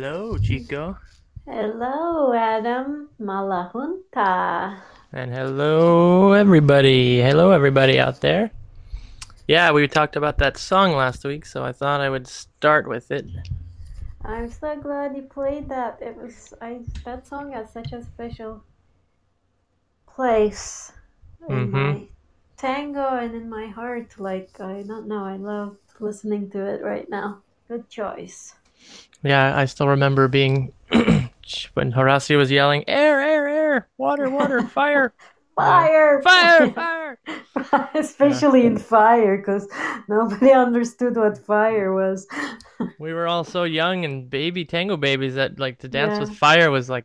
Hello, Chico. Hello, Adam Malahunta. And hello, everybody. Hello, everybody out there. Yeah, we talked about that song last week, so I thought I would start with it. I'm so glad you played that. It was I that song has such a special place in Mhm. my tango and in my heart. Like I don't know, I love listening to it right now. Good choice. Yeah, I still remember being when Horacio was yelling, "Air, air, air! Water, water, fire, Fire! fire, fire!" Especially in fire, because nobody understood what fire was. We were all so young and baby tango babies that like to dance with fire was like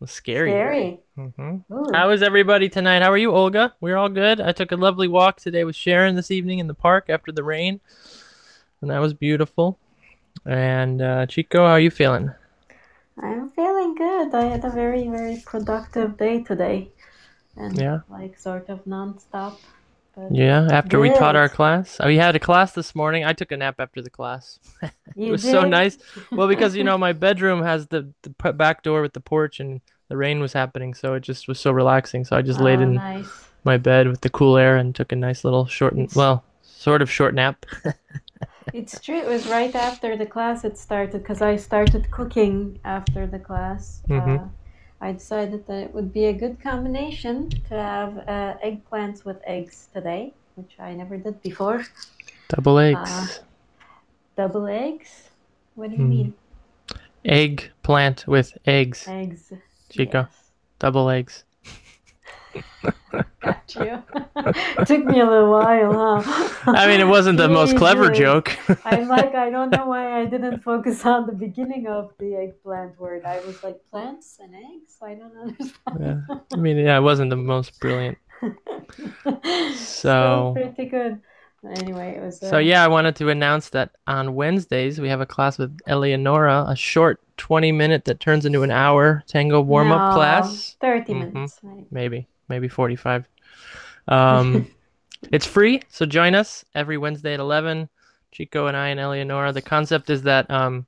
was scary. Scary. hmm Ooh. How is everybody tonight? How are you, Olga? We're all good. I took a lovely walk today with Sharon this evening in the park after the rain, and that was beautiful. And uh, Chico, how are you feeling? I'm feeling good. I had a very, very productive day today. And Yeah. like sort of nonstop. Yeah, after we taught our class. Oh, we had a class this morning. I took a nap after the class. it was so nice. Well, because you know my bedroom has the, the back door with the porch, and the rain was happening, so it just was so relaxing. So I just laid Oh, in nice. my bed with the cool air and took a nice little short, well, sort of short nap. It's true. It was right after the class it started because I started cooking after the class. Mhm. Uh, I decided that it would be a good combination to have uh, eggplants with eggs today, which I never did before. Double eggs. Uh, Double eggs? What do you Hmm. mean? Egg plant with eggs. Eggs. Chico. Yes. Double eggs. Got you. Took me a little while, huh? I mean, it wasn't the most clever joke. I'm like, I don't know why I didn't focus on the beginning of the eggplant word. I was like, plants and eggs? I don't understand. Yeah. I mean, yeah, it wasn't the most brilliant. So- pretty good. Anyway, it was. Uh, So yeah, I wanted to announce that on Wednesdays we have a class with Eleonora, a short 20 minute that turns into an hour tango warm up no, class. 30 Mhm. minutes. maybe. Maybe, maybe 45. Um, it's free, so join us every Wednesday at 11. Chico and I and Eleonora. The concept is that um,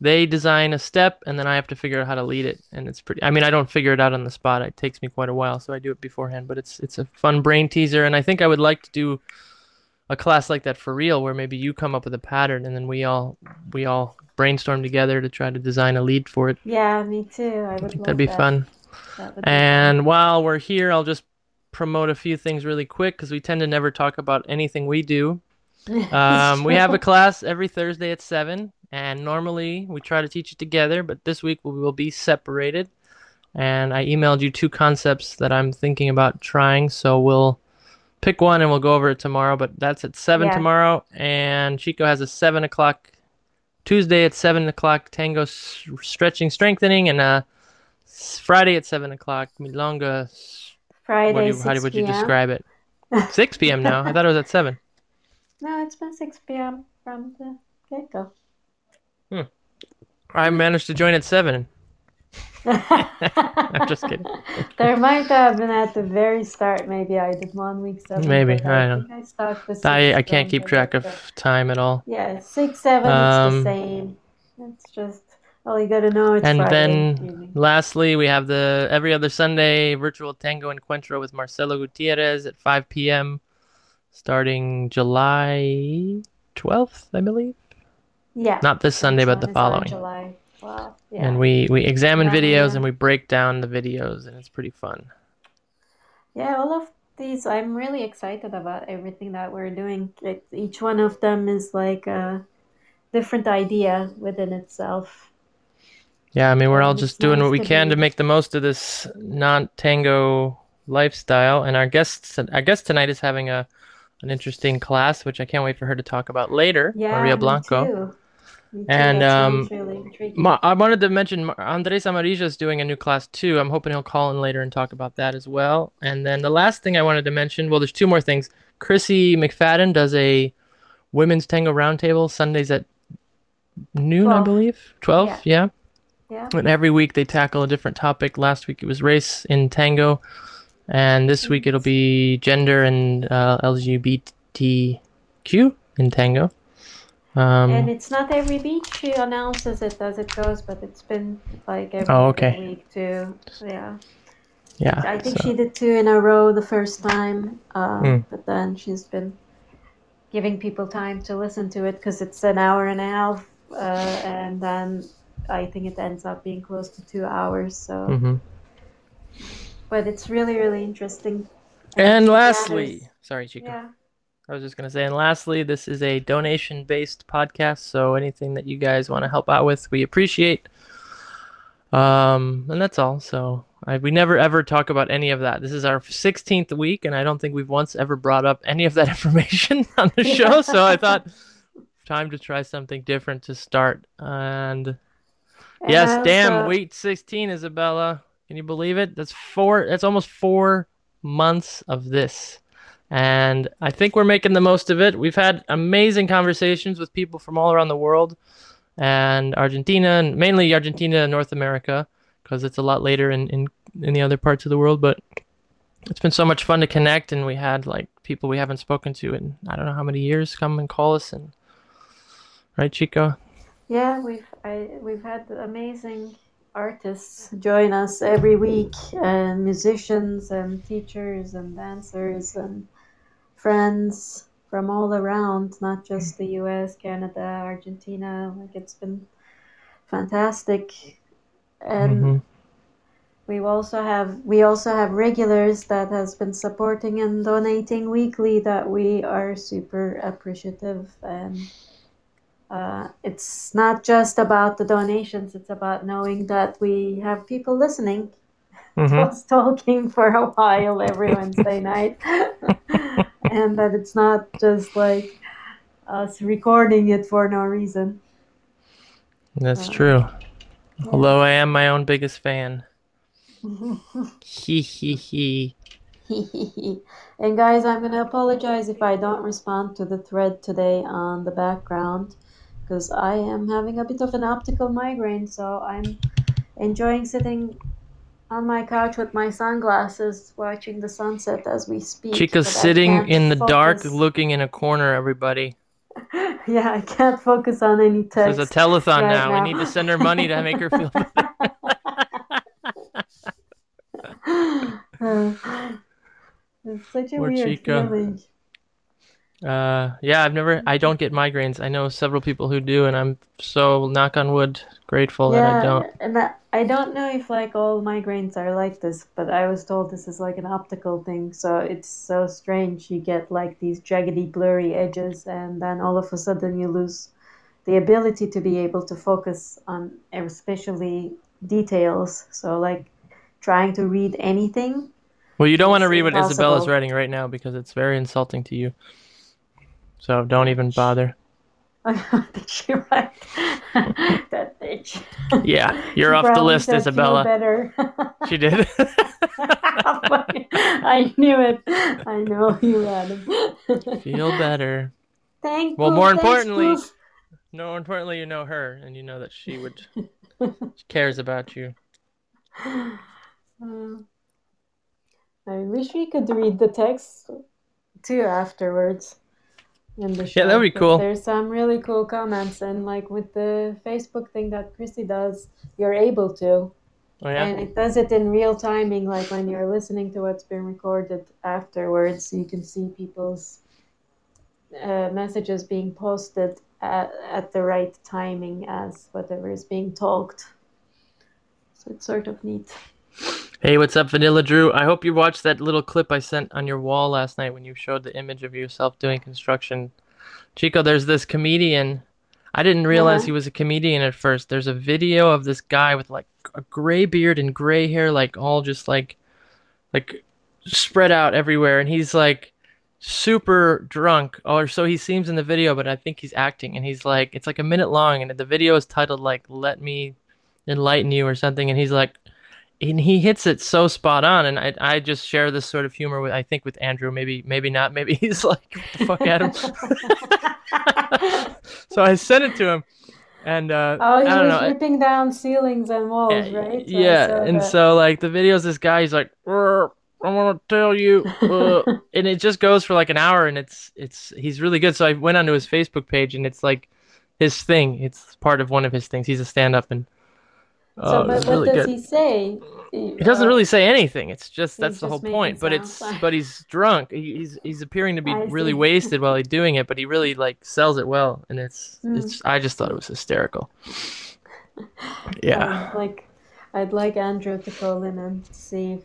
they design a step and then I have to figure out how to lead it, and it's pretty. I mean, I don't figure it out on the spot. It takes me quite a while, so I do it beforehand. But it's it's a fun brain teaser, and I think I would like to do a class like that for real, where maybe you come up with a pattern and then we all we all brainstorm together to try to design a lead for it. Yeah, me too. I would I that'd be that. fun. That would be And while we're here, I'll just promote a few things really quick because we tend to never talk about anything we do. Um, we have a class every Thursday at 7, and normally we try to teach it together, but this week we will be separated. And I emailed you two concepts that I'm thinking about trying, so we'll pick one and we'll go over it tomorrow. But that's at 7 Yeah. tomorrow, and Chico has a 7 o'clock Tuesday at 7 o'clock tango s- stretching strengthening, and uh, s- Friday at 7 o'clock milonga. Friday, What do you, how 6 would you describe it? 6 p.m. now. I thought it was at 7. No, it's been 6 p.m. from the get go. I managed to join at 7. I'm just kidding. There might have been at the very start. Maybe I did one week seven. Maybe, I I don't think I. I, I can't keep track of time at all. Yeah, six seven. Um, it's the same. It's just all you gotta know. It's And Friday then evening. lastly, we have the every other Sunday virtual tango encuentro with Marcelo Gutierrez at 5 p.m. starting July 12th, I believe. yeah. Not this Sunday, but the one is on following. July. Wow. Yeah. And we we examine Yeah, videos yeah. and we break down the videos, and it's pretty fun. Yeah, all of these, I'm really excited about everything that we're doing. It, each one of them is like a different idea within itself. Yeah, I mean, we're all And just it's doing nice what we to can to make the most of this non-tango lifestyle. And our guest, our guest tonight is having a an interesting class, which I can't wait for her to talk about later. Yeah, Maria me Blanco. too. Me too. And, um, really. Ma- I wanted to mention Andres Amarilla is doing a new class too. I'm hoping he'll call in later and talk about that as well. And then the last thing I wanted to mention, well, there's two more things. Chrissy McFadden does a women's tango roundtable Sundays at noon, I believe. 12, yeah. yeah. And every week they tackle a different topic. Last week it was race in tango, and this week it'll be gender and uh, LGBTQ in tango. Um, And it's not every beat she announces it as it goes, but it's been like every Oh, okay. week too. Yeah. yeah, I think so- she did two in a row the first time, um, Hmm. but then she's been giving people time to listen to it because it's an hour and a half, uh, and then I think it ends up being close to two hours. So, Mhm. but it's really, really interesting. And that lastly, is- sorry, Chico. yeah, I was just gonna say, and lastly, this is a donation-based podcast, so anything that you guys want to help out with, we appreciate. Um, and that's all. So I, we never ever talk about any of that. This is our 16th week, and I don't think we've once ever brought up any of that information on the show. So I thought time to try something different to start. And And yes, damn, week 16, Isabella. Can you believe it? That's four. That's almost four months of this, and I think we're making the most of it. We've had amazing conversations with people from all around the world, and Argentina, and mainly Argentina and North America, because it's a lot later in, in in the other parts of the world. But it's been so much fun to connect, and we had like people we haven't spoken to in I don't know how many years come and call us, and right, Chico. Yeah, we've I, we've had amazing artists join us every week, and musicians and teachers and dancers and friends from all around, not just the U.S., Canada, Argentina. Like it's been fantastic, and Mhm. we also have we also have regulars that has been supporting and donating weekly that we are super appreciative and uh, it's not just about the donations it's about knowing that we have people listening to Mhm. us talking for a while every wednesday night and that it's not just like us recording it for no reason That's Uh, true. Although I am my own biggest fan. Hee hee hee. and guys, I'm gonna apologize if I don't respond to the thread today on the background because I am having a bit of an optical migraine, so I'm enjoying sitting on my couch with my sunglasses watching the sunset as we speak. Chica's sitting in the dark looking in a corner, everybody. yeah, I can't focus on any text. There's a telethon right now. now. We need to send her money to make her feel better. it's such a Poor weird Chica. feeling. Uh, yeah, I've never, I don't get migraines. I know several people who do, and I'm so, knock on wood, grateful that I don't. and that I don't know if like all migraines are like this, but I was told this is like an optical thing. So it's so strange. You get like these jaggedy, blurry edges, and then all of a sudden you lose the ability to be able to focus on especially details. So like trying to read anything. Well, you don't want to read what Isabella's impossible. writing right now because it's very insulting to you. So don't even bother. Did she write that bitch? Yeah, you're off the list, Isabella. better. She did. I knew it. I know you, Adam. Feel better. Thank you. Well, more importantly-. No, importantly, you know her, and you know that she would she cares about you. Uh, I wish we could read the text too afterwards in the show. Yeah, that'd be cool. There's some really cool comments, and like with the Facebook thing that Chrissy does, you're able to, Oh yeah. and it does it in real timing. Like when you're listening to what's been recorded afterwards, so you can see people's uh, messages being posted at, at the right timing as whatever is being talked. So it's sort of neat. Hey, what's up, Vanilla Drew? I hope you watched that little clip I sent on your wall last night when you showed the image of yourself doing construction. Chico, there's this comedian. I didn't realize Uh-huh. he was a comedian at first. There's a video of this guy with like a gray beard and gray hair, like all just like, like spread out everywhere, and he's like super drunk, or so he seems in the video, but I think he's acting, and he's like, it's like a minute long, and the video is titled like "Let Me Enlighten You" or something, and he's like and he hits it so spot on and I, I just share this sort of humor with I think with Andrew maybe maybe not maybe he's like the fuck Adam so I sent it to him and uh Oh, he I don't was know I- ripping down ceilings and walls, yeah, right? So yeah and that. so like the video's this guy he's like "Rrr, I want to tell you uh," and it just goes for like an hour and it's it's he's really good so I went onto his Facebook page and it's like his thing it's part of one of his things he's a stand-up and So, uh, but what really does good he say? He doesn't really say anything. It's just that's the whole point. But it's but he's drunk. He, he's he's appearing to be I really see. wasted while he's doing it. But he really like sells it well, and it's Mm. it's. I just thought it was hysterical. Yeah. like, I'd like Andrew to call in and see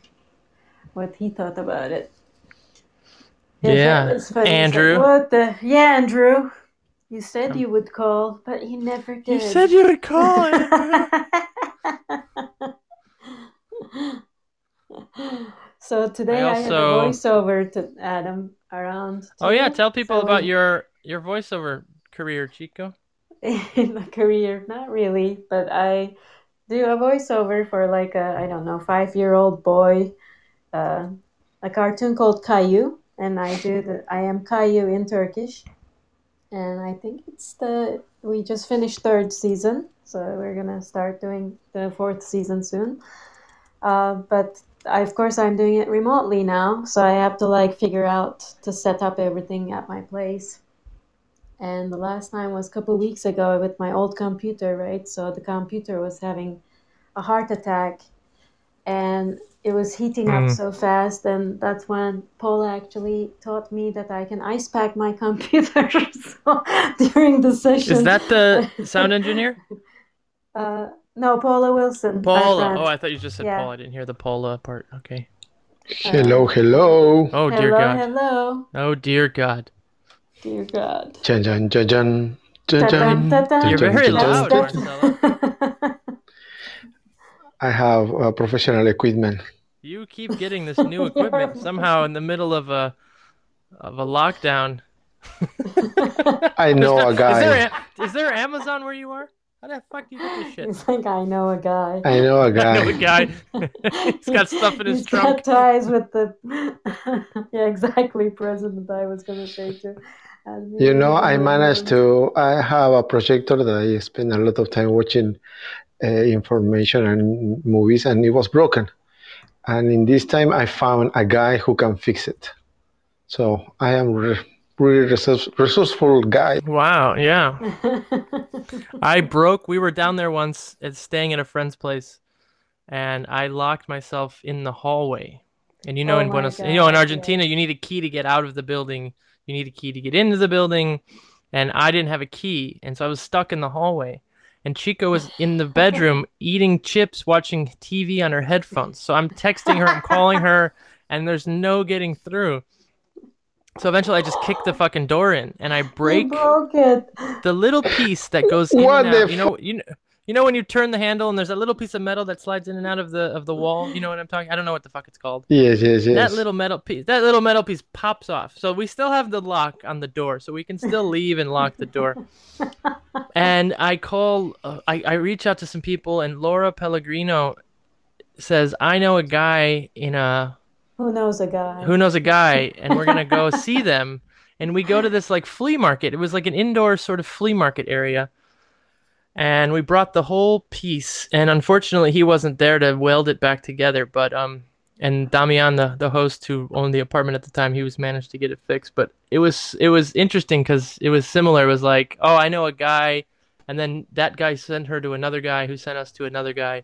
what he thought about it. If Yeah, it funny, like, Andrew. what the? Yeah, Andrew. You said you would call, but you never did. You said you would call so today I I, had a voiceover to Adam around. oh yeah, tell people So about we- your your voiceover career, Chico. in my career. Not really, but I do a voiceover for like a I don't know five year old boy, uh, a cartoon called Caillou, and I do the I am Caillou in Turkish, and I think it's the we just finished third season, so we're gonna start doing the fourth season soon. Uh, but I, of course I'm doing it remotely now, so I have to like figure out to set up everything at my place. And the last time was a couple weeks ago with my old computer, right? So the computer was having a heart attack and it was heating up Mm. so fast. And that's when Paula actually taught me that I can ice pack my computer so, during the session. Is that the sound engineer? Uh, no, Paula Wilson. Paula. friend. Oh, I thought you just said Yeah. Paul. I didn't hear the Paula part. Okay. Hello, hello. Oh dear hello, God. hello. Oh dear God. Dear God. Jan jan jan jan jan Ta-dum, jan. ta-dum. You're very Dun, dun, loud, dun, Marcelo. I have uh, professional equipment. You keep getting this new equipment somehow in the middle of a of a lockdown. I know a guy. a- is there Amazon where you are? How the fuck do you get this shit? He's like, I know a guy. I know a I know a guy. guy. He's got stuff in his He's trunk. got ties with the. yeah, exactly. President, I was gonna say too. You know, I managed to. I have a projector that I spend a lot of time watching Uh, information and movies, and it was broken. And in this time, I found a guy who can fix it. So I am re- really resource- resourceful guy. Wow, yeah. I broke. We were down there once, at, staying at a friend's place, and I locked myself in the hallway. And you know, Oh in my Buenos, you know, in Argentina, you need a key to get out of the building. You need a key to get into the building, and I didn't have a key, and so I was stuck in the hallway. And Chico was in the bedroom eating chips, watching TV on her headphones. So I'm texting her, I'm calling her, and there's no getting through. So eventually, I just kick the fucking door in, and I break broke it. the little piece that goes in What and out. the You know, you know, you know when you turn the handle and there's a little piece of metal that slides in and out of the of the wall. You know what I'm talking? I don't know what the fuck it's called. Yes, yes, yes. That little metal piece, that little metal piece pops off. So we still have the lock on the door, so we can still leave and lock the door. And I call, uh, I, I reach out to some people, and Laura Pellegrino says, I know a guy in a, Who knows a guy? who knows a guy, and we're gonna go see them. And we go to this like flea market. It was like an indoor sort of flea market area. And we brought the whole piece, and unfortunately, he wasn't there to weld it back together. But um, and Damian, the, the host who owned the apartment at the time, he was managed to get it fixed. But it was it was interesting because it was similar. It was like, oh, I know a guy, and then that guy sent her to another guy who sent us to another guy,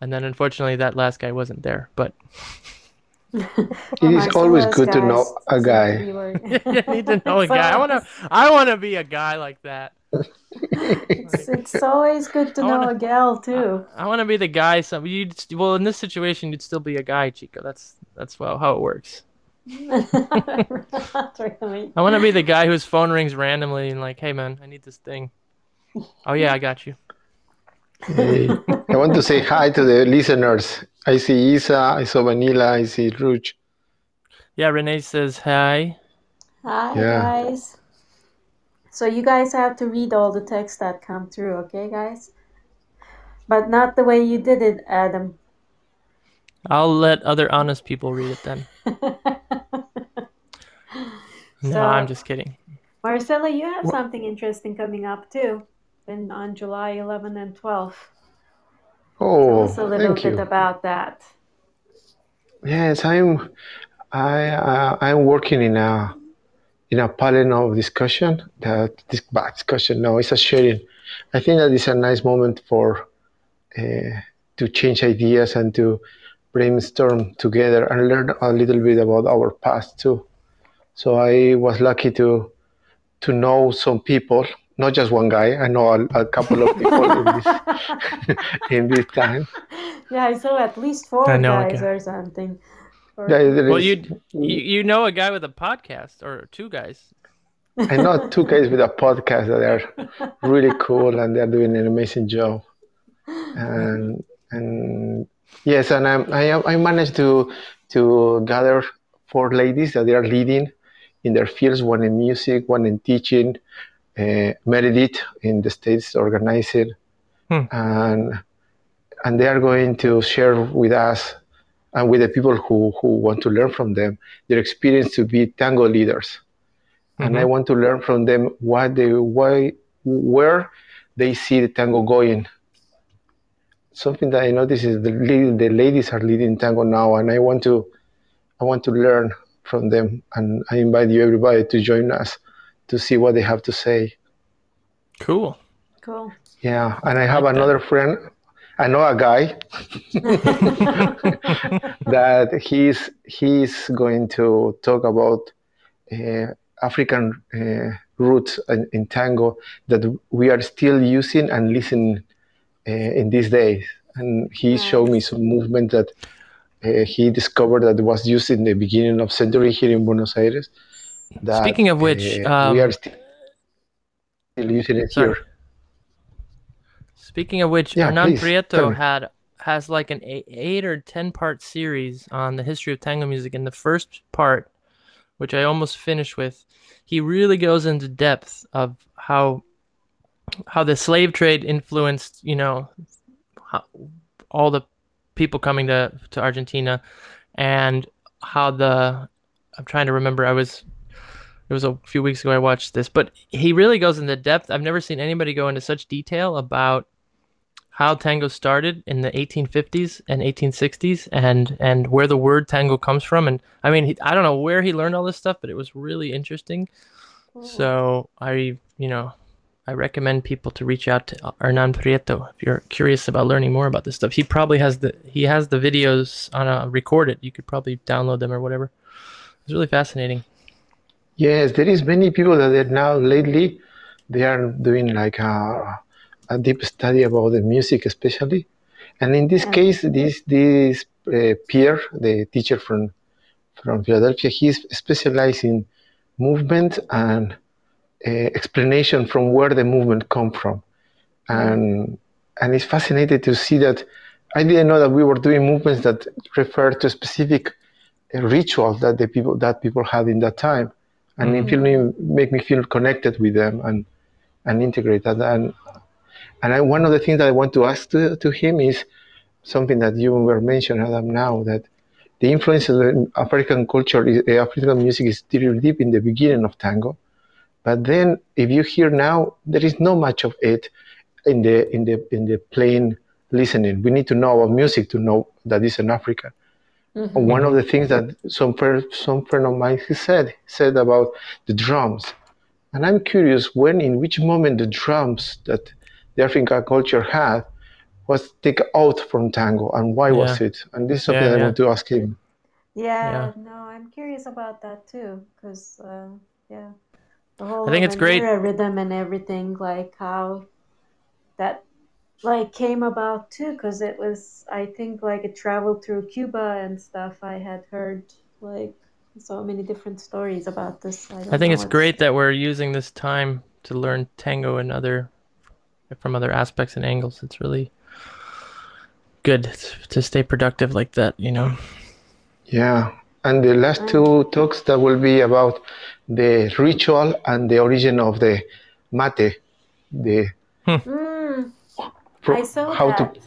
and then unfortunately, that last guy wasn't there. But It is always good to know a guy. you need to know a guy. I want to I want to be a guy like that. It's, it's always good to I know wanna- a gal too. I want to be the guy. Some you well in this situation you'd still be a guy, Chico. That's that's well how it works. Not really. I want to be the guy whose phone rings randomly and like, hey man, I need this thing. Oh yeah, I got you. Hey, I want to say hi to the listeners. I see Isa, I saw Vanilla, I see Rouge. Yeah, Renee says hi. Hi Yeah. guys. So you guys have to read all the texts that come through, okay, guys? But not the way you did it, Adam. I'll let other honest people read it then. No, So- I'm just kidding. Marcella, you have something interesting coming up too, in on July 11 and 12. Tell Oh, us a little thank bit you. about that. Yes, I'm. I uh, I'm working in a in a panel of discussion. That this bah, discussion. No, it's a sharing. I think that is a nice moment for uh, to change ideas and to brainstorm together and learn a little bit about our past too. So I was lucky to to know some people, not just one guy. I know a, a couple of people in this in this time. Yeah, I saw at least four I know a guys or something. There Well, you you you know a guy with a podcast or two guys. I know two guys with a podcast that are really cool and they're doing an amazing job. And and yes, and I'm, I am- I managed to to gather four ladies that they are leading in their fields. One in music, one in teaching. Uh, Meredith in the states organizing, Hmm. and and they are going to share with us and with the people who who want to learn from them their experience to be tango leaders and I Mhm. want to learn from them what they why where they see the tango going. Something that I notice is the lead- the ladies are leading tango now, and I want to I want to learn from them, and I invite you everybody to join us to see what they have to say. Cool. Cool. Yeah, and I have like that. another friend. I know a guy that he's he's going to talk about uh, African uh, roots in, in tango that we are still using and listening uh, in these days. And he showed me some movement that uh, he discovered that was used in the beginning of century here in Buenos Aires. That, Speaking of which, uh, um, we are still using it sorry. here. Speaking of which, Yeah, Hernan please, Prieto had has like an eight, eight or ten part series on the history of tango music. In the first part, which I almost finished with, he really goes into depth of how how the slave trade influenced, you know, how, all the people coming to to Argentina, and how the I'm trying to remember. I was it was a few weeks ago I watched this, but he really goes into depth. I've never seen anybody go into such detail about how tango started in the 1850s and 1860s and and where the word tango comes from and I mean he, I don't know where he learned all this stuff but it was really interesting. So I you know I recommend people to reach out to Hernan Prieto if you're curious about learning more about this stuff. He probably has the he has the videos on a recorded. You could probably download them or whatever. It's really fascinating. Yes, there is many people that are now lately they are doing like a a deep study about the music, especially. And in this Yeah. case, this this uh, Pierre, the teacher from from Philadelphia, he's specialized in movement and uh, explanation from where the movement come from, and and it's fascinating to see that. I didn't know that we were doing movements that refer to specific uh, rituals that the people that people had in that time, and it feel me, make me feel connected with them and and integrate that. And and I, one of the things that I want to ask to, to him is something that you were mentioning, Adam, now that the influence of African culture, is, uh, African music is still deep in the beginning of tango. But then, if you hear now, there is not much of it in the in the in the plain listening. We need to know about music to know that it's an African. And One of the things that some friend, some friend of mine he said said about the drums, and I'm curious when, in which moment, the drums that the African culture had was taken out from tango, and why was it? And this is something Yeah, I yeah. want to ask him. Yeah, Yeah. no, I'm curious about that too, because uh, yeah, the whole I think it's great- rhythm and everything, like how that like came about too, because it was I think like it traveled through Cuba and stuff. I had heard like so many different stories about this. I, I think it's great that we're using this time to learn tango and other from other aspects and angles. It's really good to stay productive like that, you know. Yeah. And the last two talks that will be about the ritual and the origin of the mate, the Mm, fro- I saw how that. to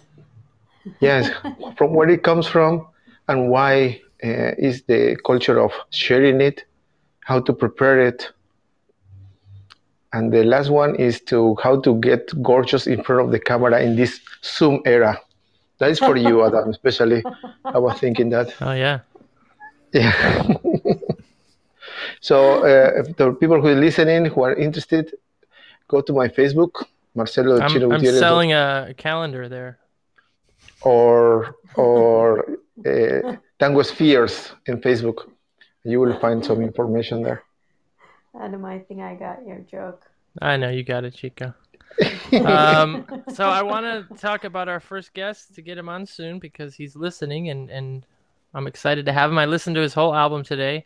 yes, from where it comes from and why uh, is the culture of sharing it, how to prepare it. And the last one is to how to get gorgeous in front of the camera in this Zoom era. That is for you, Adam, especially. I was thinking that. Oh yeah. Yeah. so uh, the people who are listening who are interested, go to my Facebook, Marcelo I'm, Chino I'm Gutierrez, selling a calendar there. or or uh, Tango Spheres in Facebook. You will find some information there. Adam, I think I got your joke. I know you got it, Chico. um, so I want to talk about our first guest to get him on soon because he's listening and and I'm excited to have him. I listened to his whole album today.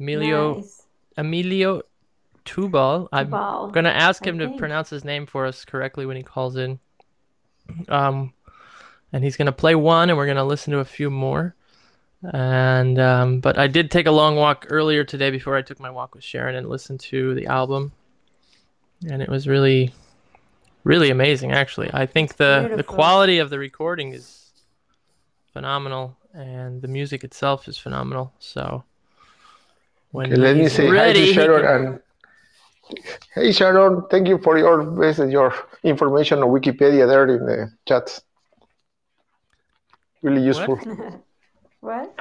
Emilio Nice. Emilio Teubal. I'm Teubal, gonna ask I him to think. pronounce his name for us correctly when he calls in. Um, and he's gonna play one, and we're gonna listen to a few more. And um, but I did take a long walk earlier today before I took my walk with Sharon and listened to the album, and it was really, really amazing. Actually, I think the the quality of the recording is phenomenal, and the music itself is phenomenal. So. When Okay, let me he's say hi to Sharon can- and hey Sharon, thank you for your message, your information on Wikipedia there in the chat. Really useful. What?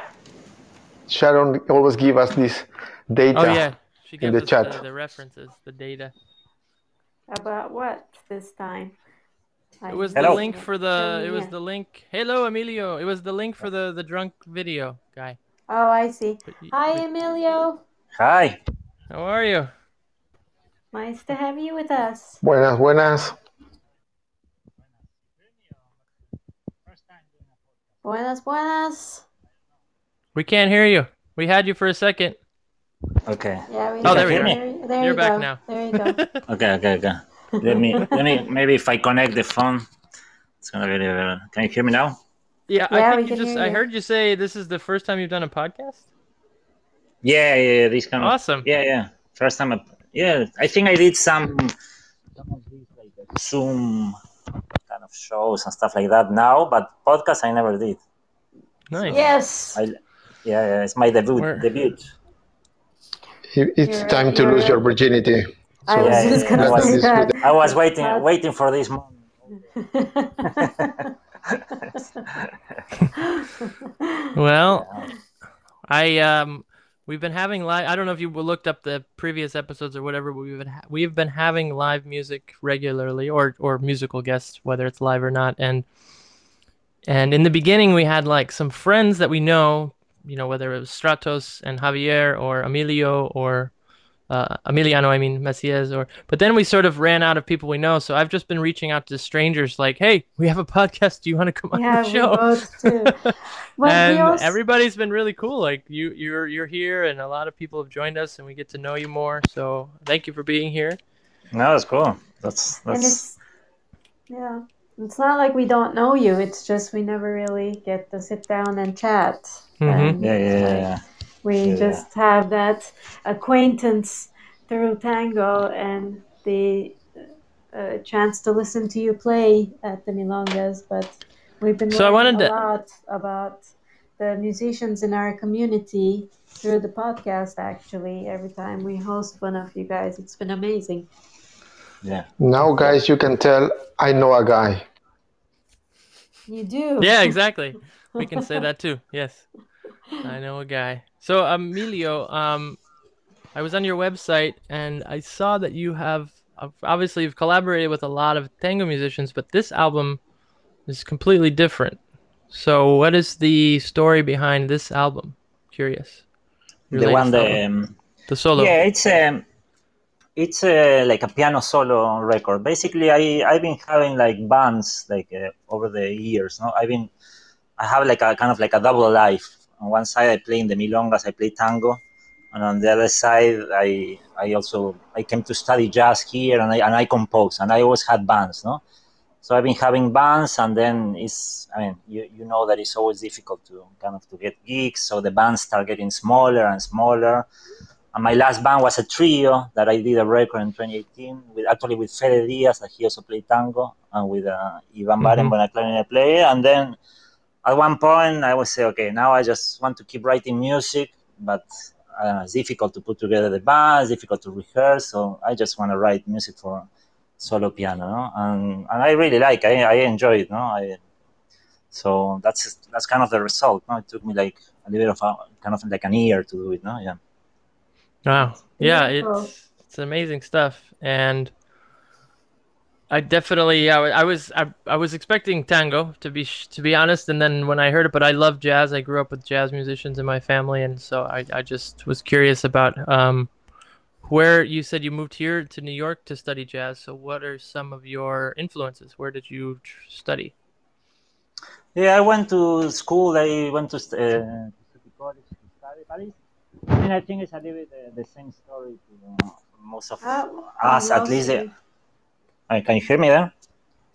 Sharon always give us this data. Oh yeah, she in the us chat. The, the references, the data. About what this time? It was Hello. the link for the. It was the link. Hello, Emilio. It was the link for the the drunk video guy. Oh, I see. Hi, Emilio. Hi. How are you? Nice to have you with us. Buenas, buenas. Buenas, buenas. We can't hear you. We had you for a second. Okay. Yeah, we Oh, there we there, go. There, there You're you back go. now. There you go. Okay. Okay. Okay. Let me. Let me. Maybe if I connect the phone, it's gonna be better. Can you hear me now? Yeah, Yeah, I we think you can just. hear I you. heard you say this is the first time you've done a podcast. Yeah. Yeah. yeah this kind of. Awesome. Yeah. Yeah. First time. I, yeah. I think I did some. Some of these like Zoom kind of shows and stuff like that now, but podcast I never did. Nice. yes. I. Yeah. Yeah. It's my debut. Where- Debut. It's You're- time to you're- lose your virginity. I was Yeah, just yeah, gonna I was- say that. I was waiting. Waiting for this moment. Well, I um, we've been having live. I don't know if you looked up the previous episodes or whatever. But we've been ha- we've been having live music regularly, or or musical guests, whether it's live or not. And and in the beginning, we had like some friends that we know, you know, whether it was Stratos and Javier or Emilio or uh, Emiliano, I mean Macias, or but then we sort of ran out of people we know. So I've just been reaching out to strangers, like, "Hey, we have a podcast. Do you want to come on Yeah, the we show?" both too. Well, and we also, everybody's been really cool. Like you, you're you're here, and a lot of people have joined us, and we get to know you more. So thank you for being here. No, that's cool. That's that's it's yeah, it's not like we don't know you. It's just we never really get to sit down and chat. Mhm. And yeah, yeah, yeah. We Yeah. just have that acquaintance through tango and the uh, chance to listen to you play at the Milongas. But we've been So I wanted a to- lot about the musicians in our community through the podcast. Actually, every time we host one of you guys, it's been amazing. yeah. Now, guys, you can tell I know a guy. You do. Yeah, exactly. we can say that too. Yes, I know a guy. So Emilio, um, I was on your website and I saw that you have obviously you've collaborated with a lot of tango musicians, but this album is completely different. So what is the story behind this album? Curious. Your The one the um, the solo. Yeah, it's um, it's uh, like a piano solo record. Basically, I I've been having like bands like uh, over the years. No, I've been I have like a kind of like a double life. On one side, I play in the milongas, I play tango, and on the other side, I I also I came to study jazz here, and I and I compose, and I always had bands. No, so I've been having bands, and then it's I mean you, you know that it's always difficult to kind of to get gigs, so the bands start getting smaller and smaller. And my last band was a trio that I did a record in 2018 with actually with Fede Diaz, that he also played tango, and with uh, Ivan Mhm. Barenboim, clarinet player. And then at one point, I would say, okay, now I just want to keep writing music, but I it's difficult to put together the band, it's difficult to rehearse, so I just want to write music for solo piano, no? and and I really like, I, I enjoy it, no. I, so that's that's kind of the result. No, it took me like a little bit of a, kind of like an year to do it. No, yeah. Wow. Yeah, it's it's amazing stuff, and I definitely yeah I was I, I was expecting tango to be sh- to be honest, and then when I heard it, but I love jazz. I grew up with jazz musicians in my family, and so I I just was curious about um where you said you moved here to New York to study jazz. So what are some of your influences? Where did you tr- study? Yeah, I went to school. I went to st- uh, City college to study, but it's, I mean, I think it's a little bit uh, the same story to uh, most of Oh, us, at lost least. You. Uh, can you hear me there?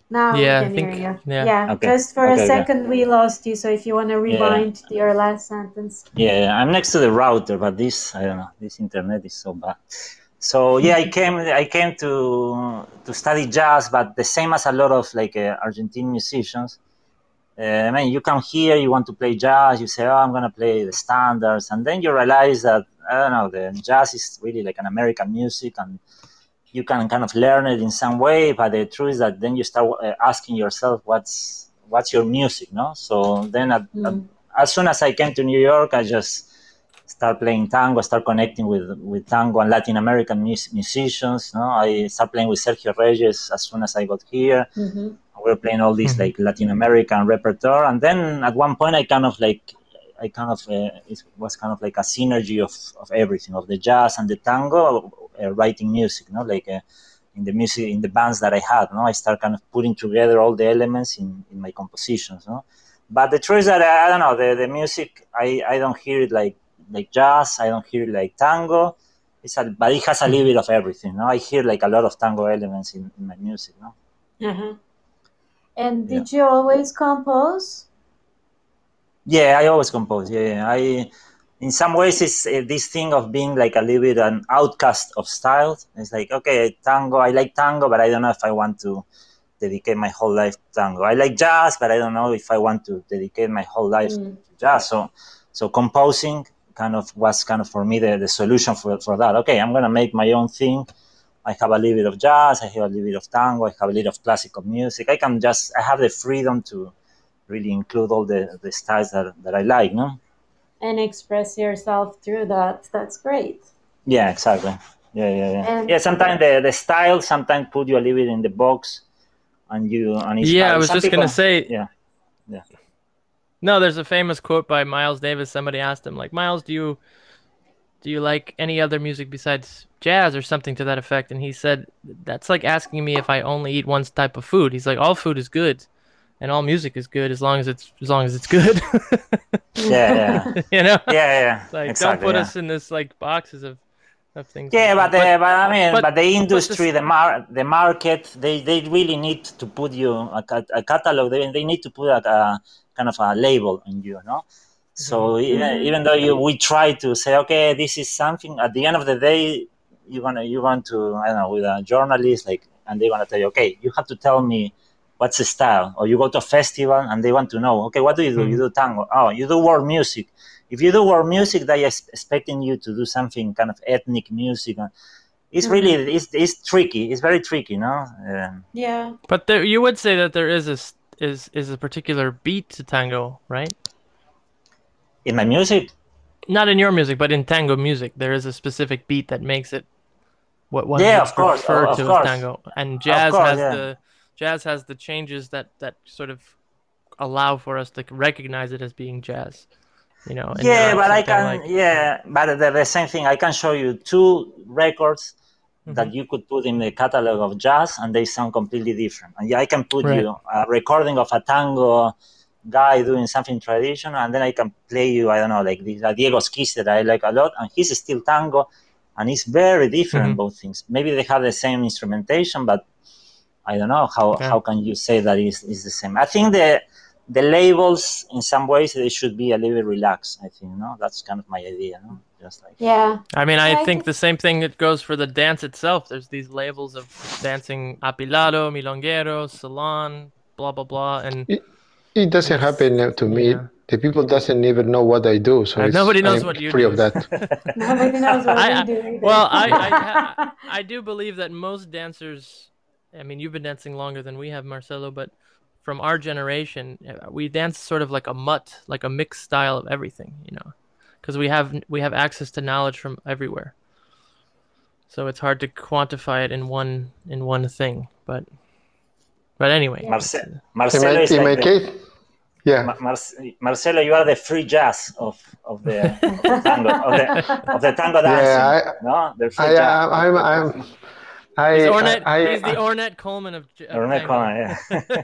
Now Yeah, I we can think- hear you. yeah. Okay. just for Okay, a okay. second we lost you. So if you want to rewind to your last sentence. Yeah, I'm next to the router, but this I don't know. This internet is so bad. So yeah, I came I came to to study jazz, but the same as a lot of like uh, Argentine musicians. Uh, I mean, you come here, you want to play jazz, you say, "Oh, I'm gonna play the standards," and then you realize that I don't know, the jazz is really like an American music, and you can kind of learn it in some way. But the truth is that then you start uh, asking yourself, "What's what's your music?" No, so then at, at Mm. as soon as I came to New York, I just start playing tango, start connecting with with tango and Latin American mus- musicians. No, I start playing with Sergio Reyes as soon as I got here. Mhm. We were playing all this Mhm. like Latin American repertoire, and then at one point I kind of like. I kind of uh, it was kind of like a synergy of, of everything of the jazz and the tango, uh, writing music, no, like uh, in the music in the bands that I had, no, I start kind of putting together all the elements in, in my compositions, no. But the truth is that I, I don't know the, the music I, I don't hear it like like jazz. I don't hear it like tango. It's a, but it has a little bit of everything. No, I hear like a lot of tango elements in, in my music. No, Uh-huh. And did you always compose? Yeah, I always compose. Yeah, yeah. I in some ways it's uh, this thing of being like a little bit an outcast of styles. It's like okay, tango. I like tango, but I don't know if I want to dedicate my whole life to tango. I like jazz, but I don't know if I want to dedicate my whole life Mm. to jazz. So, so composing kind of was kind of for me the, the solution for, for that. Okay, I'm gonna make my own thing. I have a little bit of jazz. I have a little bit of tango. I have a little of classical music. I can just I have the freedom to really include all the, the styles that, that I like. No. And express yourself through that. That's great. Yeah, exactly. Yeah, yeah, yeah. And- yeah, sometimes the, the style sometimes put you a little bit in the box, and you and it's Yeah, I was Some just people- gonna say. yeah, yeah. No, there's a famous quote by Miles Davis. Somebody asked him, like, Miles, do you do you like any other music besides jazz or something to that effect, and he said that's like asking me if I only eat one type of food. He's like, all food is good, and all music is good as long as it's as long as it's good. Yeah, yeah, you know, yeah, yeah. like exactly, don't put yeah. us in this like boxes of of things. Yeah, like but, the, that. but, I mean, but- but, the but industry, the mar, the market, they, they really need to put you a, a catalog. They, they need to put a, a kind of a label on you, no. So even, Mhm. even though you we try to say, okay, this is something. At the end of the day, you're gonna you're going to I don't know with a journalist like, and they're gonna tell you, okay, you have to tell me what's the style, or you go to a festival and they want to know, okay, what do you do? You mm. do tango. Oh, you do world music. If you do world music, they are expecting you to do something kind of ethnic music. Uh, it's mm-hmm. really it's, it's tricky. It's very tricky, no? Um, Yeah. But there, you would say that there is a s- is is a particular beat to tango, right? in my music, Not in your music, but in tango music, there is a specific beat that makes it what one Yeah, would of course, refer oh, of to course. as tango. And jazz course, has yeah. the jazz has the changes that that sort of allow for us to recognize it as being jazz. You know. and yeah, but I can like- yeah, but the, the same thing. I can show you two records Mm-hmm. that you could put in the catalog of jazz, and they sound completely different. And yeah, I can put Right. you a recording of a tango guy doing something traditional, and then I can play you I don't know like this uh, Diego Schissi that I like a lot, and he's still tango, and it's very different Mhm. both things. Maybe they have the same instrumentation, but I don't know how, Yeah. how can you say that is is the same. I think the the labels in some ways they should be a little bit relaxed. I think no, that's kind of my idea. No, just like Yeah. I mean, I I think guess- the same thing that goes for the dance itself. There's these labels of dancing apilado, milonguero, salon, blah blah blah, and It doesn't happen uh, to me. yeah. The people doesn't even know what I do, so Uh, it's, nobody knows I'm what you free do. of that. Nobody knows what I- we I- do either. well, I, I, I do believe that most dancers, I mean, you've been dancing longer than we have, Marcelo, but from our generation, uh, we dance sort of like a mutt, like a mixed style of everything, you know, because we have we have access to knowledge from everywhere. So it's hard to quantify it in one in one thing, but but anyway, Marce- In Marcelo my, is in my like the, case, yeah, Ma- Marce- Marcelo, you are the free jazz of of the, of the tango of the of the tango dancing. Yeah, no, the free I, jazz. I, I'm, I'm, I, he's Ornette, I, he's the I, Ornette Coleman of, J- of Ornette tango. Coleman, yeah.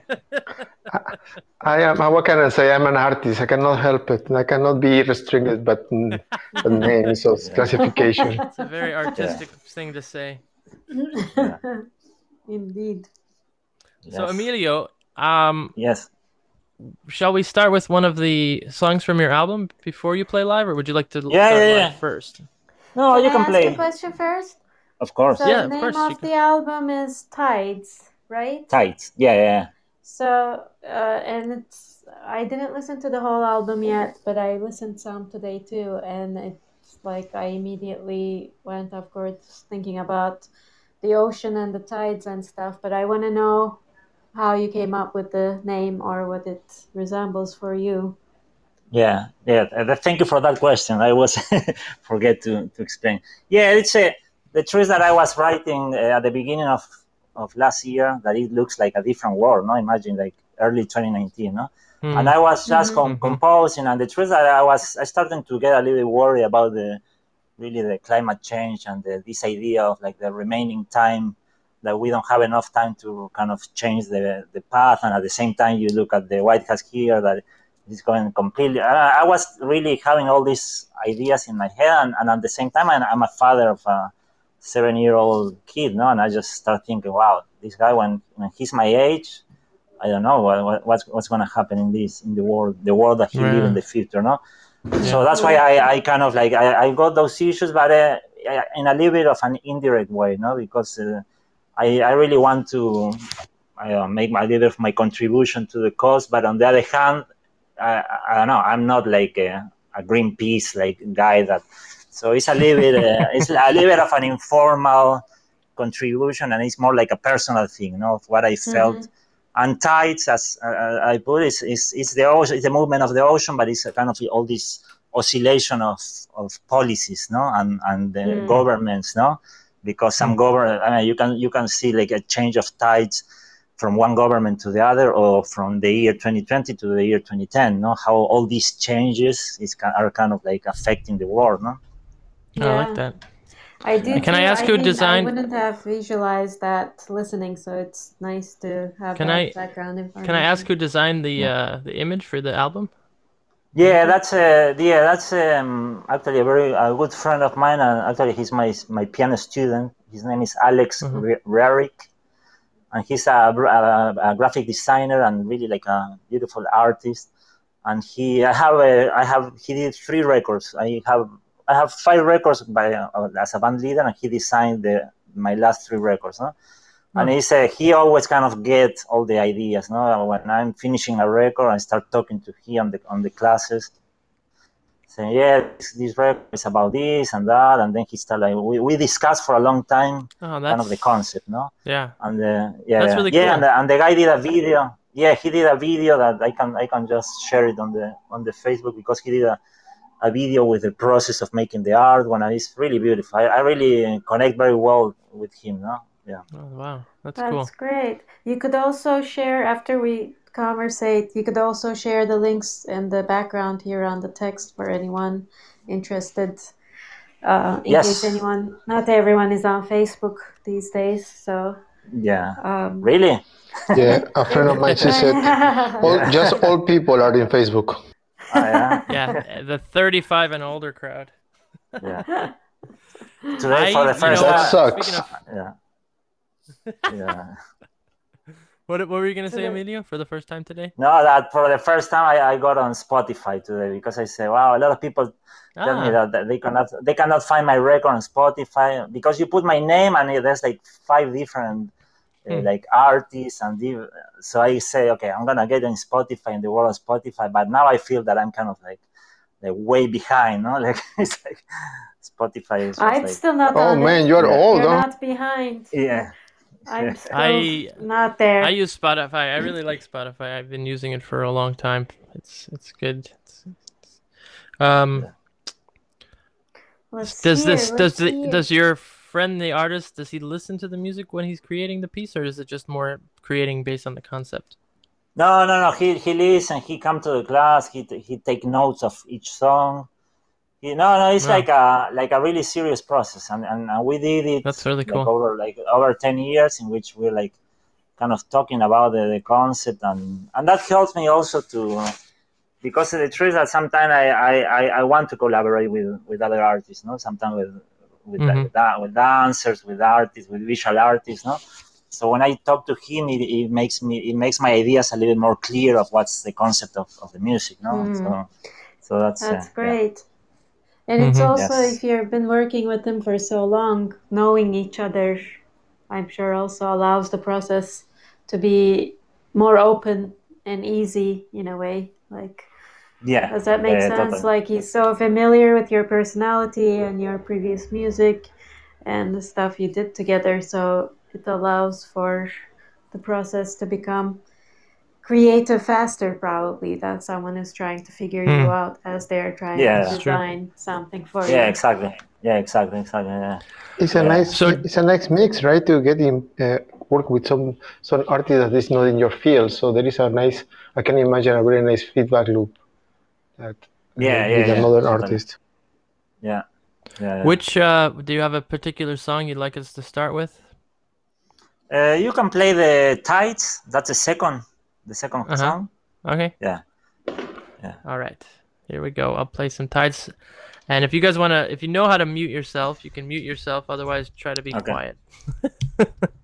I am. What can I say? I'm an artist. I cannot help it. I cannot be restricted, but but names or classification. It's a very artistic thing to say. Indeed. So Emilio, um, Yes. shall we start with one of the songs from your album before you play live, or would you like to l- Yeah, start yeah, live yeah. first? No, you can I can ask play. a question first? Of course. So Yeah, the of name course, you of can. the album is Tides, right? Tides. Yeah, yeah. So, uh, and it's, I didn't listen to the whole album yet, but I listened some today too, and it's like I immediately went, of course, thinking about the ocean and the tides and stuff, but I want to know how you came up with the name or what it resembles for you. Yeah, yeah. Thank you for that question. I was forget to, to explain. Yeah, it's a, the truth that I was writing uh, at the beginning of, of last year that it looks like a different world. No, imagine like early 2019. No, Hmm. and I was just Mhm. com- Mhm. composing, and the truth that I was I started to get a little bit worried about the really the climate change and the, this idea of like the remaining time that we don't have enough time to kind of change the the path, and at the same time you look at the White House here that is going completely. I, I was really having all these ideas in my head, and, and at the same time I'm, I'm a father of a seven year old kid, no, and I just start thinking, wow, this guy when when he's my age. I don't know what, what, what's what's going to happen in this in the world the world that he live Yeah. in the future no so that's why I, I kind of like I, I got those issues but uh, in a little bit of an indirect way no because uh, I, I really want to uh, make my little of my contribution to the cause but on the other hand I, I don't know I'm not like a, a Greenpeace like guy that so it's a little bit uh, it's a little bit of an informal contribution and it's more like a personal thing you know of what I felt and tides, as uh, I put it, is, is, is the ocean, it's the movement of the ocean, but it's a kind of all this oscillation of, of policies, no, and and the Mm. governments, no, because some government, I mean, you can you can see like a change of tides from one government to the other, or from the year 2020 to the year 2010, no, how all these changes is are kind of like affecting the world, no. I like that. I did. Can I too. ask who designed- I wouldn't have visualized that listening, so it's nice to have Can that I- background information. Can I ask who designed the uh, the image for the album? Yeah, that's uh, yeah, that's um, actually a very a good friend of mine, and actually he's my my piano student. His name is Alex Mhm. Rarick, and he's a, a, a graphic designer and really like a beautiful artist. And he, I have a, I have he did three records. I have I have five records by uh, as a band leader, and he designed the my last three records. No? And Hmm. he said he always kind of get all the ideas. No, when I'm finishing a record, I start talking to him on the on the classes, saying, "Yeah, this, this record is about this and that," and then he start like we, we discussed for a long time Oh, kind of the concept, no? yeah. And uh, yeah, That's yeah. really yeah, cool. and the, and the guy did a video. Yeah, he did a video that I can I can just share it on the on the Facebook because he did a, a video with the process of making the art. One and it's really beautiful. I, I really connect very well with him, no? Yeah. Oh, wow, that's, cool. That's cool. great. You could also share after we conversate. You could also share the links in the background here on the text for anyone interested. Uh, in Yes. case anyone, not everyone is on Facebook these days, so Yeah. um, Really? Yeah, a friend of mine she said, all, just old people are in Facebook. Ah, yeah. Yeah, the 35 and older crowd. yeah. Today I- for the you first know That time. sucks. Of, Yeah. Yeah. what, what were you gonna say, Today- Emilio, for the first time today? No, that for the first time I, I got on Spotify today because I said, wow, a lot of people tell me Ah, that, that they cannot they cannot find my record on Spotify because you put my name and there's like five different uh, Hmm. like artists and div- so I say okay I'm gonna get on Spotify in the world of Spotify but now I feel that I'm kind of like like way behind no like it's like Spotify is just I'm like still not Oh on it. man, you're Yeah. old, You're huh? not behind. yeah I'm Yeah. still I- not there. I use Spotify. I really like Spotify. I've been using it for a long time. It's it's good. It's, it's- um, Let's does hear, this does let's the, hear. does your friend the artist does he listen to the music when he's creating the piece, or is it just more creating based on the concept? No, no, no. He he listen. He come to the class. He he take notes of each song. He, no, no. It's Wow. like a like a really serious process, and, and, and we did it. That's really like cool. over like over ten years, in which we're like kind of talking about the, the concept, and and that helps me also to because the truth that sometimes I, I, I, I want to collaborate with, with other artists, no. Sometimes with with, Mhm. like, da- with dancers, with artists, with visual artists, no. So when I talk to him, it, it makes me it makes my ideas a little more clear of what's the concept of, of the music, no. Mm. So so that's uh, That's yeah. great. And it's Mhm. also, Yes. if you've been working with them for so long, knowing each other, I'm sure also allows the process to be more open and easy in a way. Like, Yeah. does that make yeah, sense? totally. Like, he's so familiar with your personality and your previous music and the stuff you did together. So it allows for the process to become creative faster, probably, than someone who's trying to figure you Hmm. out as they're trying Yeah. to That's true. design something for you. Yeah, exactly. Yeah, exactly, exactly. Yeah. It's a Yeah. nice, So- it's a nice mix, right? To get in, uh, work with some some artist that is not in your field. So there is a nice, I can imagine a very nice feedback loop. That Yeah, with yeah, yeah, another totally. artist. Yeah. Yeah. yeah. Which uh, do you have a particular song you'd like us to start with? Uh, you can play the tides. That's the second, the 2nd Uh-huh. song. Okay. Yeah. All right. Here we go. I'll play some tides. And if you guys want to, if you know how to mute yourself, you can mute yourself. Otherwise, try to be Okay. quiet.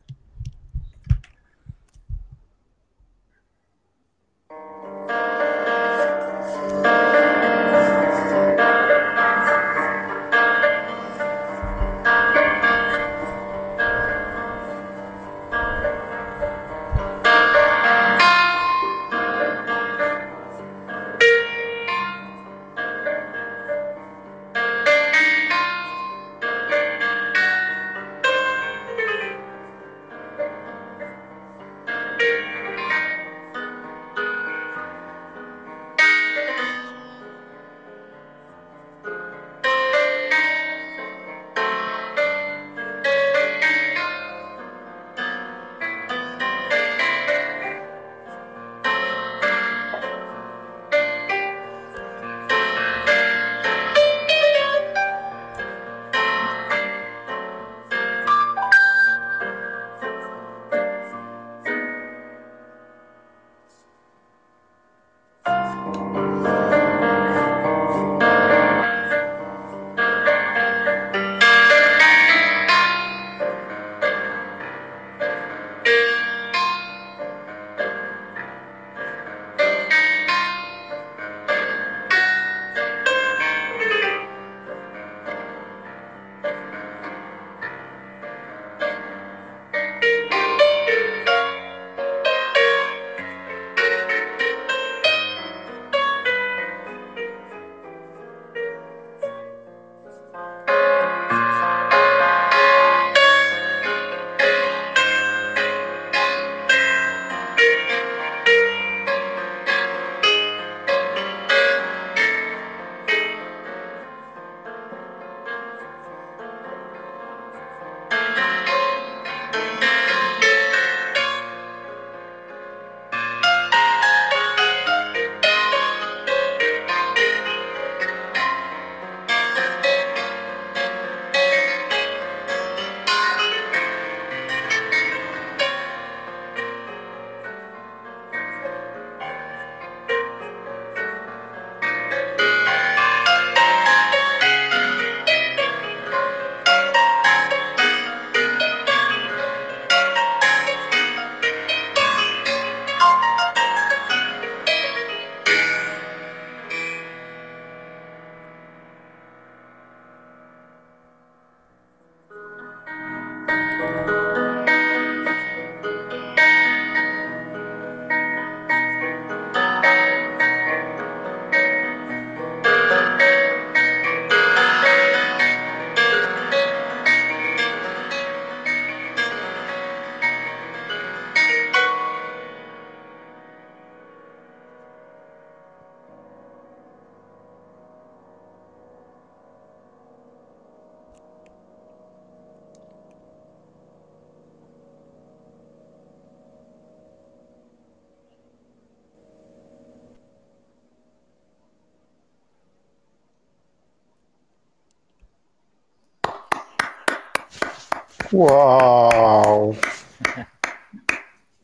Wow.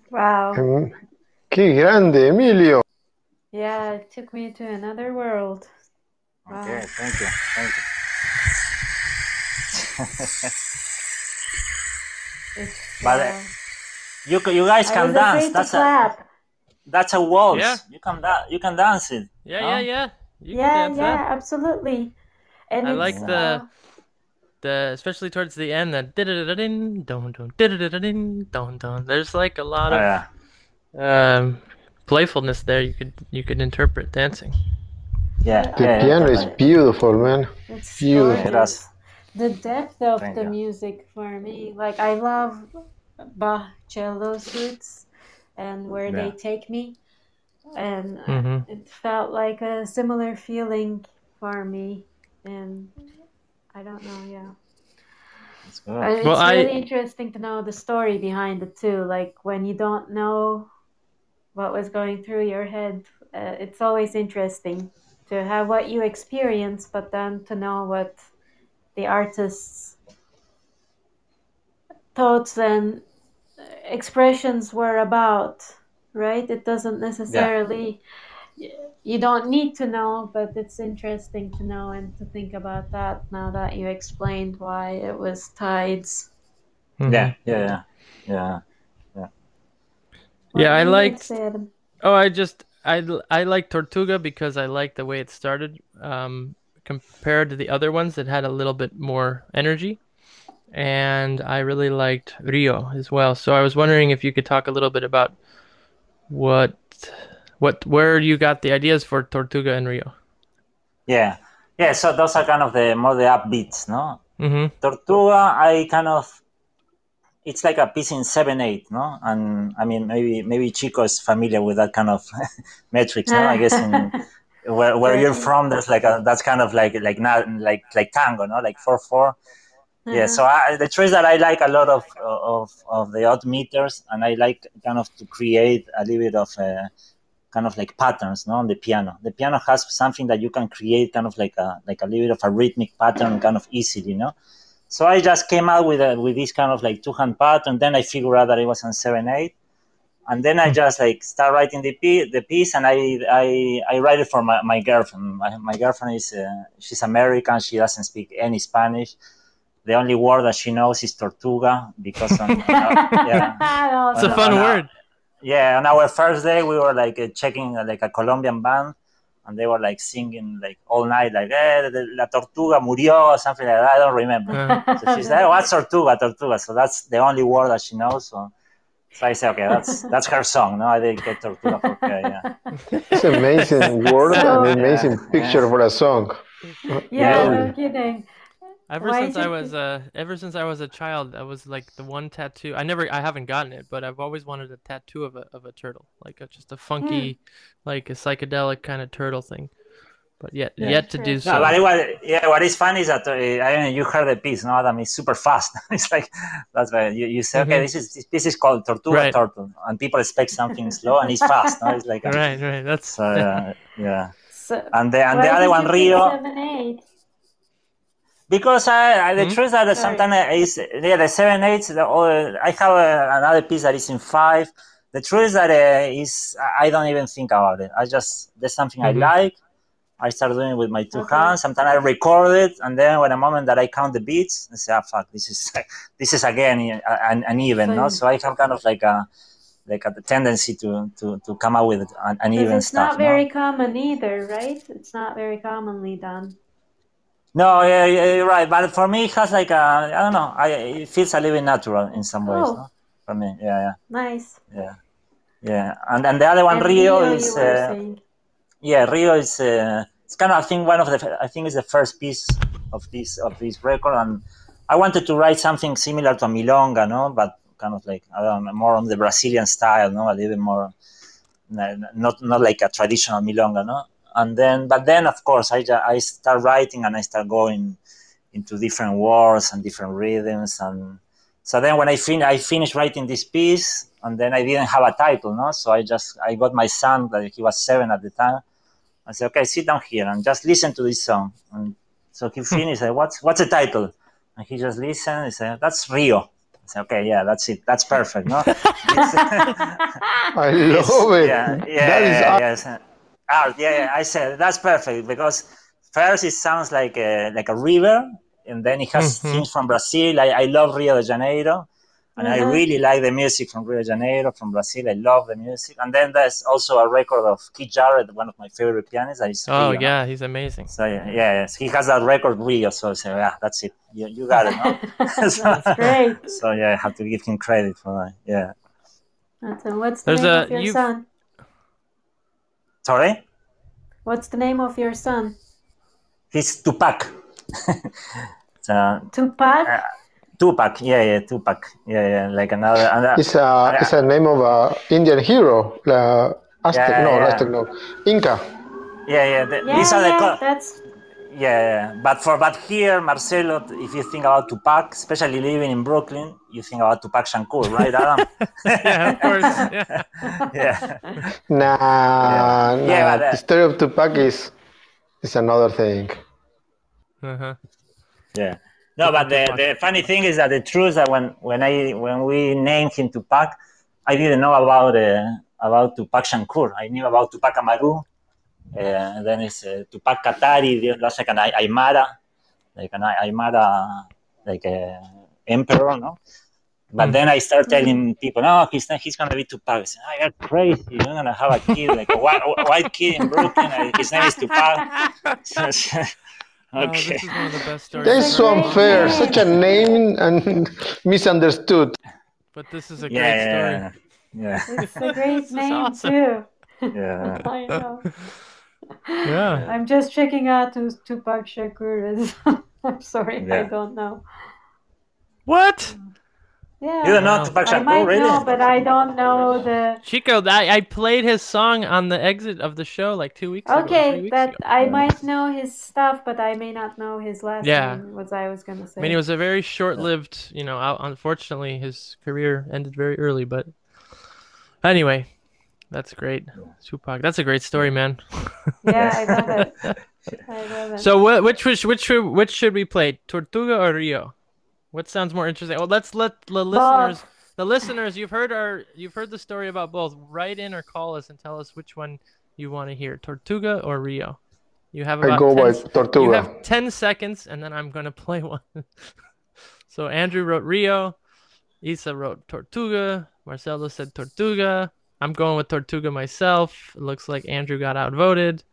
Wow. Em, Qué grande, Emilio. Yeah, it took me to another world. Wow. Okay, thank you, thank you. But, uh, You you guys can dance. afraid to That's a clap. that's a waltz. Yeah. You can da- you can dance it. Yeah, Huh? yeah, yeah. You yeah, can dance yeah, that. absolutely. And I like the uh, the especially towards the end that din don don din don don. There's like a lot Oh, of yeah. um, playfulness there. You could you could interpret dancing. Yeah, The yeah, yeah, piano is beautiful, man. It's Beautiful. gorgeous. The depth of Thank the you. music for me, like I love Bach cello suites and where they take me, and uh, hmm it felt like a similar feeling for me. And I don't know, yeah. It's good. And it's Well, I- really interesting to know the story behind it too. Like when you don't know what was going through your head, uh, it's always interesting to have what you experience, but then to know what the artist's thoughts and expressions were about. Right? It doesn't necessarily. You don't need to know, but it's interesting to know and to think about that now that you explained why it was tides. Mm-hmm. Yeah, yeah, yeah, yeah. What Yeah, I you liked- Oh, I just I I like Tortuga because I like the way it started. Um, compared to the other ones that had a little bit more energy, and I really liked Rio as well. So I was wondering if you could talk a little bit about what what where you got the ideas for Tortuga and Rio. Yeah, yeah. So those are kind of the more the upbeats, no? Mm-hmm. Tortuga, I kind of, it's like a piece in seven eight, no? And I mean, maybe maybe Chico is familiar with that kind of metrics, no? I guess in where where you're from, there's like a that's kind of like like not like like tango, no? Like four four. Yeah. So I, the truth that I like a lot of of of the odd meters, and I like kind of to create a little bit of. Uh, kind of like patterns no on the piano. The piano has something that you can create kind of like a like a little bit of a rhythmic pattern kind of easily you know so i just came out with a, with this kind of like two hand pattern then i figured out that it was on seven eight. And then i just like start writing the piece the piece and i i, I write it for my, my girlfriend. My, my girlfriend is uh, she's american she doesn't speak any spanish. The only word that she knows is tortuga because on, yeah. It's a Uh, fun uh, word. Yeah on our first day we were like uh, checking uh, like a colombian band and they were like singing like all night like eh, la tortuga murió or something like that i don't remember Uh, so she's like "Oh, what's tortuga tortuga so that's the only word that she knows so so i say okay that's that's her song no i didn't get tortuga for her yeah It's amazing word So- and amazing Yeah. picture for a song. yeah, Yeah. no kidding. Ever Why since I it- was uh, ever since I was a child, that was like the one tattoo. I never, I haven't gotten it, but I've always wanted a tattoo of a of a turtle, like a, just a funky, like a psychedelic kind of turtle thing. But yet, Yeah. yet to do so. No, but it was, yeah, what is funny is that uh, I mean, you heard the piece, no, Adam? It's super fast. it's like that's why you, you say, okay, Mhm. this is this piece is called Tortuga Right. Turtle, and people expect something slow, and it's fast. No, it's like a- right, right. That's So yeah, yeah. So, And the and the other one, Rio, Seven, eight? Because I, I the Hmm? truth is that Sorry. sometimes is yeah the seven eights. The, uh, I have uh, another piece that is in five. The truth is that uh, is I don't even think about it. I just there's something Mhm. I like. I start doing it with my two Okay. hands. Sometimes I record it, and then when a moment that I count the beats, I say, "Ah, fuck, this is this is again uh, an, an even." No, So- so I have kind of like a like a tendency to to, to come up with an, an 'Cause even it's stuff. not no? very common either, right? It's not very commonly done. No, yeah, yeah, you're right. But for me, it has like a, I don't know. I it feels a little bit natural in some ways. Oh. No? For me, yeah, yeah. Nice. yeah, yeah. And and the other one, And Rio, you is, uh, yeah, Rio is. Uh, it's kind of I think one of the I think it's the first piece of this of this record, and I wanted to write something similar to a milonga, no, but kind of like I don't know, more on the Brazilian style, no, a little bit more, not not like a traditional milonga, no. And then, but then of course, I ju- I start writing and I start going into different words and different rhythms and so then when I fin- I finished writing this piece and then I didn't have a title, no, so I just I got my son, like he was seven at the time. I said, okay, sit down here and just listen to this song. And so he hmm. finished. I said, what's what's the title? And he just listened. He said, that's Rio. I said, okay, yeah, that's it. That's perfect. No, I love it. yeah, yeah, that is yeah, yes. Art, yeah, yeah. I said that's perfect because first it sounds like a like a river, and then it has Mhm. things from Brazil. I, I love Rio de Janeiro, and I Mhm. really like the music from Rio de Janeiro, from Brazil. I love the music, and then there's also a record of Keith Jarrett, one of my favorite pianists. That is Oh Rio, yeah, he's amazing. So yeah, yeah, yes. he has that record Rio. So I say, yeah, that's it. You, you got it. No? That's great. So yeah, I have to give him credit for that. Yeah. That's, what's the There's name a- of your you've- son? Sorry, What's the name of your son? he's Tupac. so, Tupac. Uh, Tupac, yeah, yeah, Tupac, yeah, yeah, like another. another It's a it's a name of a Indian hero. Uh, Aztec, Yeah, no, yeah. Aztec, no, Inca. yeah, yeah. The, yeah, these are the yeah, co- that's yeah, yeah. But for but here, Marcelo, if you think about Tupac, especially living in Brooklyn, you think about Tupac Shakur, right, Adam? yeah, of course. Yeah. yeah, Nah, nah. Yeah, but, uh, the story of Tupac is is another thing. Uh-huh. yeah. No, but the, the funny thing is that the truth is that when when I when we named him Tupac, I didn't know about uh, about Tupac Shakur. I knew about Tupac Amaru. And then it's uh, Tupac Katari. That's like an Ay- Aymara, like an Ay- Aymara, like a emperor, no? But Mm. then I start telling people, no, he's not, he's gonna be Tupac. I say, oh, you're crazy. You're gonna have a kid, like a white, white kid in Brooklyn. His name is Tupac. Oh, okay. this is one of the best stories. That is ever. so unfair. name. Such a name and misunderstood. But this is a great yeah, story. yeah, it's a great name awesome. too. yeah. I know. Yeah. I'm just checking out who Tupac Shakur is. I'm sorry, I don't know. What? Yeah, You don't know Wow. Tupac I Shakur, might really? know, but I don't know the. Chico, I, I played his song on the exit of the show like two weeks ago. Okay, that ago. I might know his stuff, but I may not know his last Yeah. name. Was I was gonna say? I mean, it was a very short-lived, you know. Unfortunately, his career ended very early. But anyway, that's great, Tupac. That's a great story, man. Yeah, I love it. I love it. So, what, which which which should, which should we play, Tortuga or Rio? What sounds more interesting? Well, let's let the listeners, the listeners, you've heard our, you've heard the story about both. Write in or call us and tell us which one you want to hear, Tortuga or Rio. You have about I go 10 by s- You Tortuga. have 10 seconds, and then I'm going to play one. so Andrew wrote Rio. Isa wrote Tortuga. Marcelo said Tortuga. I'm going with Tortuga myself. It looks like Andrew got outvoted.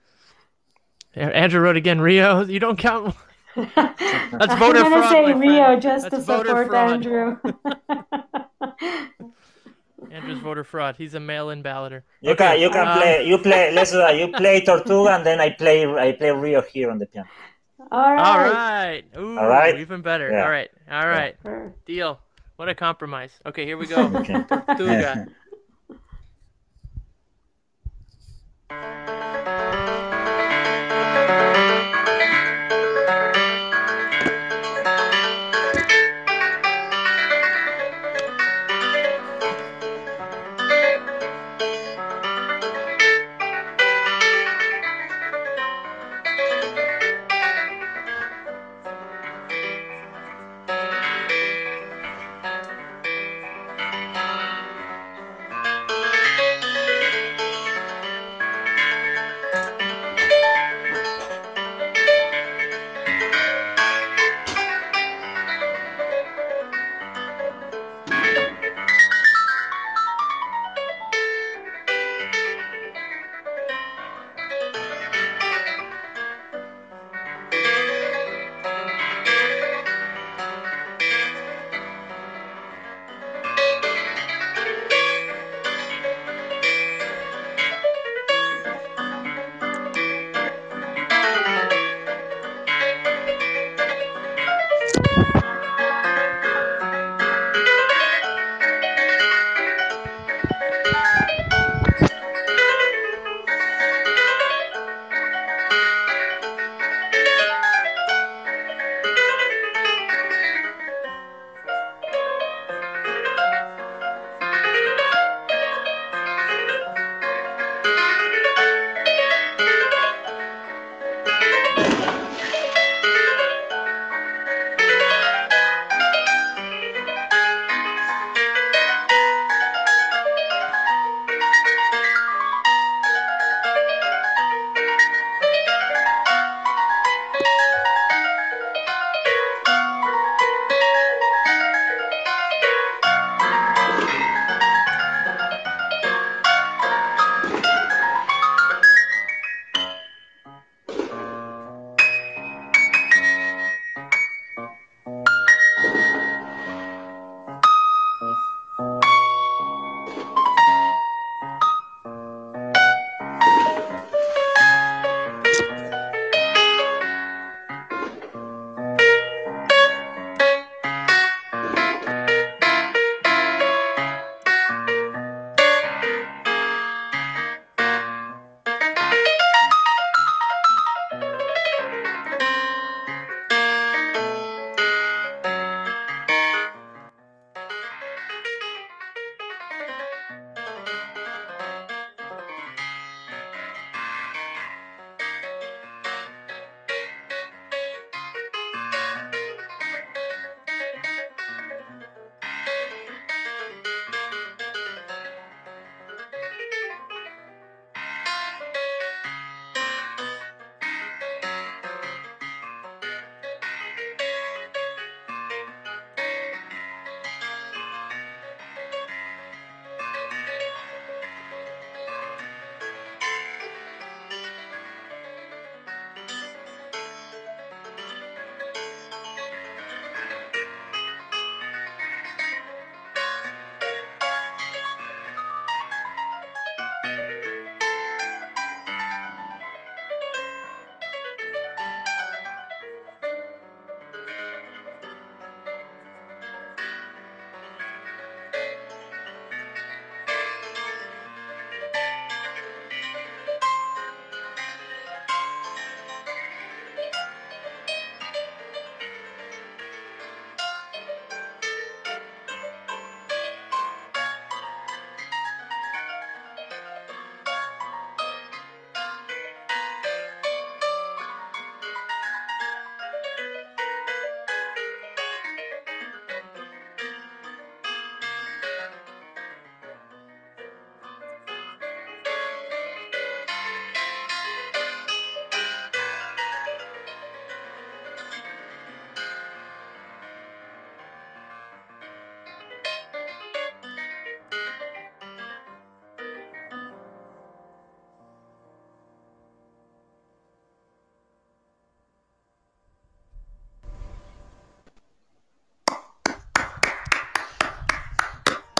Andrew wrote again Rio. You don't count. That's voter I'm gonna fraud, say Rio friend. just That's to support fraud. Andrew. Andrew's voter fraud. He's a mail-in balloter. You can you can um, play you play let's do that. You play Tortuga and then I play I play Rio here on the piano. All right. All right. Ooh, All right. even better. Yeah. All right. All right. Sure. Deal. What a compromise. Okay, here we go. Okay. Tortuga. Música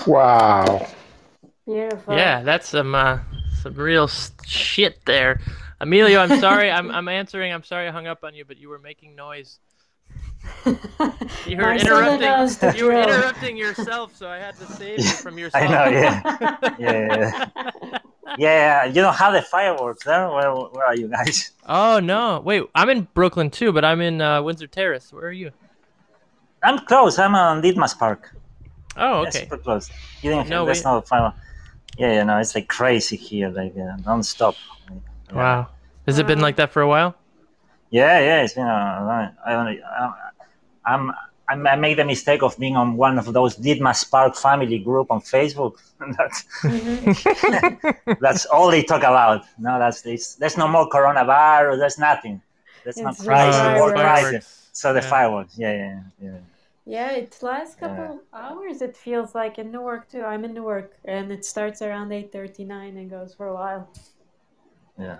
Wow. Beautiful. Yeah, that's some uh, some real shit there. Emilio, I'm sorry. I'm I'm answering. I'm sorry I hung up on you, but you were making noise. You were Marcelo knows the interrupting. You were interrupting yourself, so I had to save you from yourself. I know, yeah. Yeah, yeah. Yeah, you don't have the fireworks there. Where, where are you guys? Oh no! Wait, I'm in Brooklyn too, but I'm in uh, Windsor Terrace. Where are you? I'm close. I'm on Ditmas Park. Oh, Yeah, okay. super close. You didn't No, there's we- no firework. Yeah, yeah, no, it's like crazy here, like uh, non-stop. Yeah. Wow. Has it been like that for a while? Yeah, yeah, it's been a, I don't, I, I'm, I'm, I made the mistake of being on one of those Ditmas Park family group on Facebook. that's, Mhm. that's all they talk about. No, that's it's, there's no more coronavirus. There's nothing. There's not It's crazy, just more fireworks. crazy. So the Yeah. fireworks, yeah, yeah, yeah. Yeah, it's last couple hours. It feels like in Newark too. I'm in Newark, and it starts around eight thirty nine and goes for a while. yeah.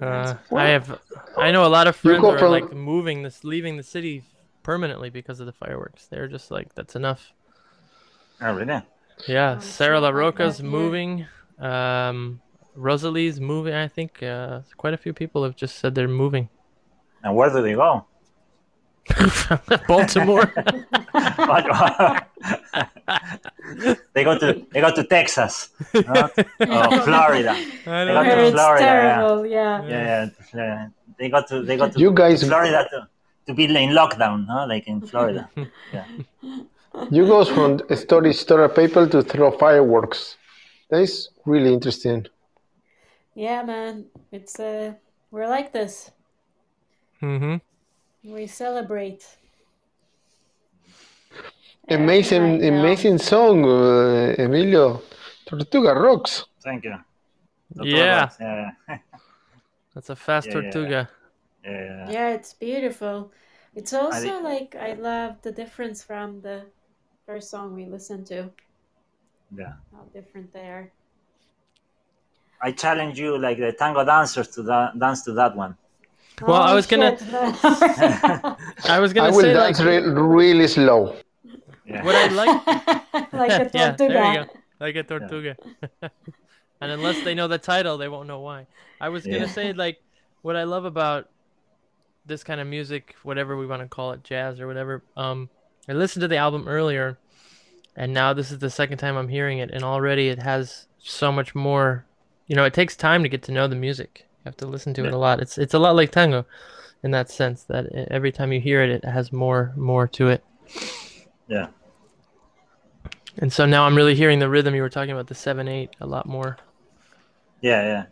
Uh, I have, I know a lot of You friends are from- like moving this, leaving the city permanently because of the fireworks. They're just like, that's enough. Oh, really? Yeah, Oh, Sarah shit La Roca's yeah. moving. Um, Rosalie's moving. I think uh, quite a few people have just said they're moving. And where do they go? Baltimore. they go to they go to Texas, no? or Florida. They don't got Where to Florida, yeah. terrible. Yeah. Yeah, yeah, yeah. They got to they got to You guys, Florida to, to be in lockdown, no? Like in Florida. Yeah. you goes from story story paper to throw fireworks. That is really interesting. Yeah, man. It's uh, we're like this. hmm We celebrate. Amazing, Every night amazing song, uh, Emilio. Tortuga rocks. Thank you. Yeah. Yeah. That's a fast Yeah, yeah. tortuga. Yeah. Yeah, it's beautiful. It's also think- like I love the difference from the first song we listened to. Yeah. How different they are. I challenge you, like the tango dancers, to da- dance to that one. Well, I Oh, was gonna- I was gonna will say dance like, re- really slow. Yeah. what I like. like a yeah, there you tortuga. go. Like a tortuga. and unless they know the title, they won't know why. I was gonna Yeah. say like, what I love about this kind of music, whatever we want to call it, jazz or whatever. Um, I listened to the album earlier, and now this is the second time I'm hearing it, and already it has so much more. You know, it takes time to get to know the music. You have to listen to it a lot. It's it's a lot like tango, in that sense that every time you hear it, it has more more to it. Yeah. And so now I'm really hearing the rhythm you were talking about, the seven eight, a lot more. Yeah, yeah,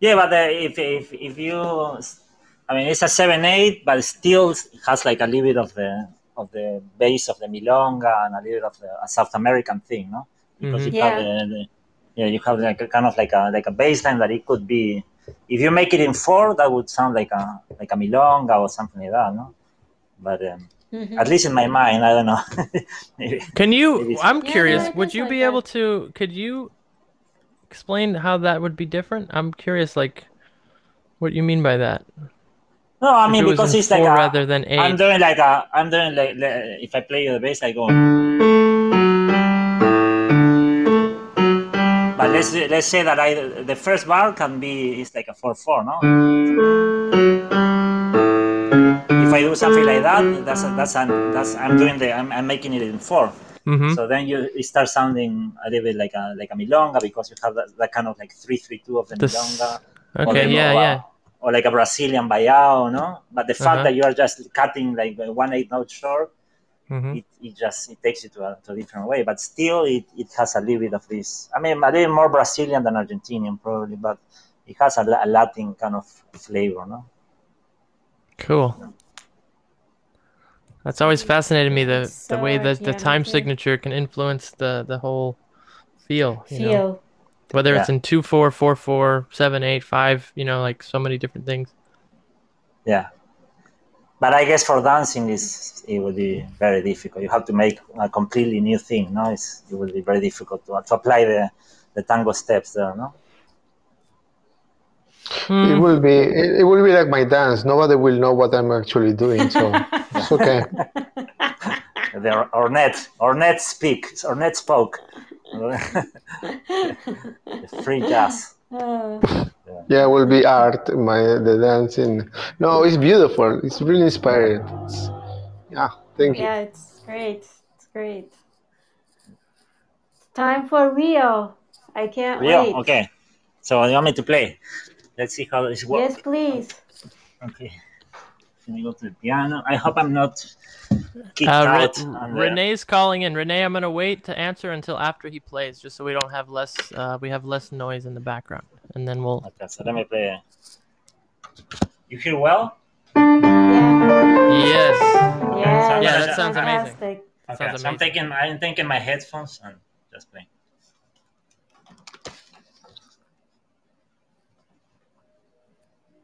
yeah. But uh, if if if you, I mean, it's a seven eight, but it still has like a little bit of the of the bass of the milonga and a little bit of the a South American thing, no? Because Mhm. you have the, the yeah, you have like a kind of like a like a bass line that it could be. If you make it in four, that would sound like a like a milonga or something like that, no? But um, Mhm. at least in my mind, I don't know. Maybe. Can you? I'm Yeah, curious. no, would you like be that. able to? Could you explain how that would be different? I'm curious, like what you mean by that. No, I mean it because it's like a, rather than 8 I'm doing like a, I'm doing like, like if I play the bass, I go. Let's let's say that I the first bar can be it's like a four four, no? If I do something like that, that's a, that's an, that's I'm doing the I'm, I'm making it in four. hmm So then you it starts sounding a little bit like a like a milonga because you have that, that kind of like three three two of the This- milonga Okay. the- Yeah. or, Yeah. or like a Brazilian baião, no? But the fact Uh-huh. that you are just cutting like one eight note short, hmm it, it just it takes you to a, to a different way. But still, it, it has a little bit of this. I mean, a little more Brazilian than Argentinian probably, but it has a, a Latin kind of flavor, no? Cool. That's always fascinated me the It's the way that the time signature can influence the the whole feel. You know? Feel. Whether it's Yeah. in two four four four seven eight five. You know, like so many different things. Yeah. But I guess for dancing, is it would be very difficult. You have to make a completely new thing, no? It's, it will be very difficult to, to apply the, the tango steps there, no? Hmm. It will be it, it will be like my dance. Nobody will know what I'm actually doing, so it's okay. the Ornette, Ornette speak, Ornette spoke. Free jazz. Uh, Yeah, will be art. My the dancing. No, it's beautiful. It's really inspiring. It's- yeah, thank you. yeah, it's great. It's great. Time for Rio. I can't Rio, wait. okay. So you want me to play? Let's see how this works. Yes, please. Okay. Let me go to the piano. I hope I'm not kicked Uh, Re- out. on Renee's calling in. Renee, I'm gonna wait to answer until after he plays, just so we don't have less. Uh, we have less noise in the background, and then we'll. Okay, so let me play. You hear well? Yeah. Yes. Yeah, Yeah, that that's sounds amazing. Okay, Sounds so I'm amazing. taking I'm taking my headphones and just playing.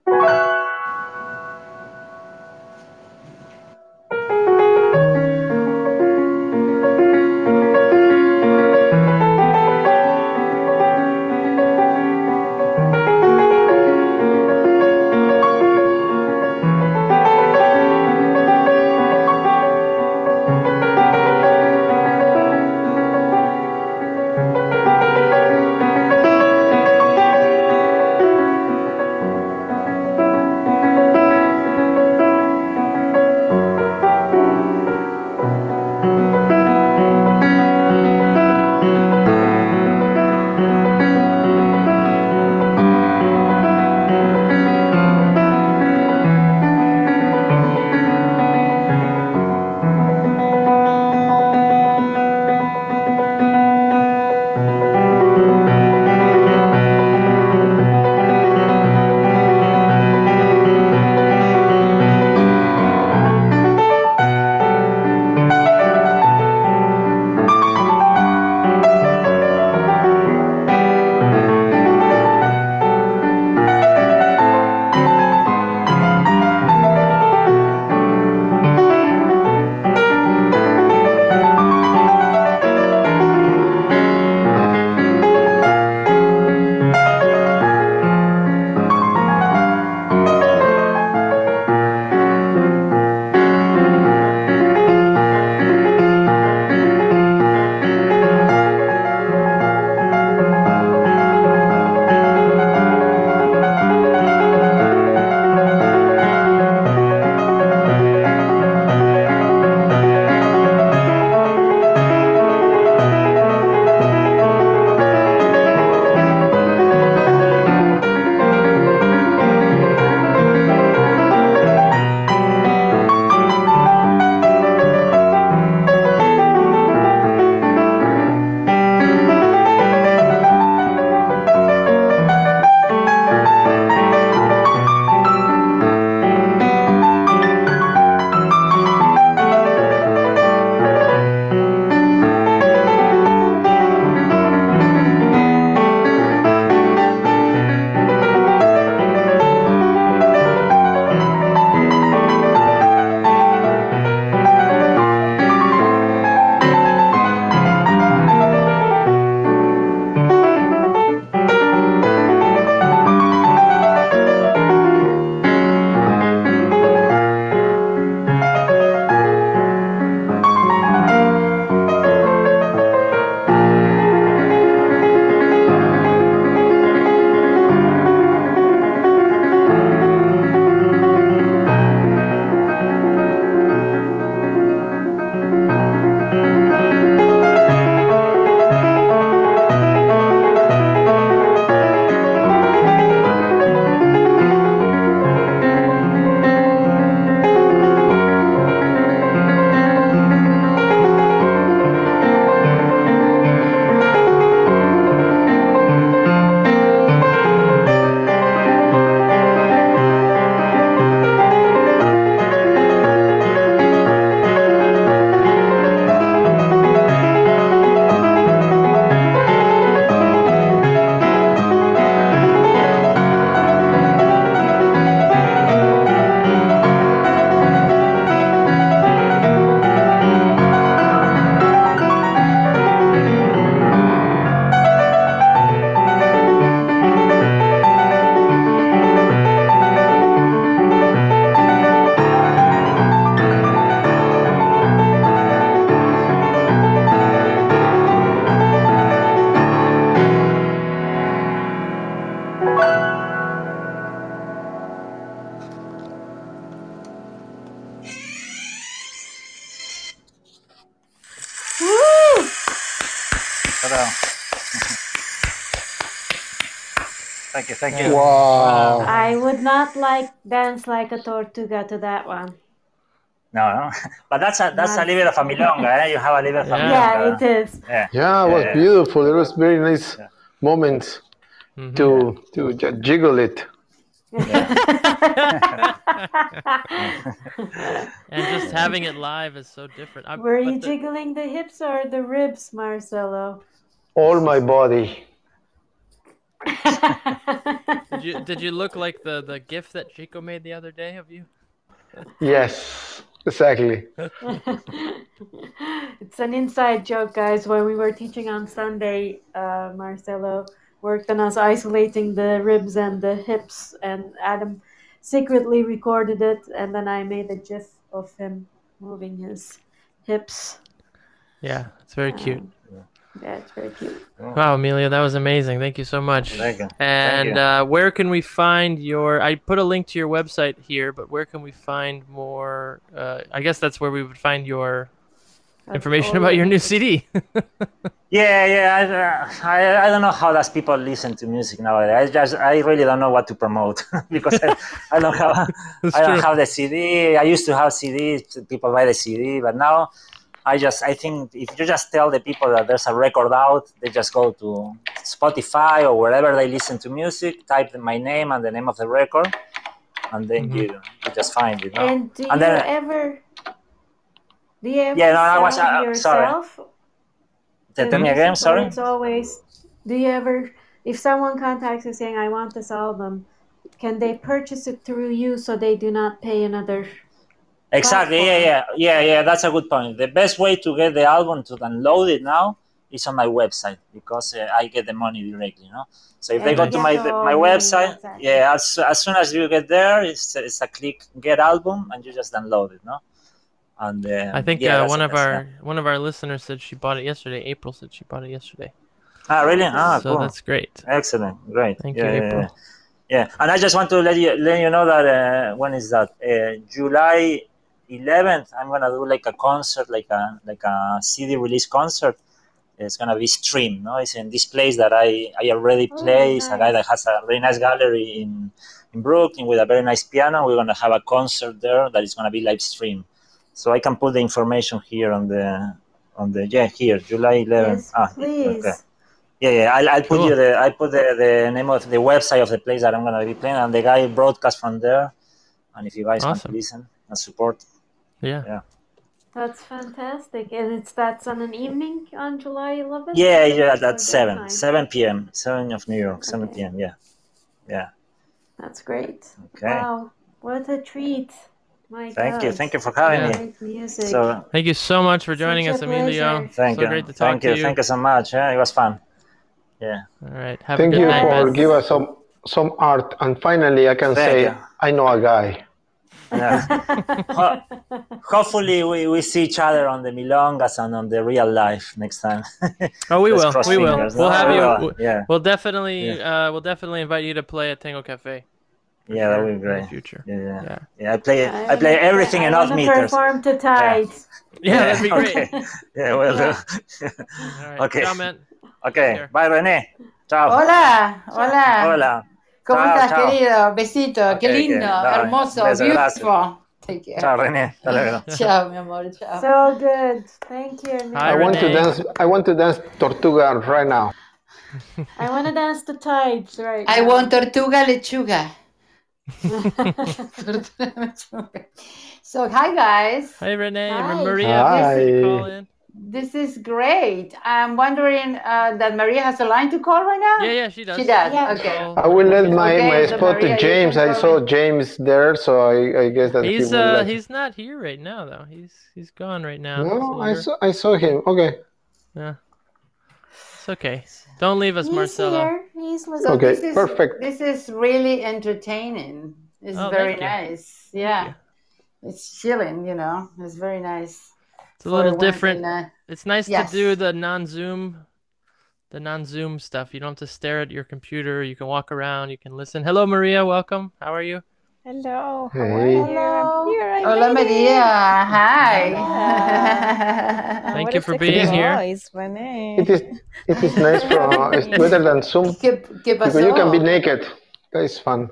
Thank thank you. Wow. I would not like dance like a tortuga to that one. No, no, but that's a that's a little bit of a milonga. Eh? You have a little bit of a Yeah. Yeah, it is. Yeah. Yeah, it was Yeah. beautiful. There was very nice Yeah. moments Mhm. to to ju- jiggle it. and just having it live is so different. I, Were you the- jiggling the hips or the ribs, Marcelo? All my body. Did you did you look like the the gif that Chico made the other day of you? Yes, exactly. it's an inside joke, guys. When we were teaching on Sunday, uh, Marcelo worked on us isolating the ribs and the hips, and Adam secretly recorded it, and then I made a gif of him moving his hips. Yeah, it's very cute. Um, yeah, it's very cute. Wow, Emilio, that was amazing. Thank you so much. Thank you. And you. uh, where can we find your? I put a link to your website here, but where can we find more? Uh, I guess that's where we would find your That's information about your new CD. Yeah, yeah. I, uh, I, I don't know how does people listen to music nowadays. I just, I really don't know what to promote because I, I don't have, I don't true. have the CD. I used to have CDs. People buy the CD, but now I just, I think if you just tell the people that there's a record out, they just go to Spotify or wherever they listen to music, type my name and the name of the record, and then Mhm. you, you just find it. No? And do And you then- ever? Do you ever Yeah, no, I was, sound uh, sorry. yourself? Tell me again. Sorry. It's always. Do you ever, if someone contacts you saying, "I want this album," can they purchase it through you so they do not pay another? Exactly. Yeah, yeah, yeah, yeah. That's a good point. The best way to get the album to download it now is on my website because uh, I get the money directly. You know. So if they go to my my money, website, yeah, as, as soon as you get there, it's it's a click get album and you just download it. No. And uh, I think yeah, uh, one of our it. one of our listeners said she bought it yesterday. April said she bought it yesterday. ah really ah so cool that's great. excellent great Thank yeah, you, yeah, April. yeah. Yeah, and I just want to let you let you know that uh, when is that uh, July 11th? I'm gonna do like a concert, like a like a CD release concert. It's gonna be streamed. No, it's in this place that I I already Oh, play. It's a guy that has a very nice gallery in in Brooklyn with a very nice piano. We're gonna have a concert there that is gonna be live stream. So I can put the information here on the on the yeah here July 11th. Yes, ah, please. okay. Yeah, yeah. I'll, I'll put Cool. you the I put the, the name of the website of the place that I'm gonna be playing, and the guy broadcast from there. And if you guys want to listen and support, Yeah. Yeah. That's fantastic, and it's that's on an evening on July 11th. yeah, yeah, that's seven, daytime? seven p.m., seven of New York, seven Okay. p.m. Yeah, yeah. That's great. Okay. Wow, what a treat! My Thank you, thank you for having Yeah. me. Great music. So Thank you so much for joining us, a Emilio. thank so you, great to talk thank to you, you. thank you so much. Yeah, it was fun. Yeah. All right. Have Thank a good you night, for guys. give us some some art. And finally, I can Thank say you. I know a guy. Yeah. Ho- Hopefully, we, we see each other on the milongas and on the real life next time. Oh, we will. We will. fingers, We'll no? have We you. will, we'll- Yeah, We'll definitely. Uh, we'll definitely invite you to play at Tango Cafe. for Yeah, that would be In the great. future. yeah, yeah. Yeah. Yeah, I play I I play wanna- everything in I odd meters. perform to tides. Yeah, that'd be great. Okay. Yeah, well, Yeah. All right. Okay. Ciao, man. okay. care. Bye, René. Chao. Hola, hola. Hola. ¿Cómo Chao, estás, chao. querido? Besito, Ok, qué lindo, ok, dale. hermoso, Beso, beautiful. Take care. Chao, René. Hasta luego. Chao, mi amor, chao. So good. Thank you. Hi, I want to dance. I want to dance Tortuga right now. I want to dance the tides right I now. want tortuga lechuga. Tortuga lechuga. so, hi guys. Hi, Renee. Hi. Maria, Hi. Please did you call in? This is great. I'm wondering uh, that Maria has a line to call right now? Yeah, yeah, she does. She does. Yeah. Okay. I will let my, Okay, my so spot Maria, to James. I saw ahead. James there, so I, I guess that He's he would uh like. he's not here right now though. He's he's gone right now. No, I saw I saw him. Okay, Yeah. It's okay. Don't leave us, He's Marcelo. here. He's So listening. Okay, this is, perfect. This is really entertaining. It's Oh, very nice. Yeah. It's chilling, you know. It's very nice. It's a little different. in a- uh, It's nice Yes. to do the non-Zoom, the non-Zoom stuff. You don't have to stare at your computer. You can walk around. You can listen. Hello, Maria. Welcome. How are you? Hello. How Hey. are you? I'm here. I Hola. Maria. Hi. Thank you for being here. voice, It is it is nice from it's better than Zoom ¿Qué, qué pasó? you can be naked. That is fun.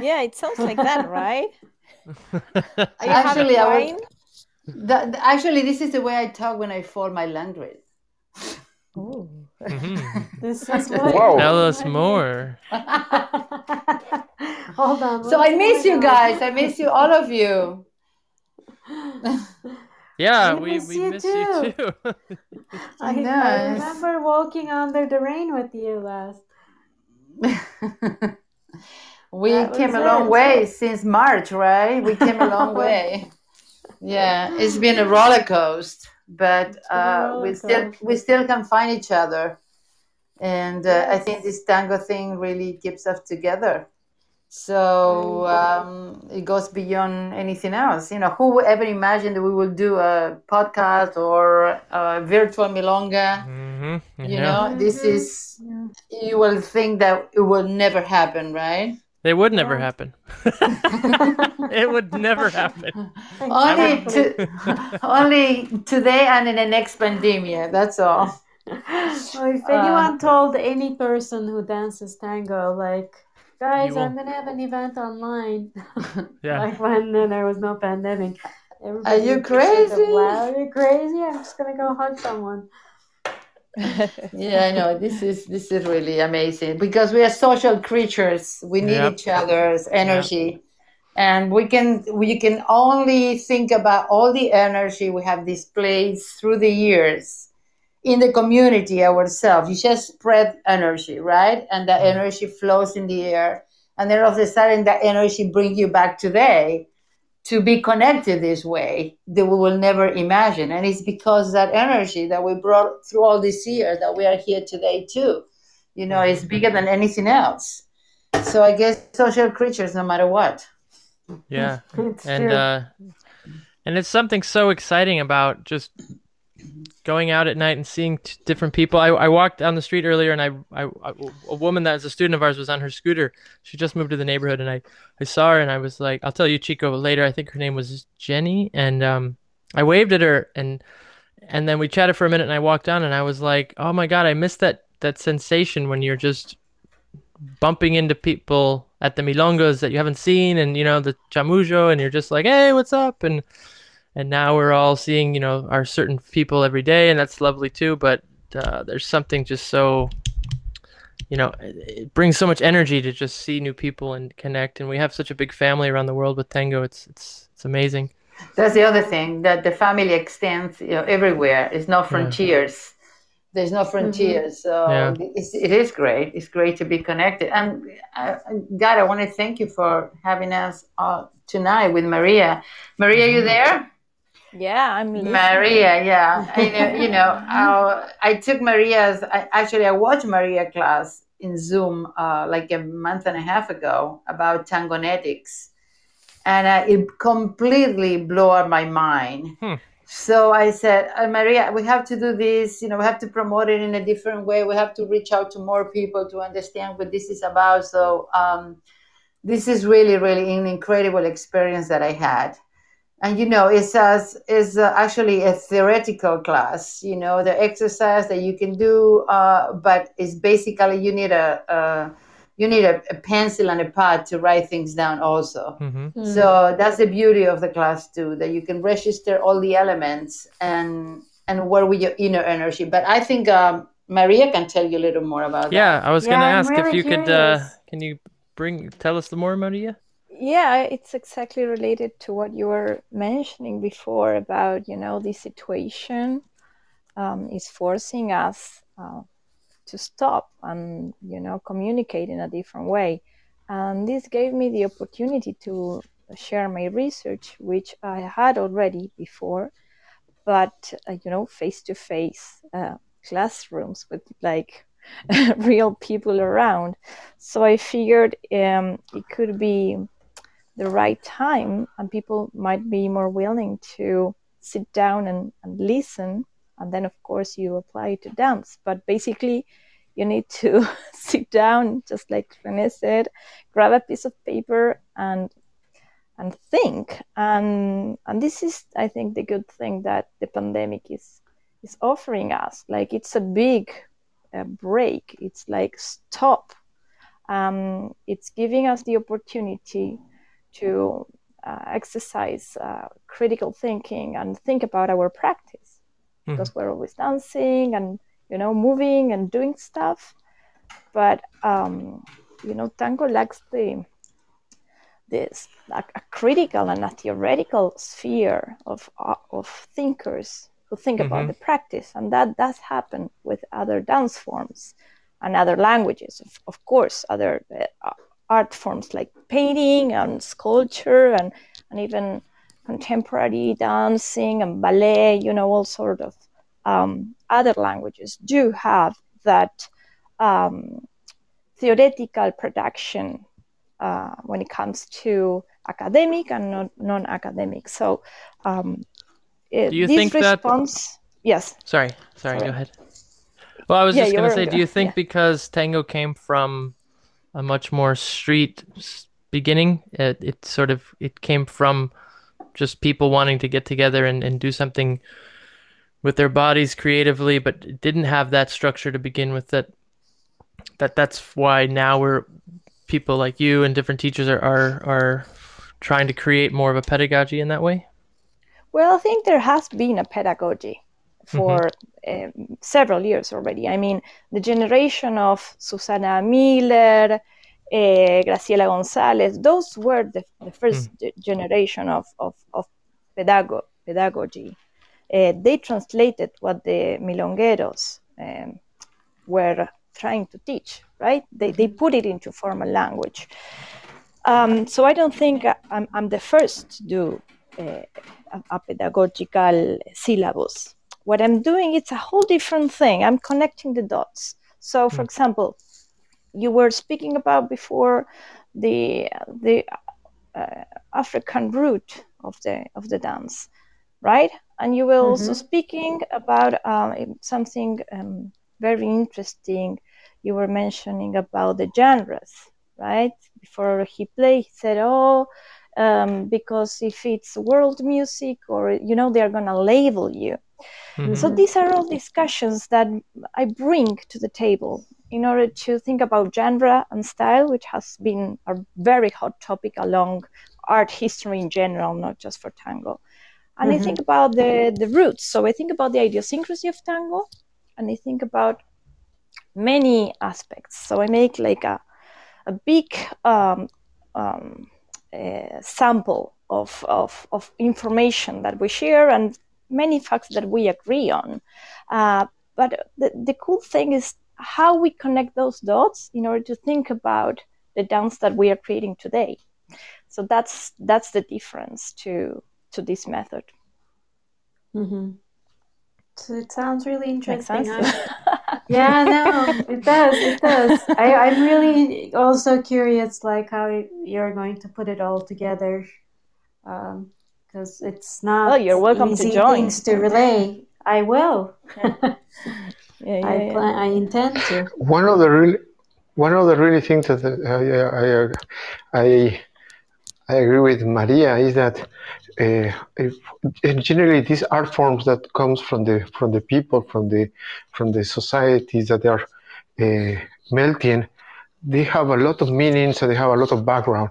Yeah, it sounds like that, right? Are you Actually, I having was- wine? That- actually, this is the way I talk when I fold my laundry. Ooh. Mhm. This is what. Wow. Tell us more. Hold on. So I miss you guys. I miss you, all of you. Yeah, We we, miss we you miss you too. too. I, I remember walking under the rain with you last. we That came a was long it. way since March, right? We came a long way. Yeah, it's been a roller coaster, but been a uh, we still coaster. we still can find each other, and uh, I think this tango thing really keeps us together. So um, it goes beyond anything else. You know, who would ever imagine that we will do a podcast or a virtual milonga? hmm You yeah. know, this is you will think that it will never happen, right? It would never Yeah. happen. it would never happen. only Exactly. to, only today and in the next pandemic. That's all. Well, if anyone told any person who dances tango, like, guys, I'm gonna have an event online, Yeah. like when uh, there was no pandemic. Everybody Are you would just think of, crazy? "Wow, Are you crazy? I'm just gonna go hug someone. Yeah, I know. This is this is really amazing because we are social creatures. We need Yep. each other's energy, and we can we can only think about all the energy we have displayed through the years in the community ourselves. You just spread energy, right? And that mm. energy flows in the air, and then all of a sudden that energy brings you back today to be connected this way that we will never imagine. And it's because that energy that we brought through all these years that we are here today too. You know, it's bigger than anything else. So I guess social creatures, no matter what. Yeah. It's and true. uh and it's something so exciting about just going out at night and seeing t- different people. I, I walked down the street earlier and I, I I- a woman that was a student of ours was on her scooter. She just moved to the neighborhood and I I saw her and I was like I'll tell you Chico later. I think her name was Jenny and um I waved at her and and then we chatted for a minute and I walked down and I was like oh my god I missed that that sensation when you're just bumping into people at the milongas that you haven't seen and you know the chamuyo and you're just like hey what's up? And and now we're all seeing you know our certain people every day and that's lovely too but uh, there's something just so you know it, it brings so much energy to just see new people and connect and we have such a big family around the world with tango it's it's it's amazing That's the other thing that the family extends you know, everywhere. It's no frontiers. There's no frontiers. So Yeah. it's, it is great. It's great to be connected. And uh, God, I want to thank you for having us uh, tonight with Maria. Maria, you there? Yeah, I'm listening. Maria, yeah. I know, you know, uh, I took Maria's, I, actually, I watched Maria class in Zoom uh, like a month and a half ago about tangonetics. And uh, it completely blew up my mind. Hmm. So I said, uh, Maria, we have to do this. You know, we have to promote it in a different way. We have to reach out to more people to understand what this is about. So um, this is really, really an incredible experience that I had and you know it's as is uh, actually a theoretical class you know the exercise that you can do uh, but it's basically you need a, a you need a, a pencil and a pad to write things down also. Hmm. So that's the beauty of the class too that you can register all the elements and and work with your inner energy. But i think um, maria can tell you a little more about that. Yeah i was Yeah, gonna I'm ask if really you could uh can you bring tell us the more maria Yeah, it's exactly related to what you were mentioning before about, you know, the situation um, is forcing us uh, to stop and, you know, communicate in a different way. And this gave me the opportunity to share my research, which I had already before, but, uh, you know, face to face classrooms with like real people around. So I figured um, it could be the right time and people might be more willing to sit down and, and listen and then of course you apply it to dance but basically you need to sit down just like Rene said grab a piece of paper and and think. And and this is, I think, the good thing that the pandemic is is offering us. Like it's a big uh, break. It's like stop. Um, it's giving us the opportunity to uh, exercise uh, critical thinking and think about our practice Mhm. because we're always dancing and you know moving and doing stuff but um, you know tango lacks the this a, a critical and a theoretical sphere of uh, of thinkers who think about Mhm. the practice and that does happen with other dance forms and other languages of, of course other uh, art forms like painting and sculpture and, and even contemporary dancing and ballet you know all sort of um, other languages do have that um, theoretical production uh, when it comes to academic and non- non-academic. So, um, Do you this think that- yes, Sorry, sorry, Sorry. go ahead. Well, I was Yeah, just gonna say, do you think yeah. because tango came from a much more street beginning, it, it sort of it came from just people wanting to get together and, and do something with their bodies creatively, but didn't have that structure to begin with. That that that's why now we're people like you and different teachers are are, are trying to create more of a pedagogy in that way. Well, I think there has been a pedagogy for um, several years already. I mean, the generation of Susana Miller, uh, Graciela Gonzalez, those were the, the first ge- generation of, of, of pedago- pedagogy. Uh, they translated what the milongueros um, were trying to teach, right? They, they put it into formal language. Um, so I don't think I- I'm, I'm the first to do uh, a, a pedagogical syllabus. What I'm doing it's a whole different thing. I'm connecting the dots. So, for example, you were speaking about before the the uh, African root of the of the dance, right? And you were also speaking about um, something um, very interesting. You were mentioning about the genres, right? Before he played, he said, "Oh, um, because if it's world music, or you know, they're gonna label you." Mhm. So these are all discussions that I bring to the table in order to think about genre and style, which has been a very hot topic along art history in general, not just for tango. And I think about the, the roots. So I think about the idiosyncrasy of tango, and I think about many aspects. So I make like a, a big um, um, uh, sample of, of, of information that we share and many facts that we agree on. Uh, but the, the cool thing is how we connect those dots in order to think about the dance that we are creating today. So that's that's the difference to to this method. hmm So it sounds really interesting. yeah, no, it does. It does. I, I'm really also curious, like how you're going to put it all together, because it's not. Oh, you're welcome to easy join. things to relay. I will. Yeah, yeah, I yeah. plan. I intend to. One of the really, one of the really things that uh, I, I, I, I agree with Maria is that uh, if, and generally these art forms that comes from the from the people from the from the societies that they are uh, melting, they have a lot of meanings and they have a lot of background.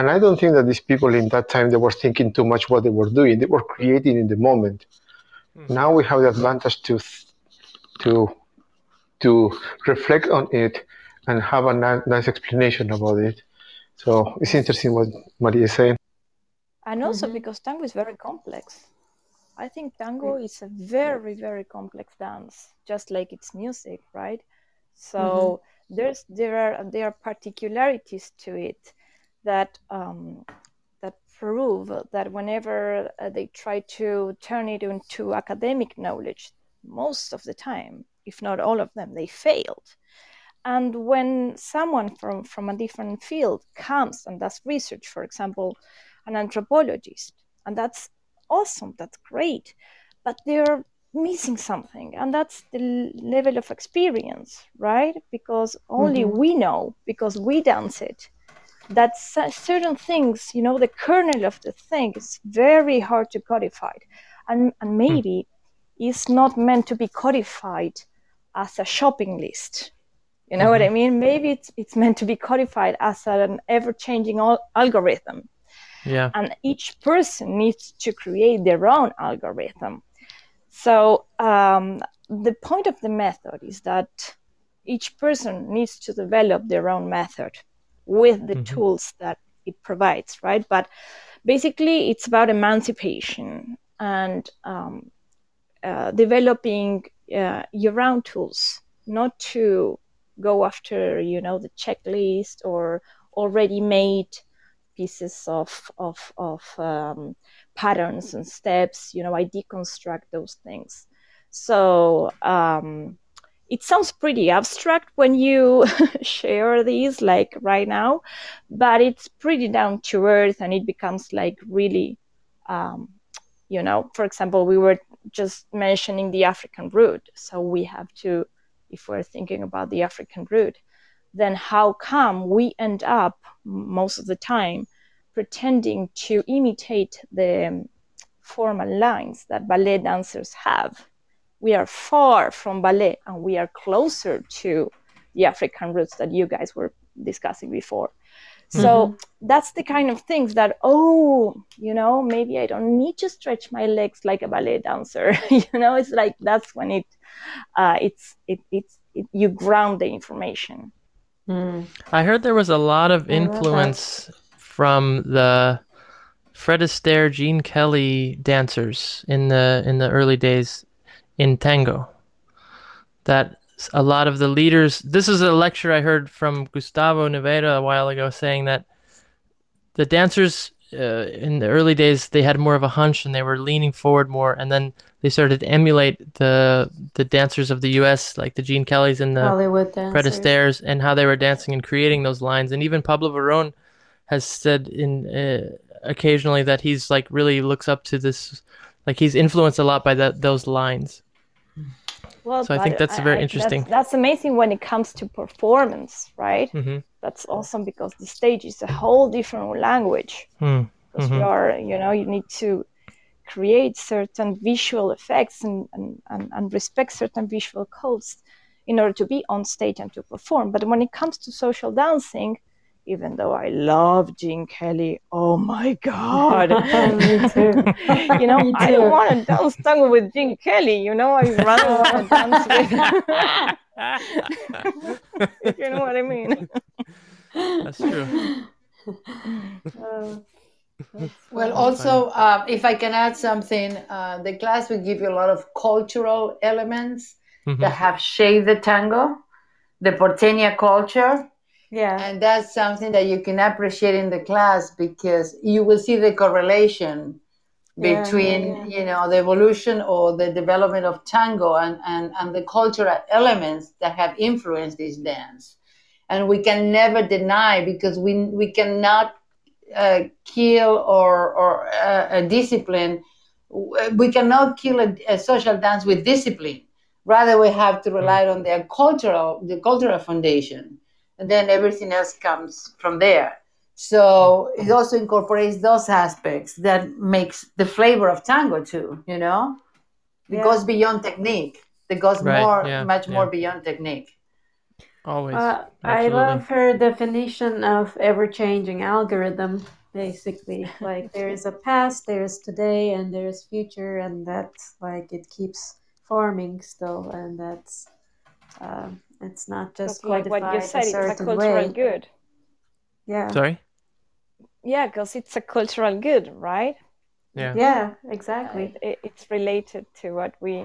And I don't think that these people in that time they were thinking too much what they were doing. They were creating in the moment. Mm-hmm. Now we have the advantage to to to reflect on it and have a ni- nice explanation about it. So it's interesting what Maria is saying. And also Mhm. because tango is very complex. I think tango mm. is a very, very complex dance, just like its music, right? So mm-hmm. there's there are there are particularities to it that um, that prove that whenever uh, they try to turn it into academic knowledge, most of the time, if not all of them, they failed. And when someone from, from a different field comes and does research, for example, an anthropologist, and that's awesome, that's great, but they're missing something, and that's the level of experience, right? Because only Mhm. we know, because we dance it, that certain things, you know, the kernel of the thing is very hard to codify, and and maybe it's not meant to be codified as a shopping list. You know what I mean? Maybe it's it's meant to be codified as an ever-changing al- algorithm Yeah. and each person needs to create their own algorithm. So um, the point of the method is that each person needs to develop their own method with the tools that it provides, right? But basically, it's about emancipation and um, uh, developing uh, your own tools, not to go after, you know, the checklist or already made pieces of of of um, patterns and steps. You know, I deconstruct those things. So um, it sounds pretty abstract when you share these, like right now, but it's pretty down to earth, and it becomes like really, um, you know. For example, we were just mentioning the African root, so we have to, if we're thinking about the African root, then how come we end up most of the time pretending to imitate the um, formal lines that ballet dancers have? We are far from ballet and we are closer to the African roots that you guys were discussing before. So that's the kind of things that, oh, you know, maybe I don't need to stretch my legs like a ballet dancer. you know, it's like that's when it, uh, it's, it, it's, it, you ground the information. I heard there was a lot of influence from the Fred Astaire, Gene Kelly dancers in the in the early days in tango. That a lot of the leaders. This is a lecture I heard from Gustavo Naveira a while ago, saying that the dancers uh, in the early days they had more of a hunch and they were leaning forward more, and then they started to emulate the the dancers of the U.S. like the Gene Kellys and the Hollywood Fred. Astaires and how they were dancing and creating those lines. And even Pablo Verón has said in uh, occasionally that he's like really looks up to this, like he's influenced a lot by that those lines. Well, So I think that's very interesting. That's, that's amazing when it comes to performance, right? hmm That's awesome because the stage is a whole different language. Hmm. Because we are, you know, you need to create certain visual effects and, and, and, and respect certain visual codes in order to be on stage and to perform. But when it comes to social dancing, even though I love Gene Kelly, oh my God. Me too. you know, Me I don't want to dance tango with Gene Kelly. You know, I rather want to dance with. you know what I mean? That's true. Uh, Well, also, uh, if I can add something, uh, the class will give you a lot of cultural elements Mhm. that have shaped the tango, the porteña culture, yeah. and that's something that you can appreciate in the class because you will see the correlation Yeah, between yeah, yeah. you know the evolution or the development of tango and, and, and the cultural elements that have influenced this dance. And we can never deny because we we cannot uh, kill or or uh, a discipline. We cannot kill a, a social dance with discipline. Rather we have to rely on their cultural the cultural foundation and then everything else comes from there so it also incorporates those aspects that makes the flavor of tango too you know it Yeah. goes beyond technique it goes Right, more yeah, much more beyond technique Always. Uh, I love her definition of ever-changing algorithm. Basically, like there is a past, there is today, and there is future, and that's like it keeps forming still, and that's um, it's not just Just like what you said, a it's a cultural way. good. Yeah, Sorry. Yeah, because it's a cultural good, right? Yeah. yeah, exactly. it, it's related to what we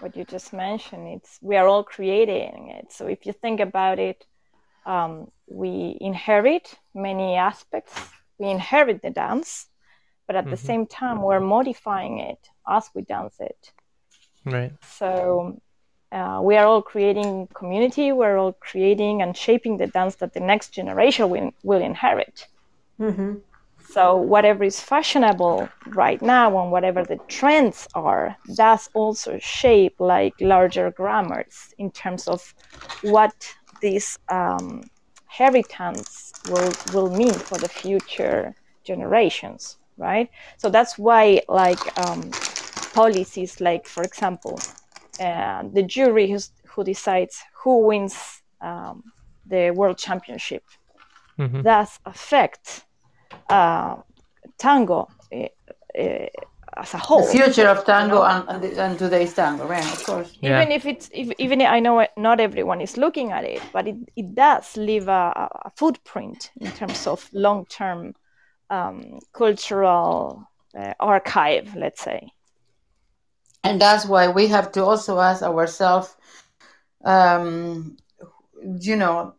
what you just mentioned it's we are all creating it so if you think about it um, we inherit many aspects we inherit the dance but at the Mhm. same time we're modifying it as we dance it Right. so uh, we are all creating community we're all creating and shaping the dance that the next generation will, will inherit hmm so whatever is fashionable right now and whatever the trends are, that's also shape like larger grammars in terms of what these um, inheritance will will mean for the future generations, right? So that's why, like um, policies, like for example, uh, the jury who's, who decides who wins um, the world championship Mhm. does affect uh, tango uh, uh, as a whole. The future of tango and, and, the- and today's tango, right? Of course. Yeah. Even if it's if, even I know it- not everyone is looking at it, but it, it does leave a, a- a footprint in terms of long term um, cultural uh, archive, let's say. And that's why we have to also ask ourselves um, you know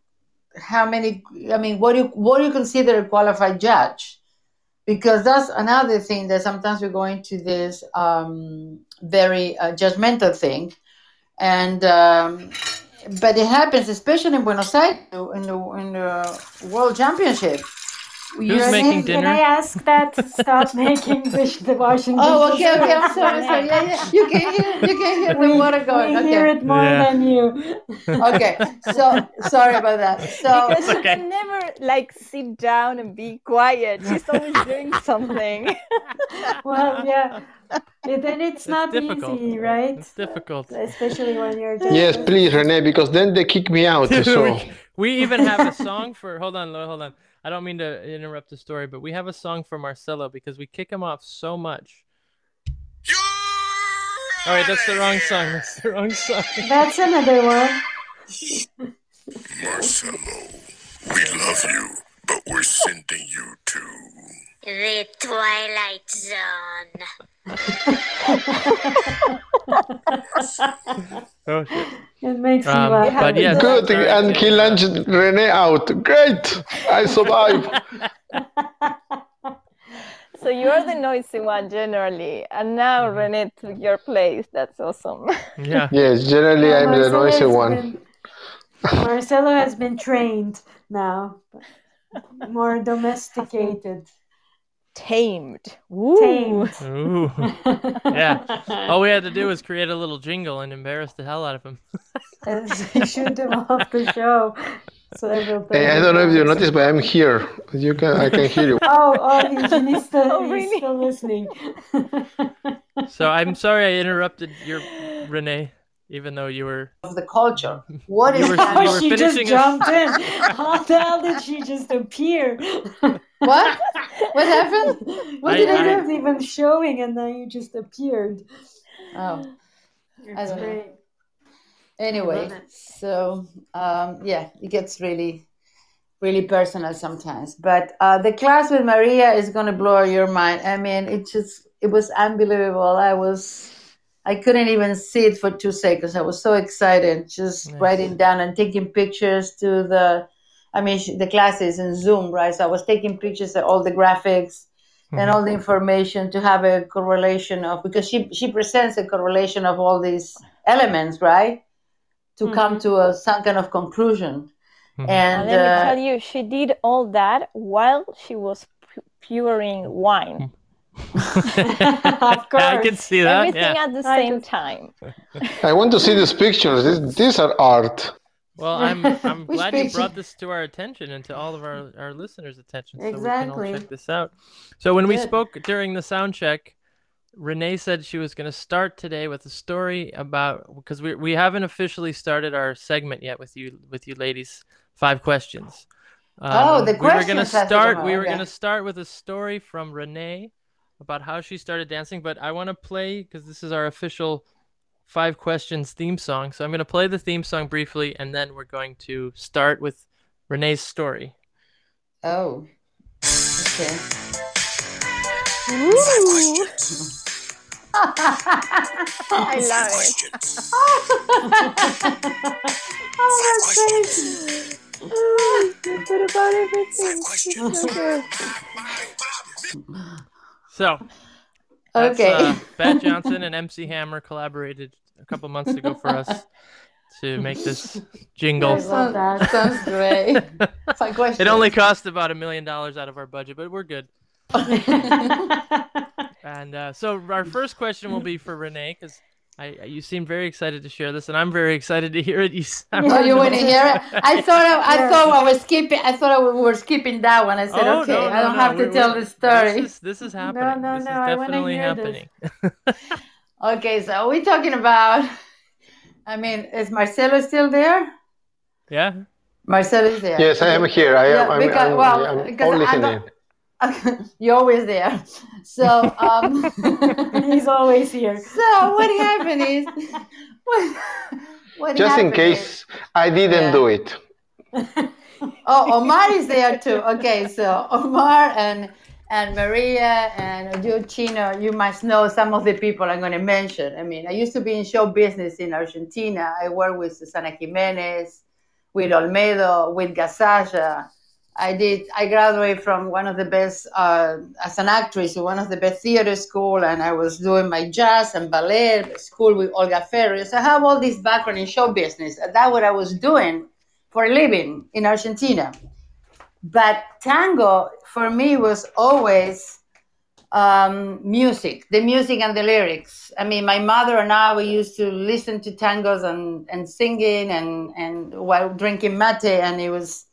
how many i mean what do you what do you consider a qualified judge? Because that's another thing that sometimes we go into this um, very uh, judgmental thing. And um, but it happens especially in buenos aires in the, in the world championship Who's Renee, making Can? I ask that to stop making dish, the washing oh, dishes? oh okay okay i'm sorry, sorry. Yeah, yeah. you can hear you can hear the We, water going we okay hear it more Yeah. than you. okay so sorry about that so Because okay. she never like sit down and be quiet. She's always doing something. well, yeah. And then it's, not difficult. easy, right? It's difficult. Especially when you're just Yes, please, Renee, because then they kick me out. So we, we even have a song for. Hold on, hold on. I don't mean to interrupt the story, but we have a song for Marcelo because we kick him off so much. All right, that's the wrong song. That's the wrong song. That's another one. Marcelo, we love you, but we're sending you to. The Twilight Zone. Oh shit. It makes me Um, laugh. but yes, good, sorry. and he launched Renee out. Great, I survived. so you're the noisy one generally, and now Renee took your place. That's awesome. Yeah. Yes, generally I'm the noisy one. been- Marcelo has been trained now, more domesticated, Tamed. Woo. tamed. Ooh. Yeah. All we had to do was create a little jingle and embarrass the hell out of him. And shoot him off the show. Several Hey, I don't know if you noticed, but I'm here. You can, I can hear you. Oh, oh, he's, he's still, Oh, he's still listening. So I'm sorry I interrupted your Renee, even though you were. of the culture. What You is were- that? Oh, she just finishing a- jumped in. How the hell did she just appear? What? What happened? What I- did I, I- do? wasn't even showing, and then you just appeared. Oh, That's great. anyway. So um, yeah, it gets really, really personal sometimes. But uh, the class with Maria is gonna blow your mind. I mean, it just it was unbelievable. I was. I couldn't even see it for two seconds. I was so excited, just Nice. writing down and taking pictures to the. I mean, the classes in Zoom, right? So I was taking pictures of all the graphics and all the information to have a correlation of because she she presents a correlation of all these elements, right? To come to a some kind of conclusion. Mhm. And And let me uh, tell you, she did all that while she was pu- puring wine. of course. I can see that. Everything Yeah. at the I same can- time. I want to see these pictures. These, these are art. Well, I'm I'm glad you brought this to our attention and to all of our, our listeners' attention, so we can all check this out. So when we spoke during the sound check, Renee said she was going to start today with a story about because we we haven't officially started our segment yet with you with you ladies. Five questions. Oh, the um, we were going to questions has to start. We were okay. going to start with a story from Renee about how she started dancing, but I want to play because this is our official five questions theme song. So I'm going to play the theme song briefly, and then we're going to start with Renee's story. oh, okay. Ooh, I love it. Questions. oh, that's great. Oh, you put about everything. Questions. So. So, that's, Okay. uh, Bat Johnson and MC Hammer collaborated a couple months ago for us to make this jingle. I love that. Sounds great. Fine question. It only cost about a million dollars out of our budget, but we're good. And uh, so our first question will be for Renee because I, you seem very excited to share this, and I'm very excited to hear it. You sound Oh, you want to hear it? I thought I, I Yeah. thought I was skipping. I thought I, we were skipping that one. I said, Oh, okay, no, I don't no, have to we're- tell the story. This is, this is happening. no, this no, is I wanna hear this. Okay, so we're talking about. I mean, is Marcelo still there? yeah. Marcelo is there. Yes, I am here. I am. Yeah, I'm, because- I'm, well, I'm because all I listening. Don't- You're always there. So, um, He's always here. so what happened is, what, what Just in happened case I didn't Yeah. do it. Oh, Omar is there too. Okay, so Omar and and Maria and you, you must know some of the people I'm going to mention. I mean, I used to be in show business in Argentina. I worked with Susana Giménez, with Olmedo, with Gasalla. I did. I graduated from one of the best uh, as an actress one of the best theater school, and I was doing my jazz and ballet school with Olga Ferris. I have all this background in show business. That's what I was doing for a living in Argentina. But tango for me was always um, music, the music and the lyrics. I mean, my mother and I we used to listen to tangos and, and singing and, and while drinking mate, and it was,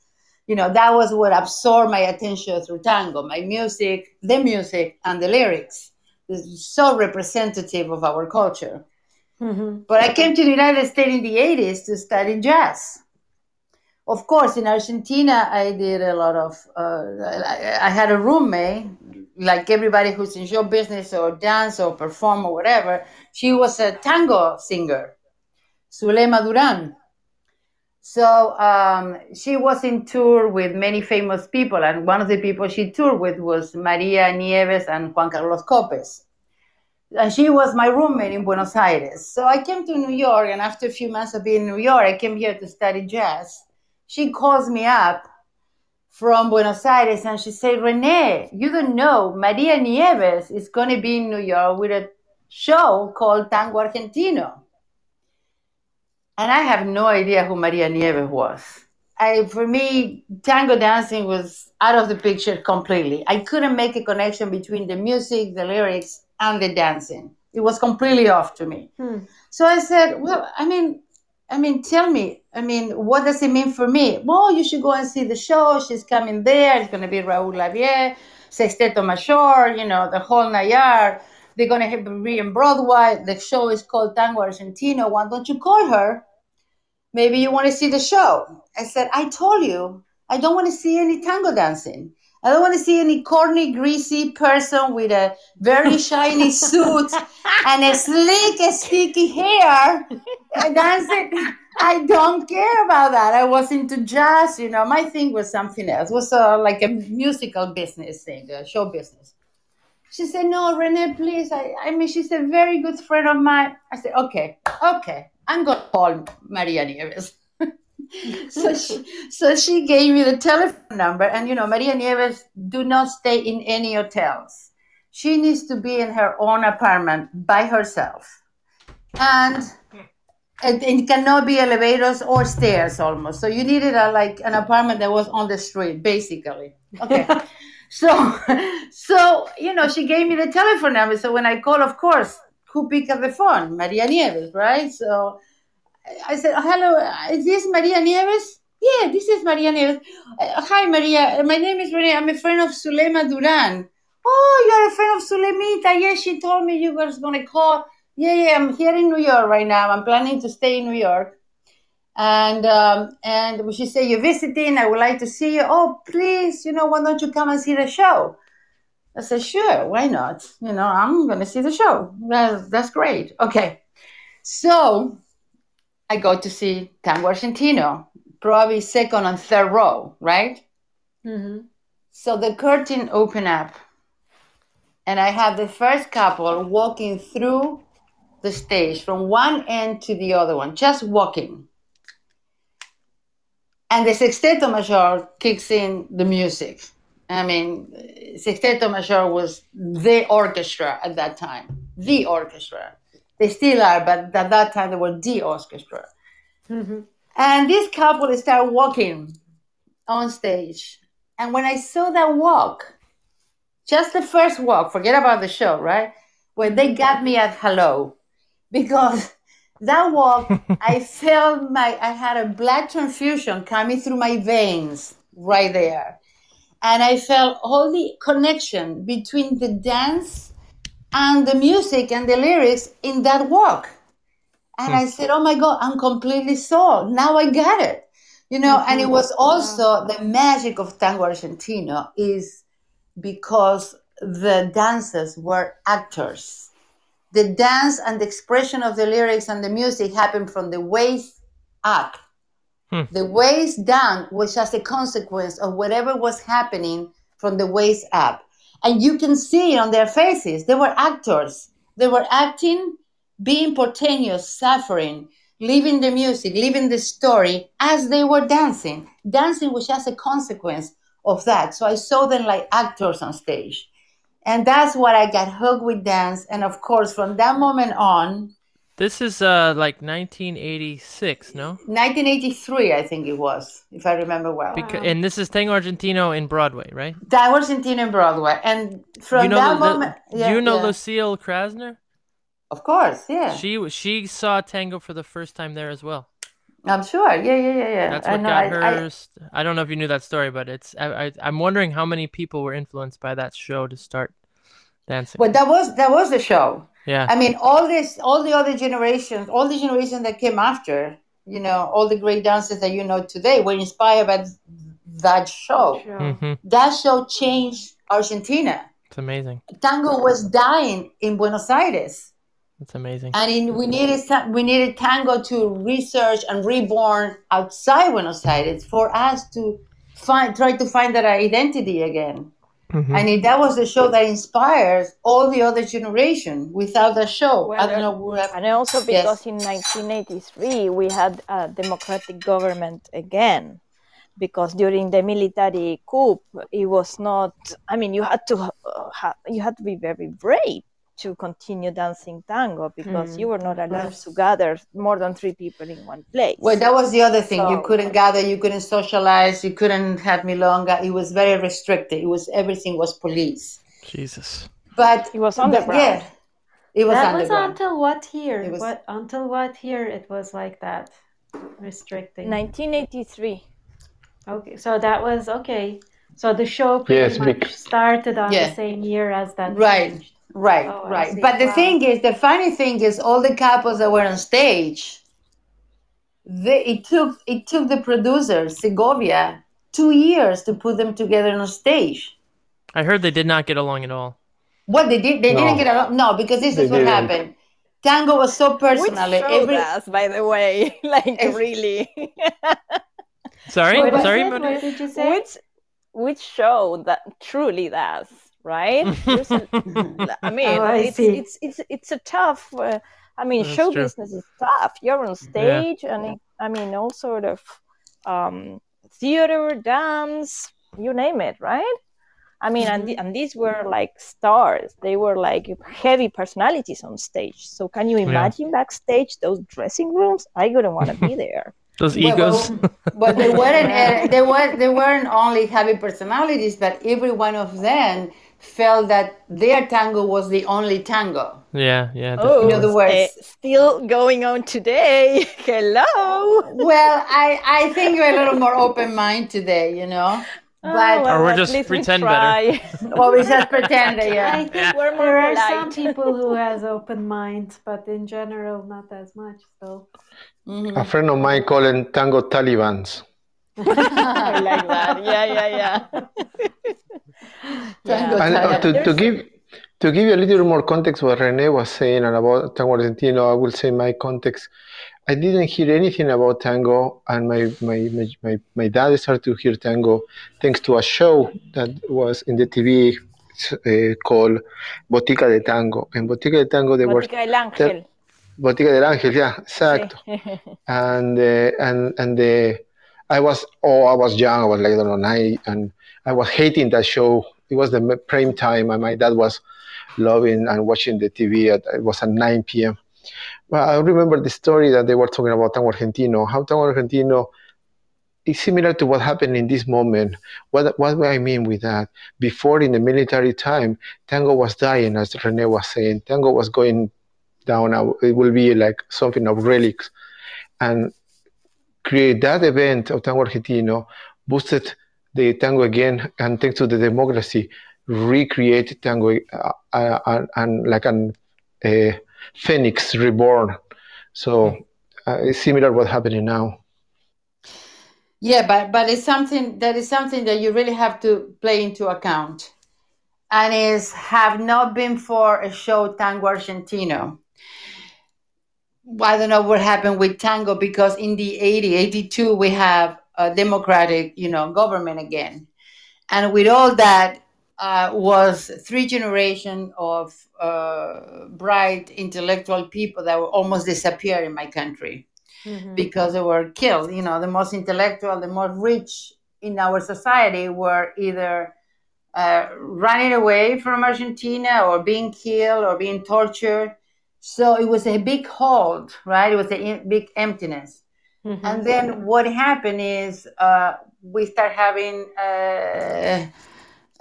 you know, that was what absorbed my attention through tango. My music, the music, and the lyrics is so representative of our culture. Mhm. But I came to the United States in the 80s to study jazz. Of course, in Argentina, I did a lot of, uh, I, I had a roommate, like everybody who's in show business or dance or perform or whatever. She was a tango singer, Zulema Duran. So um, she was in tour with many famous people, and one of the people she toured with was Maria Nieves and Juan Carlos Copes and she was my roommate in Buenos Aires. So I came to New York, and after a few months of being in New York, I came here to study jazz. She calls me up from Buenos Aires and she said, Renee, you don't know, Maria Nieves is going to be in New York with a show called Tango Argentino. And I have no idea who Maria Nieves was. I, for me, tango dancing was out of the picture completely. I couldn't make a connection between the music, the lyrics, and the dancing. It was completely off to me. Hmm. So I said, "Well, I mean, I mean, tell me. I mean, what does it mean for me? Well, you should go and see the show. She's coming there. It's going to be Raúl Lavie, Sexteto Mayor, you know, the whole Nayar. They're going to be in Broadway. The show is called Tango Argentino. Why don't you call her? Maybe you want to see the show. I said, I told you, I don't want to see any tango dancing. I don't want to see any corny, greasy person with a very shiny suit and a slick, sticky hair dancing. I don't care about that. I was into jazz, you know. My thing was something else. It was uh, like a musical business thing, a show business. She said, "No, Renee, please. I, I mean, she's a very good friend of mine." I said, "Okay, okay. I'm gonna call Maria Nieves." so she, so she gave me the telephone number, and you know, Maria Nieves do not stay in any hotels. She needs to be in her own apartment by herself, and it, it cannot be elevators or stairs almost. So you needed a, like an apartment that was on the street, basically. Okay. so, so you know, she gave me the telephone number. So when I call, of course, who picked up the phone? Maria Nieves, right? So I said, "Hello, is this Maria Nieves?" Yeah, this is Maria Nieves. "Uh, hi, Maria. My name is Maria. I'm a friend of Zulema Duran. Oh, you're a friend of Zulemita. Yeah, she told me you were gonna call. Yeah, yeah. I'm here in New York right now. I'm planning to stay in New York. And um, and she said, "You're visiting. I would like to see you. Oh, please, you know, why don't you come and see the show?" I said, "Sure, why not? You know, I'm gonna see the show. That's, that's great. Okay." So I go to see Tango Argentino, probably second and third row, right? Mhm. So the curtain open up, and I have the first couple walking through the stage from one end to the other one, just walking. And the Sexteto Mayor kicks in the music. I mean, Sexteto Mayor was the orchestra at that time, the orchestra. They still are, but at that time they were the orchestra. Mhm. And this couple started walking on stage. And when I saw that walk, just the first walk, forget about the show, right? When they got me at hello, because that walk, I felt my, I had a blood transfusion coming through my veins right there. And I felt all the connection between the dance and the music and the lyrics in that walk. And I hmm. said, Oh my God, I'm completely sold. Now I got it. You know, and it mm-hmm. was also the magic of Tango Argentino is because the dancers were actors. The dance and the expression of the lyrics and the music happened from the waist up. Hmm. The waist down was just a consequence of whatever was happening from the waist up. And you can see it on their faces. They were actors. They were acting, being spontaneous, suffering, living the music, living the story as they were dancing. Dancing was just a consequence of that. So I saw them like actors on stage. And that's what I got hooked with dance. And of course, from that moment on, This is uh like 1986, no? 1983, I think it was, if I remember well. Because and this is Tango Argentino in Broadway, right? That was in Broadway. And from you know that the- moment, yeah, you know yeah. Lucille Krasner? Of course, yeah. She she saw tango for the first time there as well. I'm sure. Yeah, yeah, yeah, yeah. That's I what know. got I- her. I- I, don't know if you knew that story, but it's I, I I'm wondering how many people were influenced by that show to start dancing. Well, that was that was the show. Yeah. I mean, all this, all the other generations, all the generations that came after, you know, all the great dancers that you know today were inspired by that show. hmm That show changed Argentina. It's amazing. Tango was dying in Buenos Aires, It's amazing. and in, we needed ta- we needed tango to research and reborn outside Buenos Aires for us to find try to find that identity again. Mhm. And it, that was the show that inspires all the other generation. Without the show, I don't know. who have- And also Yes. because in 1983 we had a democratic government again, because during the military coup it was not. I mean, you had to uh, ha- you had to be very brave to continue dancing tango because Mm, you were not allowed course. to gather more than three people in one place. Well, that was the other thing. you couldn't gather, you couldn't socialize, you couldn't have milonga. It was very restricted. It was everything was police. Jesus. But It was but underground. yeah, it was that was until what year? Was- What until what year it was like that, restricting. 1983. Okay, so that was okay. So the show pretty Yes, much bec- started on Yeah. the same year as that. Right. changed. Right, Oh, right. see. But the Wow. thing is, the funny thing is, all the couples that were on stage, they, it took it took the producer Segovia two years to put them together on stage. I heard they did not get along at all. What they did, they didn't get along. No, because this They is what didn't. happened. Tango was so Which personal. show Every does, by the way? like really? Sorry, What is sorry, it? What did you say? which which show that truly does right? I mean Oh, I it's, it's it's it's a tough uh, i mean That's show true. business is tough. You're on stage and it, i mean all sort of um theater dance you name it right? I mean and, the, and these were like stars. They were like heavy personalities on stage. So can you Yeah. imagine backstage those dressing rooms? I wouldn't want to be there. Those Well, egos. but they weren't uh, they were they weren't only heavy personalities, but every one of them felt that their tango was the only tango. yeah, yeah. oh In other words- eh, still going on today hello Well, I I think you're a little more open mind today, you know. Oh, But Or we're just least we pretend better. well, we just pretend that I think Yeah. We're more there are some people who has open mind, but in general, not as much. So Mhm. A friend of mine called them tango Talibans. I like that. Yeah, yeah, yeah. And uh, to, to give to give you a little more context, what Rene was saying and about tango argentino, I will say my context. I didn't hear anything about tango, and my my, my, my, my dad started to hear tango thanks to a show that was in the TV uh, called Botica de Tango. In Botica de Tango, they were Botica el Ángel. Botica del Ángel, yeah, exacto. Sí. and uh, and and the I was oh I was young I was like I don't know nine and I was hating that show. It was the prime time and my dad was loving and watching the TV. At, it was at 9 p.m. But I remember the story that they were talking about Tango Argentino. How Tango Argentino is similar to what happened in this moment. What what do I mean with that? Before in the military time, tango was dying, as Rene was saying. Tango was going down. uh, It will be like something of relics, and create that event of Tango Argentino boosted the tango again, and thanks to the democracy, recreate tango uh, uh, and, and like an uh, phoenix reborn. So uh, it's similar what happening now. Yeah, but but it's something that is something that you really have to play into account, and is have not been for a show Tango Argentino. I don't know what happened with tango because in the 80, 82, we have a democratic, you know, government again, and with all that uh, was three generation of uh, bright intellectual people that were almost disappear in my country because they were killed. You know, the most intellectual, the most rich in our society were either uh, running away from Argentina or being killed or being tortured. So it was a big hold, right? It was a big emptiness. And then what happened is uh, we start having uh,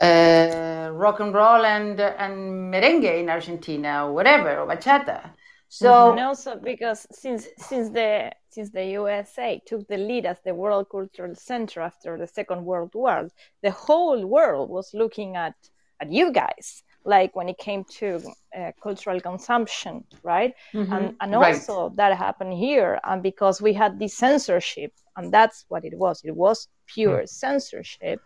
uh, rock and roll and and merengue in Argentina or whatever or bachata. So and also because since since the since the USA took the lead as the world cultural center after the Second World War, the whole world was looking at at you guys. Like when it came to uh, cultural consumption, right? And and Right. also that happened here, and because we had this censorship, and that's what it was. It was pure censorship.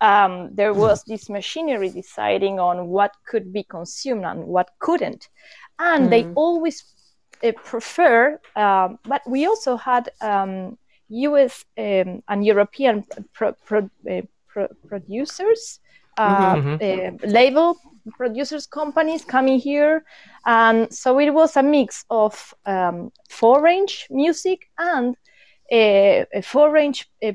Um, there was this machinery deciding on what could be consumed and what couldn't and they always uh, prefer um, but we also had um, us um, and european pro- pro- uh, pro- producers uh, uh, label producers companies coming here and so it was a mix of um, foreign music and uh, uh, foreign uh,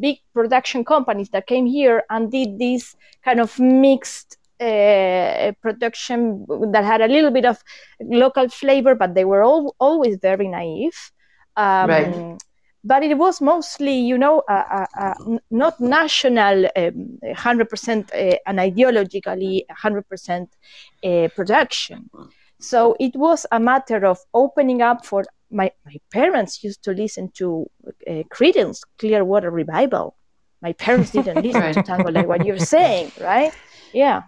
big production companies that came here and did this kind of mixed uh, production that had a little bit of local flavor, but they were all, always very naive. Um, Right. But it was mostly, you know, uh, uh, uh, not national, um, 100% uh, and ideologically 100% uh, production. So it was a matter of opening up for my, my parents used to listen to uh, Creedence Clearwater Revival. My parents didn't listen to tango like what you're saying, right? Yeah.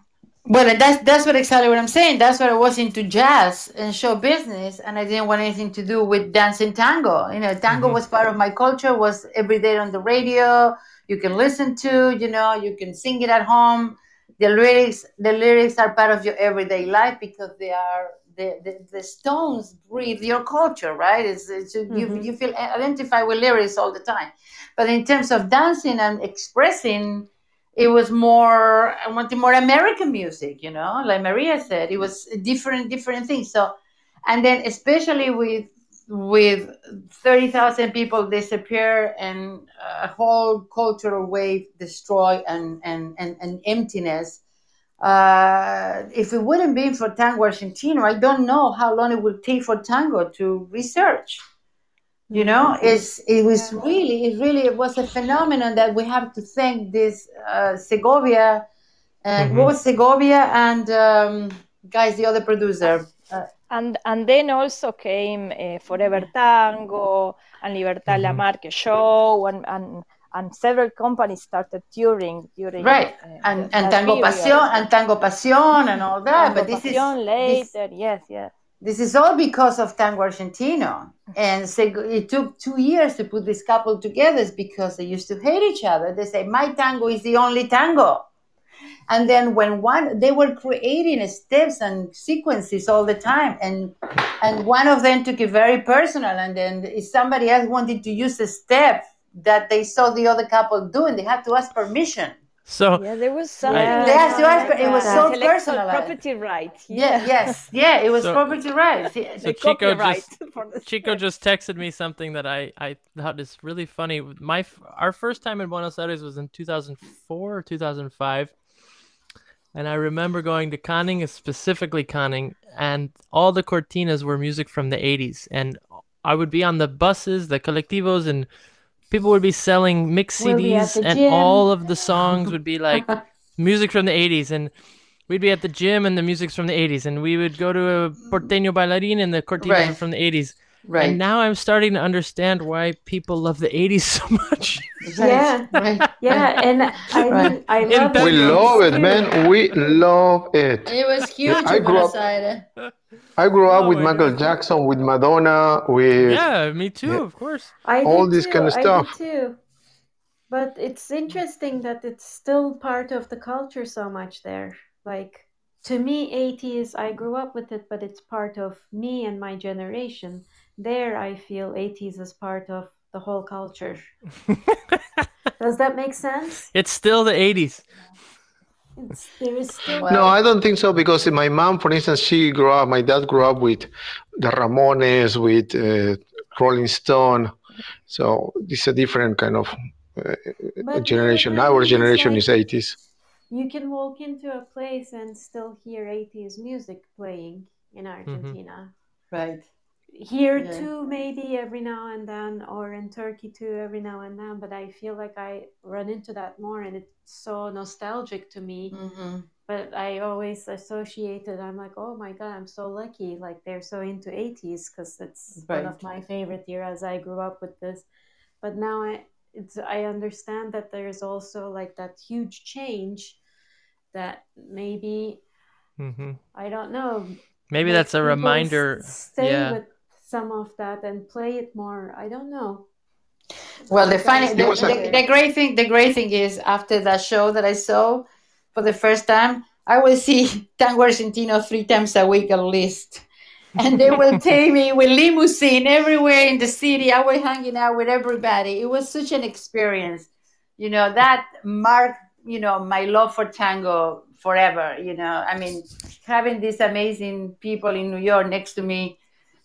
Well, that's that's what exactly what I'm saying. That's what I was into jazz and show business, and I didn't want anything to do with dancing tango. You know, tango mm-hmm. was part of my culture. Was every day on the radio. You can listen to. You know, you can sing it at home. The lyrics, the lyrics are part of your everyday life because they are the the, the stones breathe your culture, right? It's, it's you you mm-hmm. feel identified with lyrics all the time. But in terms of dancing and expressing it was more I wanted more American music, you know, like Maria said, it was different different things. So and then especially with with 30,000 people disappear and a whole cultural wave destroy and and and, and emptiness uh, if it wouldn't be for tango argentino i don't know how long it would take for tango to research you know it's it was really it really it was a phenomenon that we have to thank this uh, segovia and what was segovia and um, guys the other producer. Uh, and and then also came uh, Forever Tango and Libertad La Lamarque show and, and and several companies started touring during right. uh, and and tango period. pasión and tango pasión and all that Tango but this is Pasión this, later yes yes this is all because of tango argentino. Mm-hmm. And Seg- it took two years to put this couple together it's because they used to hate each other. They say my tango is the only tango. And then when one they were creating steps and sequences all the time. And and one of them took it very personal. And then if somebody else wanted to use a step that they saw the other couple doing they had to ask permission So yeah there was something Yeah. like They had to that, ask, but it was so intellectual personalized. property rights yeah yes yeah it was So- property rights so the Chico copyright just Chico just texted me something that I I thought is really funny. My our first time in Buenos Aires was in 2004 or 2005. And I remember going to Canning, specifically Canning, and all the cortinas were music from the 80s. And I would be on the buses, the colectivos, and people would be selling mix CDs, and gym. all of the songs would be like music from the 80s. And we'd be at the gym and the music's from the 80s and we would go to a porteño bailarín and the cortinas Right. from the 80s Right. and now i'm starting to understand why people love the 80s so much Yeah. Right. Yeah, and I Right. I love fact- We love it, man. We love it. It was huge I grew up- I grew up Oh with Michael God. Jackson, with Madonna, with yeah me too Yeah. of course I all this too, kind of stuff. did too. But it's interesting that it's still part of the culture so much there. Like to me, 80s, I grew up with it, but it's part of me and my generation. There, I feel 80s is part of the whole culture. Does that make sense? it's still the 80s It's, there is still. No, I don't think so because my mom, for instance, she grew up. My dad grew up with the Ramones, with uh, Rolling Stone. So it's a different kind of uh, generation. the Our thing is, generation like, is 80s. You can walk into a place and still hear 80s music playing in Argentina. Right. Here Yeah. too, maybe every now and then, or in Turkey too, every now and then. But I feel like I run into that more, and it's so nostalgic to me. hmm But I always associate it. I'm like, oh my god, I'm so lucky. Like they're so into 80s because it's one of my favorite eras. I grew up with this, but now I it's I understand that there's also like that huge change that maybe hmm I don't know. maybe makes that's a reminder stay yeah with some of that and play it more. I don't know. Well, the Like, funny, the, was don't a- the, the great thing, the great thing is after that show that I saw for the first time, I will see Tango Argentino three times a week at least. And they will take me with limousine everywhere in the city. I was hanging out with everybody. It was such an experience. You know, that marked, you know, my love for tango forever. You know, I mean, having these amazing people in New York next to me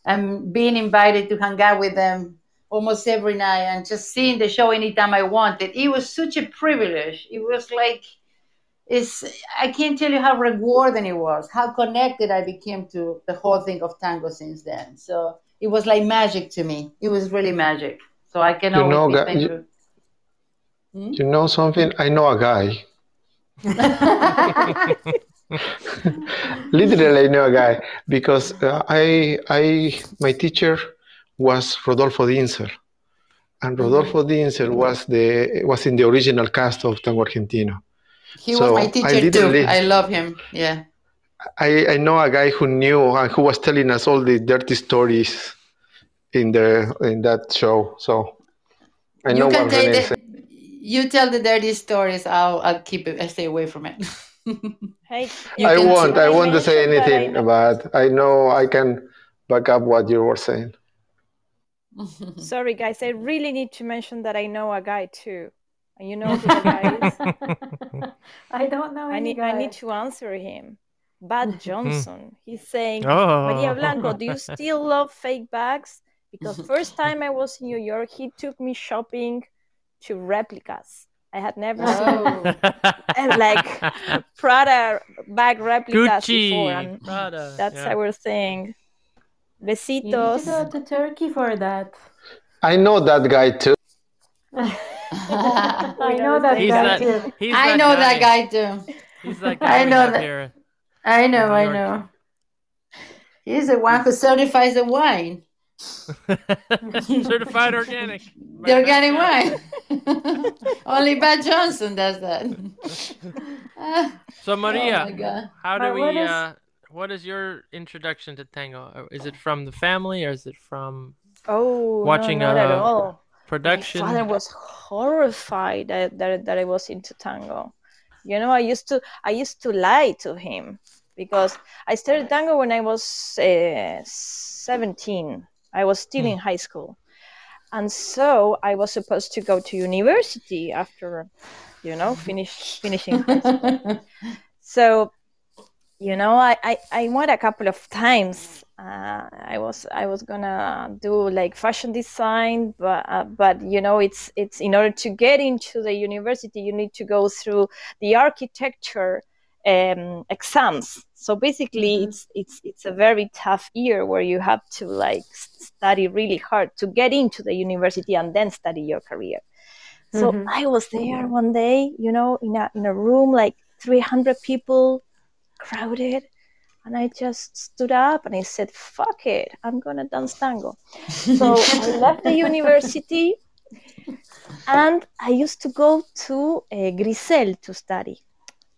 and being invited to hang out with them almost every night and just seeing the show anytime I wanted. It was such a privilege. It was like it's I can't tell you how rewarding it was, how connected I became to the whole thing of tango since then. So it was like magic to me. It was really magic. So I can You always know, be ga- thankful. Hmm? You know something? I know a guy. Literally, I know a guy because uh, I, I, my teacher was Rodolfo Dinzel, and Rodolfo Dinzel was the was in the original cast of Tango Argentino. He So, was my I teacher too. literally- I love him. Yeah. I, I know a guy who knew and who was telling us all the dirty stories in the in that show. So I know you can what take Rene is the, you tell the dirty stories. I'll I'll keep it. I stay away from it. Hey, I won't. I I won't say mentioned I anything, know- but I know I can back up what you were saying. sorry, guys. I really need to mention that I know a guy too. And you know who the guy is? I don't know I any need, I need to answer him. Bud Johnson. He's saying, oh Maria Blanco, do you still love fake bags? Because first time I was in New York, he took me shopping to replicas. I had never oh. seen Oh. and like Prada bag replicas Gucci before, Prada that's yeah. our thing. You need to Besitos. go to Turkey for that. I know that guy too. I know that He's guy that- too. He's I know that guy too. He's that I guy we know that. here. I know. I know. He's the one who certifies the wine, Certified organic. the organic wine. Only Bud Johnson does that. So oh Maria, my God. how do But we? what is- uh, what is your introduction to tango? Uh, Is it from the family or is it from Oh, Watching no, not at a all. production? My father was horrified that, that, that I was into tango. You know, I used to I used to lie to him because I started tango when I was uh, 17. I was still in high school. And so I was supposed to go to university after, you know, finish finishing high school. so you know I, I i went a couple of times uh, i was i was gonna do like fashion design but uh, but you know it's it's in order to get into the university you need to go through the architecture um, exams so basically Mhm. it's it's it's a very tough year where you have to like study really hard to get into the university and then study your career so Mhm. i was there one day you know in a in a room like 300 people crowded. And I just stood up and I said, fuck it, I'm gonna dance tango. So I left the university and I used to go to uh, Gricel to study.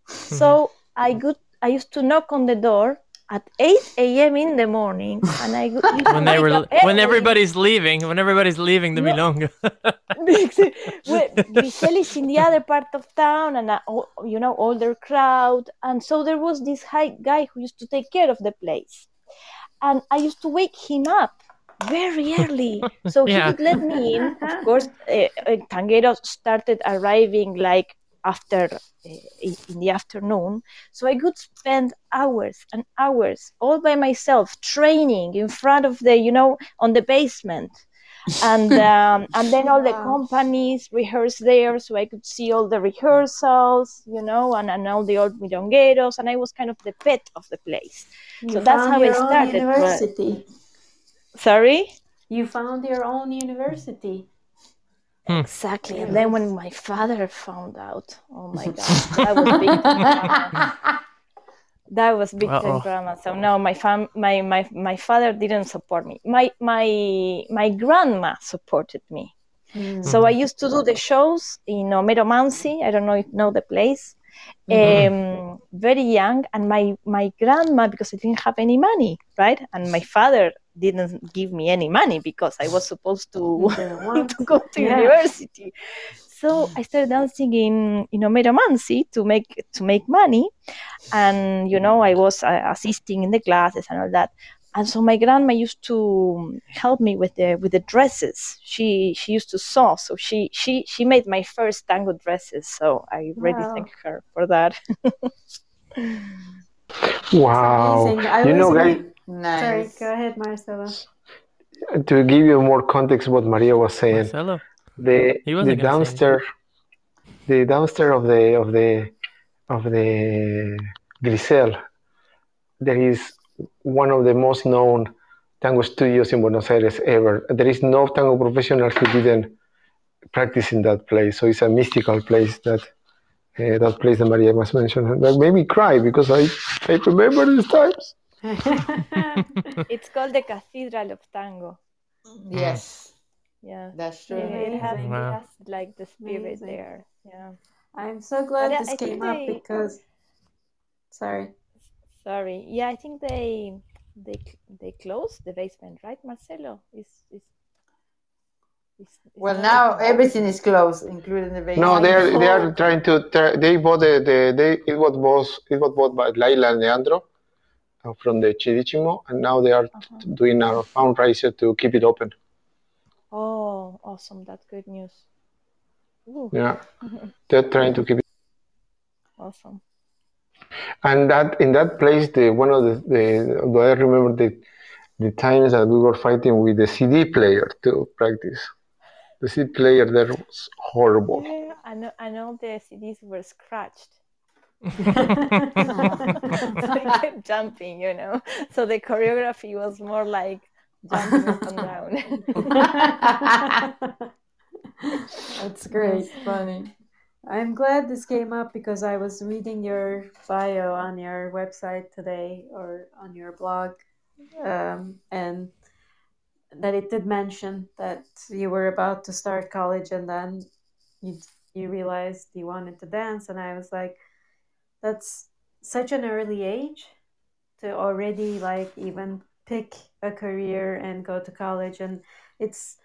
So I could, I used to knock on the door at 8 a.m. in the morning, and I go- used to when they were when everybody's leaving when everybody's leaving the No. milonga Gricel is in the other part of town, and uh, you know older crowd, and so there was this high guy who used to take care of the place, and I used to wake him up very early so Yeah. he could let me in. Of course, uh, uh, tangueros started arriving like after uh, in the afternoon, so I could spend hours and hours all by myself training in front of the you know on the basement and um, and then all the companies rehearse there, so I could see all the rehearsals, you know, and, and all the old milongueros, and I was kind of the pet of the place. You So that's how I your own started, but- University. Sorry, You found your own university. Hmm. exactly. And then when my father found out, oh my god, that was big time drama. That was big time drama. So no, my fam, my my my father didn't support me. My my my grandma supported me. Hmm. So I used to do the shows in Homero Manzi. I don't know if you know the place. Mm-hmm. Um, very young, and my my grandma because I didn't have any money, right? And my father didn't give me any money because I was supposed to want to go to Yeah. university. So I started dancing in in Homero Manzi to make to make money, and you know I was uh, assisting in the classes and all that. And so my grandma used to help me with the with the dresses. She she used to sew, so she she she made my first tango dresses. So I really Wow. thank her for that. Wow. I You know, guys, re- Nice. Sorry, go ahead, Marcela. to give you more context, what Maria was saying, Marcelo. the the gonna downstairs, the downstairs of the of the of the Gricel, there is one of the most known tango studios in Buenos Aires ever. There is no tango professional who didn't practice in that place. So it's a mystical place that uh, that place that Maria was mentioned. That made me cry because I I remember these times. it's called the Cathedral of Tango. Yes, mm. Yeah. that's true. It, it has, it has like the spirit Amazing. there. Yeah. I'm so glad But this I came up they- because. Sorry. Sorry. Yeah, I think they they they closed the basement, right, Marcelo? Is is is, is Well, now open. everything is closed, including the basement. No, they are they are trying to. They bought the, the they it was bought it was bought by Laila and Leandro from the Chirichimo, and now they are Uh-huh. doing a fundraiser to keep it open. Oh, awesome! That's good news. Ooh, Yeah, they're trying to keep it. awesome. And that in that place, the one of the, the although I remember the the times that we were fighting with the CD player to practice. The CD player there was horrible. Yeah, I know. I know the CDs were scratched. So they kept jumping, you know. So the choreography was more like jumping up and down. That's great. That's funny. I'm glad this came up because I was reading your bio on your website today or on your blog, um, and that it did mention that you were about to start college and then you you realized you wanted to dance, and I was like, that's such an early age to already like even pick a career and go to college, and it's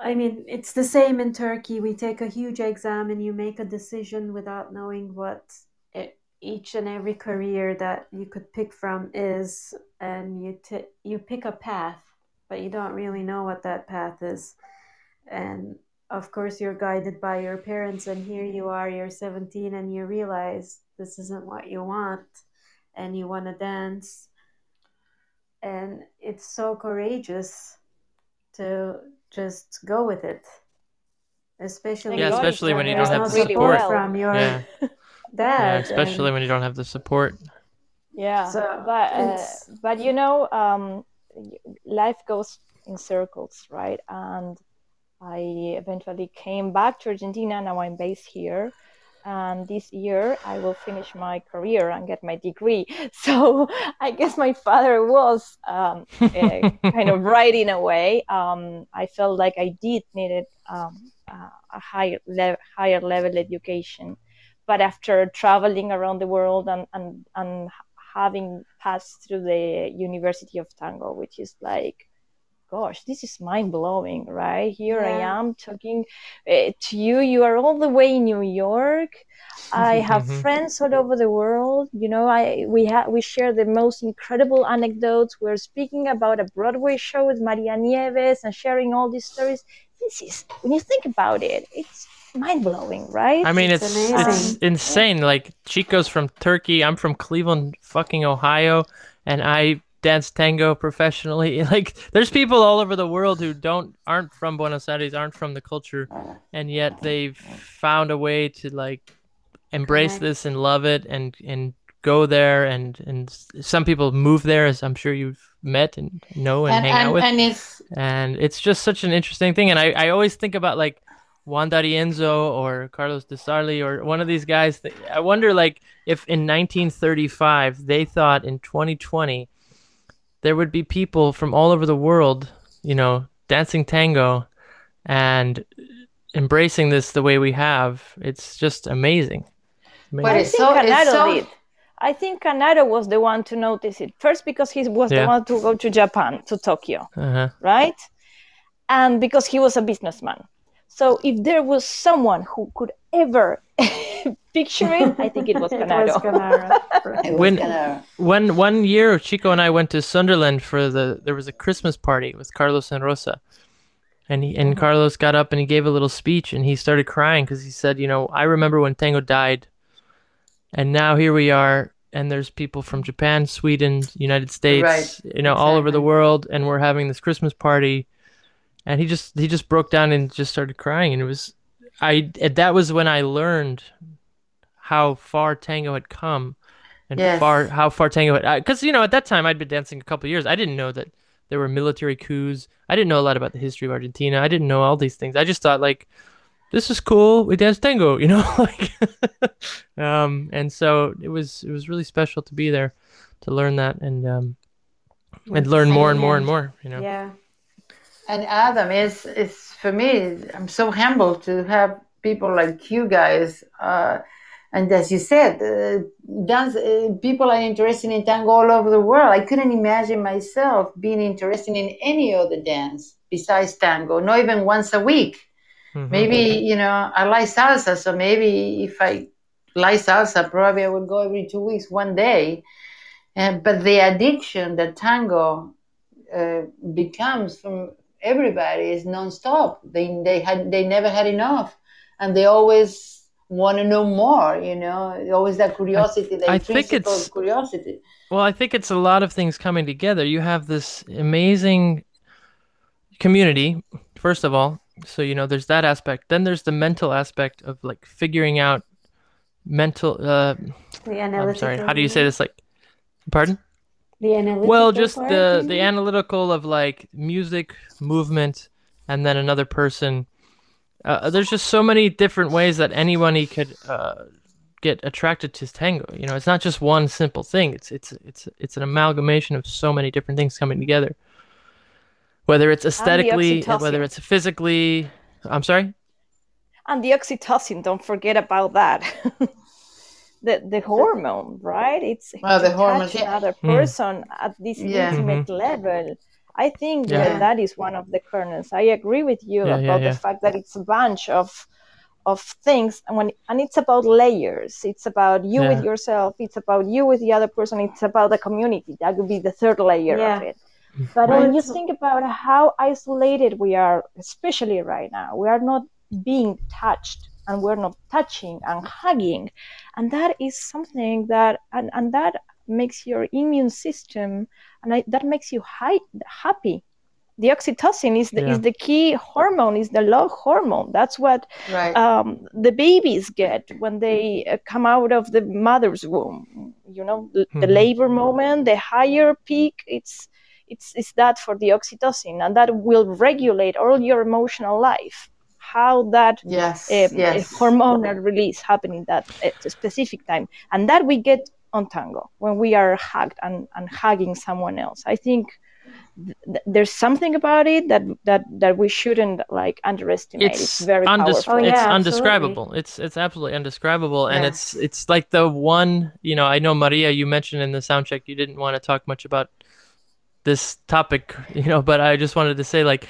I mean, it's the same in Turkey. We take a huge exam and you make a decision without knowing what e- each and every career that you could pick from is, and you t- you pick a path, but you don't really know what that path is. And of course, you're guided by your parents, and here you are, you're 17, and you realize this isn't what you want, and you want to dance. And it's so courageous to just go with it. Especially, Yeah, especially when you don't out have the really support. well. from your Yeah. dad. Yeah, especially and- when you don't have the support. Yeah, So, but uh, but you know, um, life goes in circles, right? And I eventually came back to Argentina. Now I'm based here, and this year I will finish my career and get my degree. So I guess my father was um, kind of right in a way. Um, I felt like I did needed um, uh, a higher le- higher level education, but after traveling around the world and and and having passed through the University of Tango, which is like gosh, this is mind blowing, right? Here I am talking uh, to you. You are all the way in New York. I have Mhm. friends all over the world. You know, I we have we share the most incredible anecdotes. We're speaking about a Broadway show with Maria Nieves and sharing all these stories. This is when you think about it, it's mind blowing, right? I mean, It's it's it's insane. Like Chico's from Turkey. I'm from Cleveland, fucking Ohio, and I dance tango professionally. Like, there's people all over the world who don't aren't from Buenos Aires, aren't from the culture, and yet they've found a way to like embrace this and love it and and go there and and some people move there as I'm sure you've met and know and, and hang out with and it's and it's just such an interesting thing and i, I always think about like juan d'arienzo or carlos de sarli or one of these guys that, i wonder like if in 1935 they thought in 2020 there would be people from all over the world you know dancing tango and embracing this the way we have it's just amazing, But Amazing. I it's think so- it's so- did. I think Canaro was the one to notice it first because he was Yeah. the one to go to Japan, to Tokyo, uh-huh. right? And because he was a businessman. So if there was someone who could ever picture it, I think it was It Canaro. was Canaro. it was When- kinda- One one year, Chico and I went to Sunderland for the. There was a Christmas party with Carlos and Rosa, and he and mm-hmm. Carlos got up and he gave a little speech and he started crying because he said, you know, I remember when tango died, and now here we are, and there's people from Japan, Sweden, United States, Right, you know, all over the world, and we're having this Christmas party, and he just he just broke down and just started crying, and it was, I that was when I learned how far tango had come and Yes. far how far tango had because you know at that time I'd been dancing a couple years. I didn't know that there were military coups. I didn't know a lot about the history of Argentina. I didn't know all these things. I just thought like this is cool. We dance tango you know like um and so it was it was really special to be there to learn that and um and learn more and more and more you know. Yeah. And Adam is is for me. I'm so humbled to have people like you guys. Uh, and as you said, uh, dance uh, people are interested in tango all over the world. I couldn't imagine myself being interested in any other dance besides tango. Not even once a week. Mhm. Maybe you know I like salsa, so maybe if I like salsa, probably I would go every two weeks, one day. And but the addiction that tango uh, becomes from everybody is nonstop. They they had they never had enough, and they always want to know more. You know, always that curiosity, that I think it's- curiosity. Well, I think it's a lot of things coming together. You have this amazing community, first of all. So, you know, there's that aspect. Then there's the mental aspect of like figuring out mental uh The I'm sorry, how do you say this like pardon? The analytical. Well, just part, the the analytical of like music, movement, and then another person. Uh, there's just so many different ways that anybody could uh, get attracted to tango. You know, it's not just one simple thing. It's it's it's it's an amalgamation of so many different things coming together. Whether it's aesthetically, whether it's physically. I'm sorry. and the oxytocin don't forget about that the the hormone right? It's Oh, the to hormones, yeah. another Mm. person at this Yeah. intimate level. I think Yeah. that that is one of the kernels. I agree with you Yeah, about yeah, yeah. the fact that it's a bunch of of things and when and it's about layers. It's about you with yourself. It's about you with the other person. It's about the community. That would be the third layer of it. But when you think about how isolated we are, especially right now, we are not being touched and we're not touching and hugging. And that is something that, and, and that makes your immune system, and I, that makes you hi- happy. The oxytocin is the, Yeah. is the key hormone, is the love hormone. That's what Right. um, the babies get when they uh, come out of the mother's womb. You know, the, the Mhm. labor moment, the higher peak. It's it's it's that for the oxytocin, and that will regulate all your emotional life. How that Yes, um, yes. hormonal release happening that at a specific time, and that we get on tango when we are hugged and, and hugging someone else. I think th- there's something about it that that that we shouldn't like underestimate. It's, it's very undes- powerful. Oh, yeah, it's absolutely. undescribable it's it's absolutely undescribable and it's it's like the one you know i know maria you mentioned in the sound check you didn't want to talk much about this topic you know but i just wanted to say like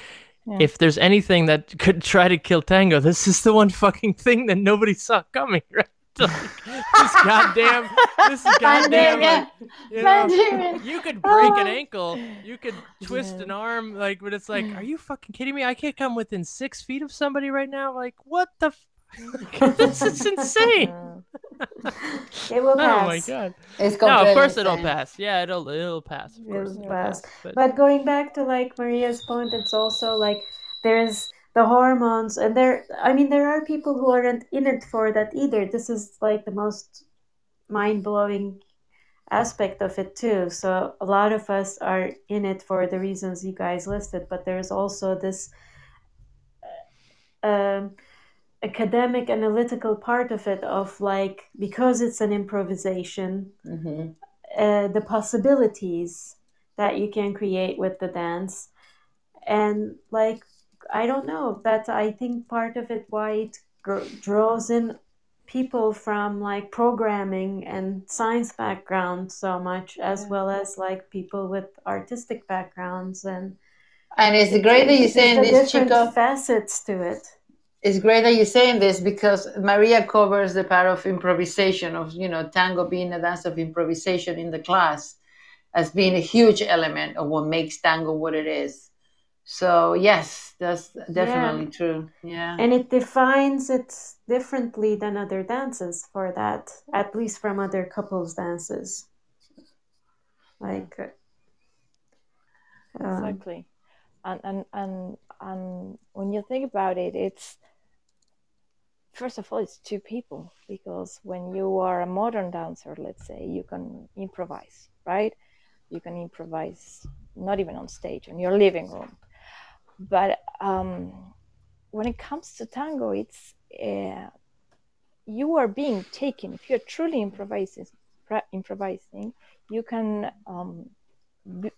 Yeah. if there's anything that could try to kill tango this is the one fucking thing that nobody saw coming right like, this goddamn this goddamn like, you know, you could break an Oh. ankle, you could twist an arm, like, but it's like, are you fucking kidding me? I can't come within six feet of somebody right now. Like, what the? F- this is insane. It will pass. Oh my god. It's No, of completely course it'll pass. Yeah, it'll it'll pass. Of course, It'll it'll pass. But, But going back to like Maria's point, it's also like there's the hormones, and there. I mean, there are people who aren't in it for that either. This is like the most mind blowing aspect of it too. So a lot of us are in it for the reasons you guys listed, but there's also this um, academic analytical part of it of like because it's an improvisation Mhm. uh, the possibilities that you can create with the dance and like i don't know that's i think part of it why it gr- draws in people from like programming and science background so much as Yeah. well as like people with artistic backgrounds and And it's great that you're it's saying this, different Chico. facets to it It's great that you're saying this because Maria covers the part of improvisation of you know tango being a dance of improvisation in the class as being a huge element of what makes tango what it is. So yes, that's definitely true. Yeah. and it defines it differently than other dances for that at least from other couples dances like uh, um, exactly and and and and when you think about it it's first of all it's two people because when you are a modern dancer let's say you can improvise right? You can improvise not even on stage in your living room. But um, when it comes to tango it's uh, you are being taken. If you're truly improvising improvising you can um, be,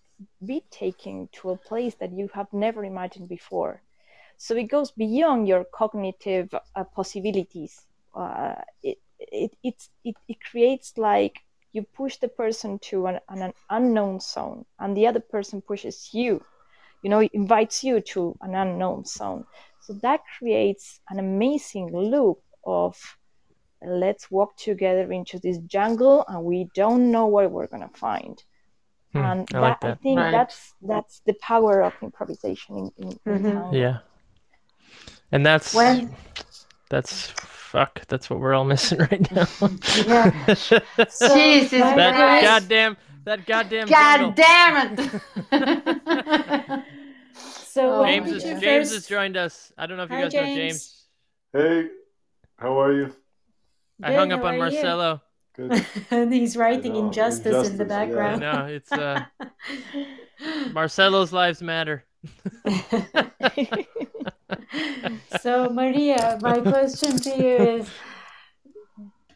be taken to a place that you have never imagined before. So it goes beyond your cognitive uh, possibilities. Uh, it, it, it, it, it creates like you push the person to an, an unknown zone, and the other person pushes you, you know, invites you to an unknown zone. So that creates an amazing loop of let's walk together into this jungle and we don't know what we're going to find Hmm, and I like that, I think Right. that's that's the power of improvisation in, in, in Mhm. tango. yeah, and that's When- that's fuck. That's what we're all missing right now. Yeah. So, Jesus my that Christ. goddamn that goddamn God jungle. damn it! So Oh James my did has. James first? has joined us. I don't know if you Hi, guys know James. James. Hey, how are you? I hung up on are you? Marcelo. And he's writing know, injustice, in the Injustice, yeah. I background. know it's uh, Marcelo's lives matter. so Maria, my question to you is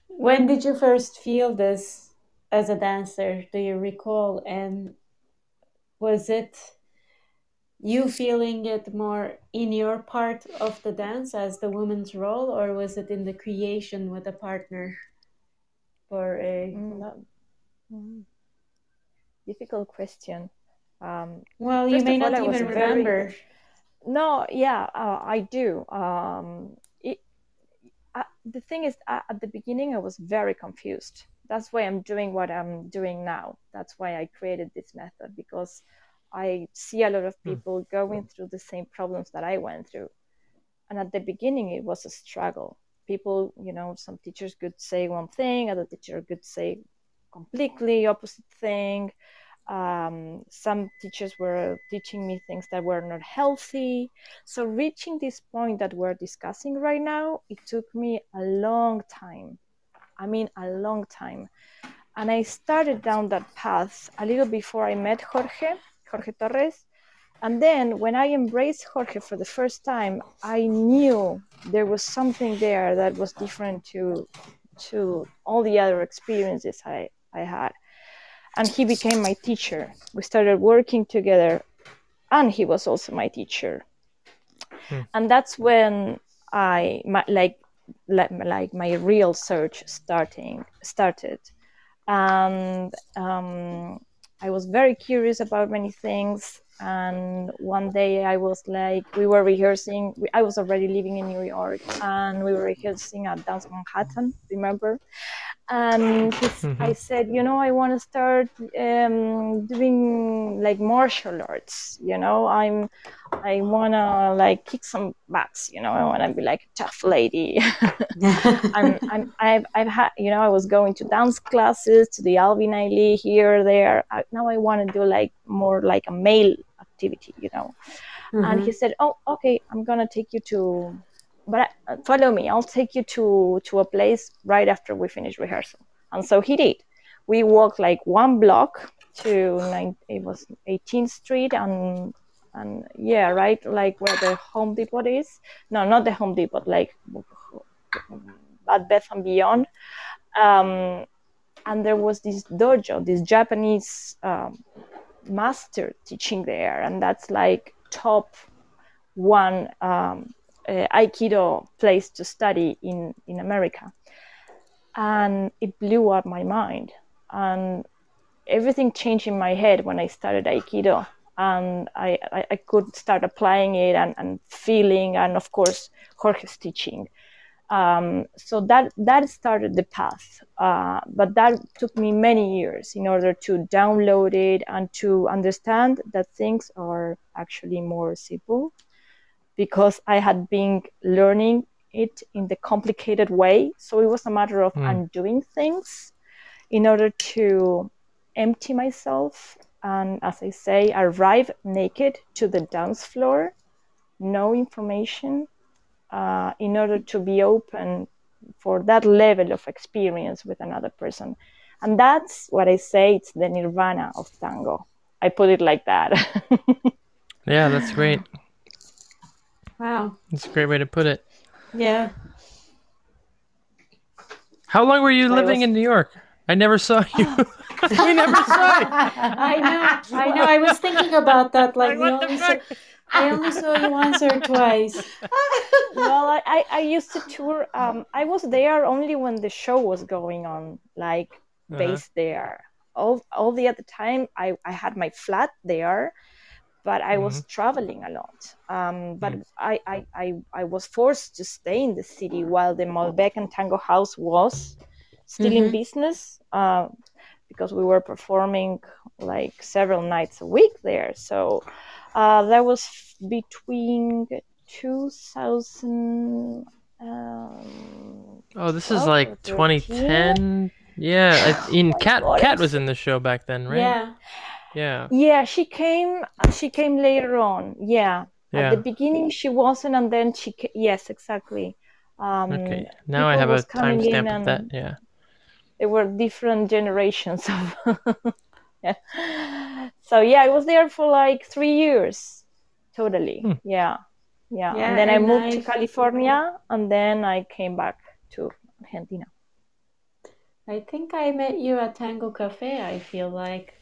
when did you first feel this as a dancer? Do you recall? And was it you feeling it more in your part of the dance as the woman's role, or was it in the creation with a partner? For a Mm, mm. Difficult question. Um, well, you may all, not I even very- remember. no, yeah, uh, I do. Um, it, uh, the thing is, uh, at the beginning, I was very confused. That's why I'm doing what I'm doing now. That's why I created this method because I see a lot of Hmm. people going through the same problems that I went through. And at the beginning, it was a struggle. People, you know, some teachers could say one thing, other teacher could say completely opposite thing. Um, some teachers were teaching me things that were not healthy. So reaching this point that we're discussing right now, it took me a long time. I mean, a long time. And I started down that path a little before I met Jorge, Jorge Torres. and then when I embraced Jorge for the first time, I knew there was something there that was different to to all the other experiences I, I had. And he became my teacher. We started working together, and he was also my teacher. Hmm. And that's when I my, like like like my real search starting started, and um, I was very curious about many things. And one day I was like, we were rehearsing. we- I was already living in New York, and we were rehearsing at Dance Manhattan. Remember? And he, s- I said, you know, I want to start um, doing like martial arts. You know, I'm, I wanna like kick some butts. You know, I wanna be like a tough lady. I'm, I'm, I've, I've had, you know, I was going to dance classes to the Alvin Ailey here, there. I, now I want to do like more like a male activity, you know. And he said, "Oh, okay, I'm gonna take you to, but uh, follow me. I'll take you to to a place right after we finish rehearsal." And so he did. We walked like one block to nine. It was 18th Street and and yeah, right, like where the Home Depot is. No, not the Home Depot, like at Bath and Beyond. Um, and there was this dojo, this Japanese um, master teaching there, and that's like top one um, uh, Aikido place to study in in America, and it blew up my mind, and everything changed in my head when I started Aikido, and I I, I could start applying it and, and feeling, and of course Jorge's teaching. Um, so that that started the path, uh, but that took me many years in order to download it and to understand that things are actually more simple, because I had been learning it in the complicated way. So it was a matter of Mm. undoing things in order to empty myself and, as I say, arrive naked to the dance floor, no information, uh, in order to be open for that level of experience with another person. And that's what I say it's the nirvana of tango. I put it like that. Yeah, that's great. Wow. That's a great way to put it. Yeah. How long were you I living was- in New York? I never saw you. we never saw you. I know. I know. I was thinking about that. Like, Like, we only saw. I only saw you once or twice. well, I, I, I used to tour. Um, I was there only when the show was going on, like Uh-huh. based there. All, all the other time, I, I had my flat there, but I was traveling a lot. Um, but I, I, I, I was forced to stay in the city while the Malbec and Tango House was still in Mhm. business uh, because we were performing like several nights a week there. So uh, that was between 2000. Um, Oh, this is like 2010. Yeah, I, in Cat Cat was in the show back then, right? Yeah. Yeah. Yeah, she came. She came later on. Yeah. Yeah. At the beginning, she wasn't, and then she. Ca- yes, exactly. Um, Okay. Now I have a was coming in timestamp of that. Yeah. There were different generations of. yeah. So yeah, I was there for like three years, totally. Hmm. Yeah, yeah. Yeah, and then I moved to I've- California, and then I came back to Argentina. I think I met you at Tango Cafe, I feel like.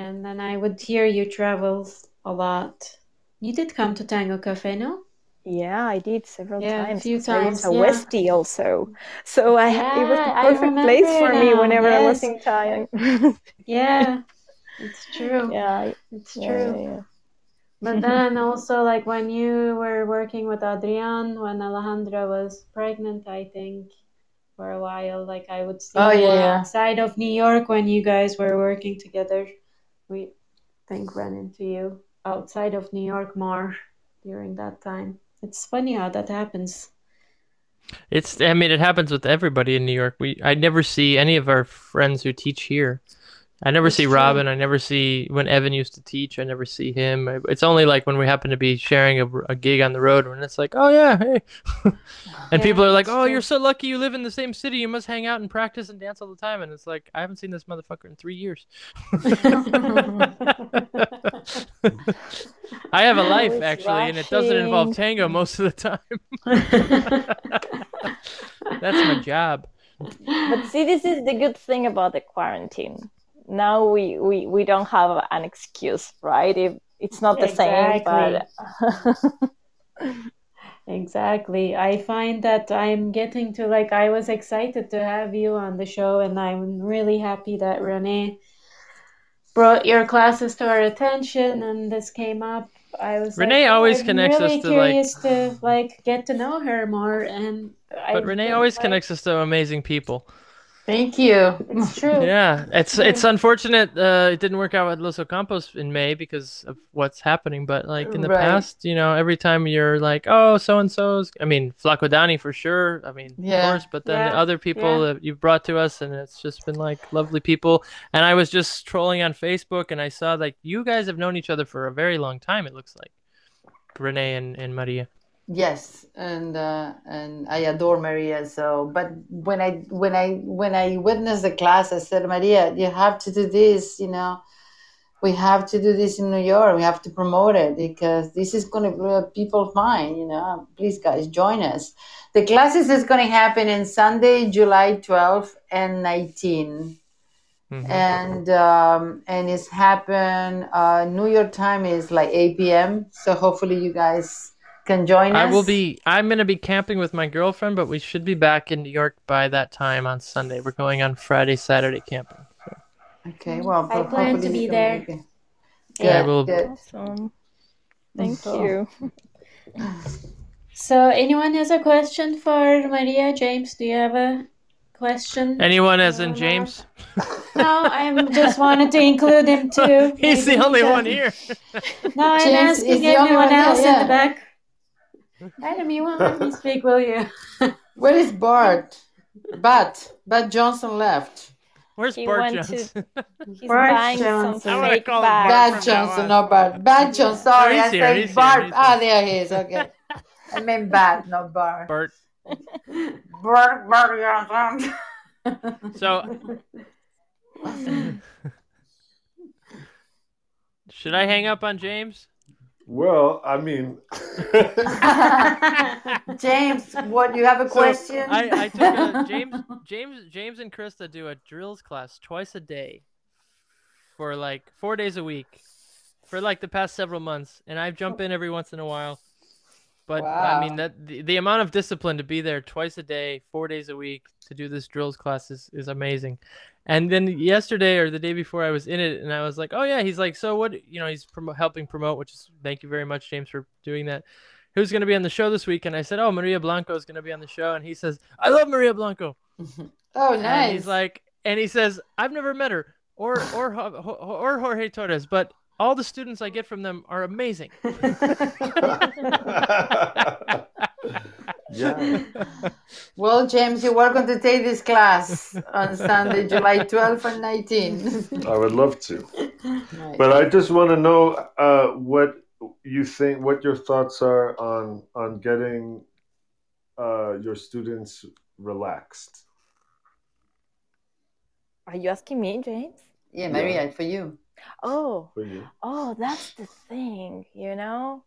And then I would hear you travel a lot. You did come to Tango Cafe, no? Yeah, I did several Yeah, a few times. few 'cause I was a yeah. Westie also, so I yeah, it was the perfect place for remember me now, whenever I was in town. Yeah, it's true. yeah, It's true. yeah, yeah. But then also, like when you were working with Adrian, when Alejandra was pregnant, I think for a while, like I would see Oh, yeah. outside of New York when you guys were working together. We think ran into you outside of New York more during that time. It's funny how that happens. It's. I mean, it happens with everybody in New York. We. I never see any of our friends who teach here. I never It's see true. Robin. I never see when Evan used to teach. I never see him. It's only like when we happen to be sharing a, a gig on the road when it's like, oh yeah, hey, and Yeah, people are like, oh, true. you're so lucky you live in the same city. You must hang out and practice and dance all the time. And it's like I haven't seen this motherfucker in three years. I have a life Always actually, and it doesn't involve tango most of the time. That's my job. But see, this is the good thing about the quarantine. Now we we, we don't have an excuse, right? If it's not the same, but Exactly. I find that I'm getting to like I was excited to have you on the show and I'm really happy that Renee brought your classes to our attention and this came up. I was Renee like, oh, always I'm connects us really to, like- to like get to know her more and I But Renee always connects us to amazing people. Thank you. It's true. Yeah, it's it's unfortunate uh, it didn't work out with Los Ocampos in May because of what's happening. But like in the Right. past, you know, every time you're like, oh, so and so's. I mean, Flaco Dani for sure. I mean, Yeah. of course. But then the other people yeah. that you've brought to us, and it's just been like lovely people. And I was just trolling on Facebook, and I saw like you guys have known each other for a very long time. It looks like Renee and, and Maria. Yes, and uh, and I adore Maria. So, but when I when I when I witnessed the class, I said, Maria, you have to do this. You know, we have to do this in New York. We have to promote it because this is going to blow people's mind. You know, please, guys, join us. The classes is going to happen in Sunday, July 12th and 19 Mhm. and um, and it's happen uh, New York time is like 8 p.m. So hopefully you guys can join us. I will be. I'm gonna be camping with my girlfriend, but we should be back in New York by that time on Sunday. We're going on Friday, Saturday camping. Okay, well, I but plan to be there. make it. Yeah, we'll- good. awesome. Thank So- you. So anyone has a question for Maria? James, do you have a question? Anyone, as in No, no. James? No, I am just wanted to include him too. He's Maybe the only can- one here. No, I'm James is asking the only everyone one here, else in the back. Adam, you won't let me speak, will you? Where is Bart? But but Johnson left. Where's He Bart went to- Johnson? He's Bart buying Johnson. some I fake call him Bart. Bad Johnson, not Bart. Bad Johnson. Sorry, he's I here, said he's here, Bart. Ah, here. there he is. Okay. I meant bad, not Bart. Bart. Bart, Bart Johnson. So, should I hang up on James? Well, I mean, James, what you have a So, question? I, I took a James James James and Krista do a drills class twice a day for like four days a week for like the past several months, and I jump in every once in a while. But I mean that the, the amount of discipline to be there twice a day, four days a week to do this drills class is, is amazing. And then yesterday or the day before, I was in it, and I was like, "Oh yeah." He's like, "So what?" You know, he's promo- helping promote, which is thank you very much, James, for doing that. Who's going to be on the show this week? And I said, "Oh, Maria Blanco is going to be on the show." And he says, "I love Maria Blanco." oh, And nice. he's like, and he says, "I've never met her or or or Jorge Torres, but all the students I get from them are amazing." yeah. well, James, you're welcome to take this class on Sunday, July 12th and 19th. I would love to. Nice. But I just want to know uh, what you think, what your thoughts are on on getting uh, your students relaxed. Are you asking me, James? yeah, Maria, for you. Oh, oh, that's the thing, you know.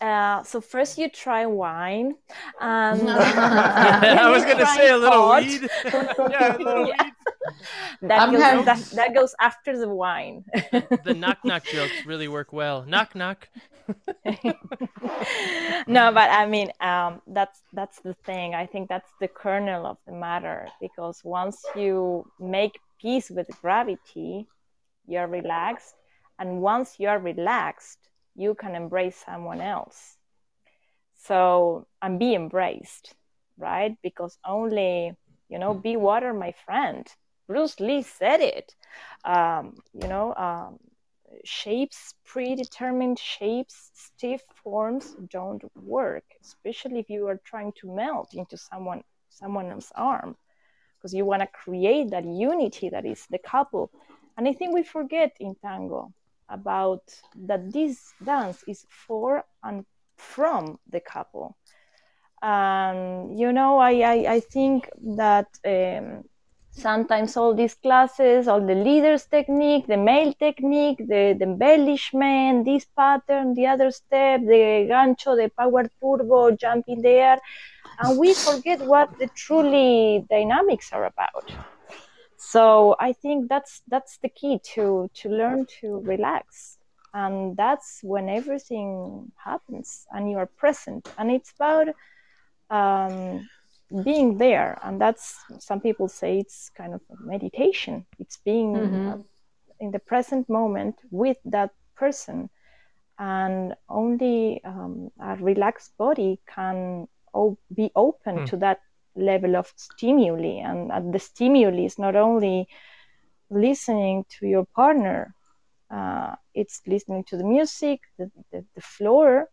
Uh, so first you try wine, and then I was gonna say a little pot. weed. yeah, a little Yeah. weed. That I'm goes having- that, that goes after the wine. The knock knock jokes really work well. Knock knock. no, but I mean, um, that's that's the thing. I think that's the kernel of the matter because once you make peace with gravity, you're relaxed, and once you're relaxed, you can embrace someone else. So and be embraced, right? Because only you know, be water, my friend. Bruce Lee said it. Um, you know, um, shapes, predetermined shapes, stiff forms don't work, especially if you are trying to melt into someone someone else's arm, because you want to create that unity that is the couple. And I think we forget in tango about that this dance is for and from the couple. And you know, I I, I think that um, sometimes all these classes, all the leaders technique, the male technique, the, the embellishment, this pattern, the other step, the gancho, the power turbo, jump in the air, and we forget what the truly dynamics are about. So I think that's that's the key to to learn to relax, and that's when everything happens and you are present, and it's about um, being there. And that's some people say it's kind of meditation. It's being Mhm. uh, in the present moment with that person. And only um, a relaxed body can o- be open Hmm. to that level of stimuli and, and the stimuli is not only listening to your partner uh, it's listening to the music the, the, the floor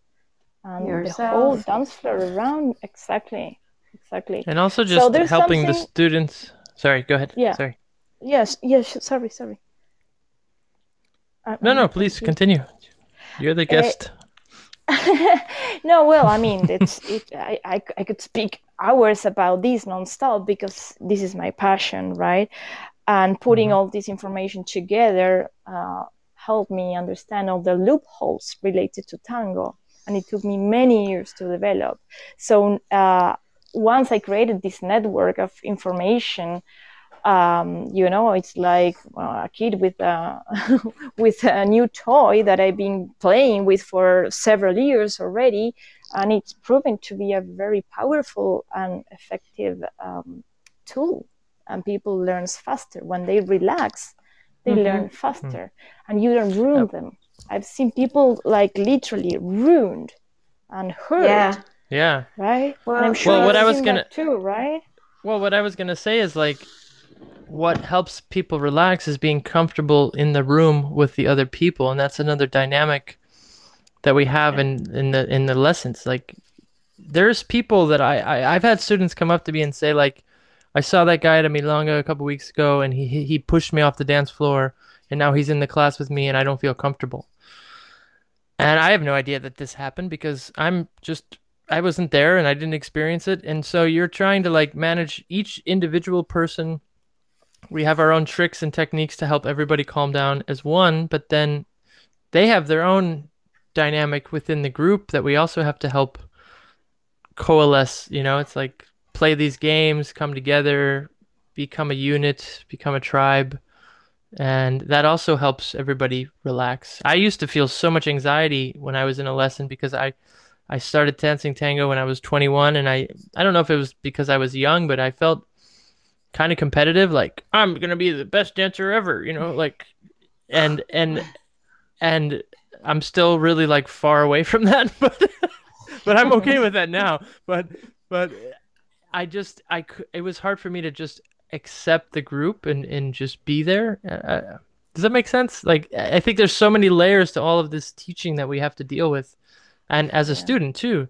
and the whole dance floor around exactly exactly And also So just there's helping the students. Sorry, go ahead. Yeah. Sorry. Yes, yes. Sorry, sorry. Uh, No, no, please you. continue. You're the guest. no, well, I mean, it's it. I, I I could speak hours about this nonstop because this is my passion, right? And putting Mhm. all this information together uh, helped me understand all the loopholes related to tango, and it took me many years to develop. So uh, once I created this network of information, um, you know, it's like a kid with a with a new toy that I've been playing with for several years already, and it's proven to be a very powerful and effective um, tool. And people learn faster when they relax. They Mhm. learn faster, and you don't ruin them. I've seen people like literally ruined and hurt, Yeah. Yeah. right? Well- and I'm sure Well, what I was gonna- too, right? Well, what I was gonna say is like, what helps people relax is being comfortable in the room with the other people, and that's another dynamic that we have in in the in the lessons. Like, there's people that I, I I've had students come up to me and say like, I saw that guy at a milonga a couple weeks ago, and he he he pushed me off the dance floor, and now he's in the class with me, and I don't feel comfortable. And I have no idea that this happened because I'm just I wasn't there and I didn't experience it. And so you're trying to like manage each individual person. We have our own tricks and techniques to help everybody calm down as one, but then they have their own dynamic within the group that we also have to help coalesce. You know, it's like play these games, come together, become a unit, become a tribe. And that also helps everybody relax. I used to feel so much anxiety when I was in a lesson because I I started dancing tango when I was 21 and I I don't know if it was because I was young but I felt kind of competitive like I'm to be the best dancer ever, you know, like and and and I'm still really like far away from that but but I'm okay with that now. But but I just I it was hard for me to just accept the group and and just be there. Uh, does that make sense? Like I I think there's so many layers to all of this teaching that we have to deal with and as a Yeah. student too.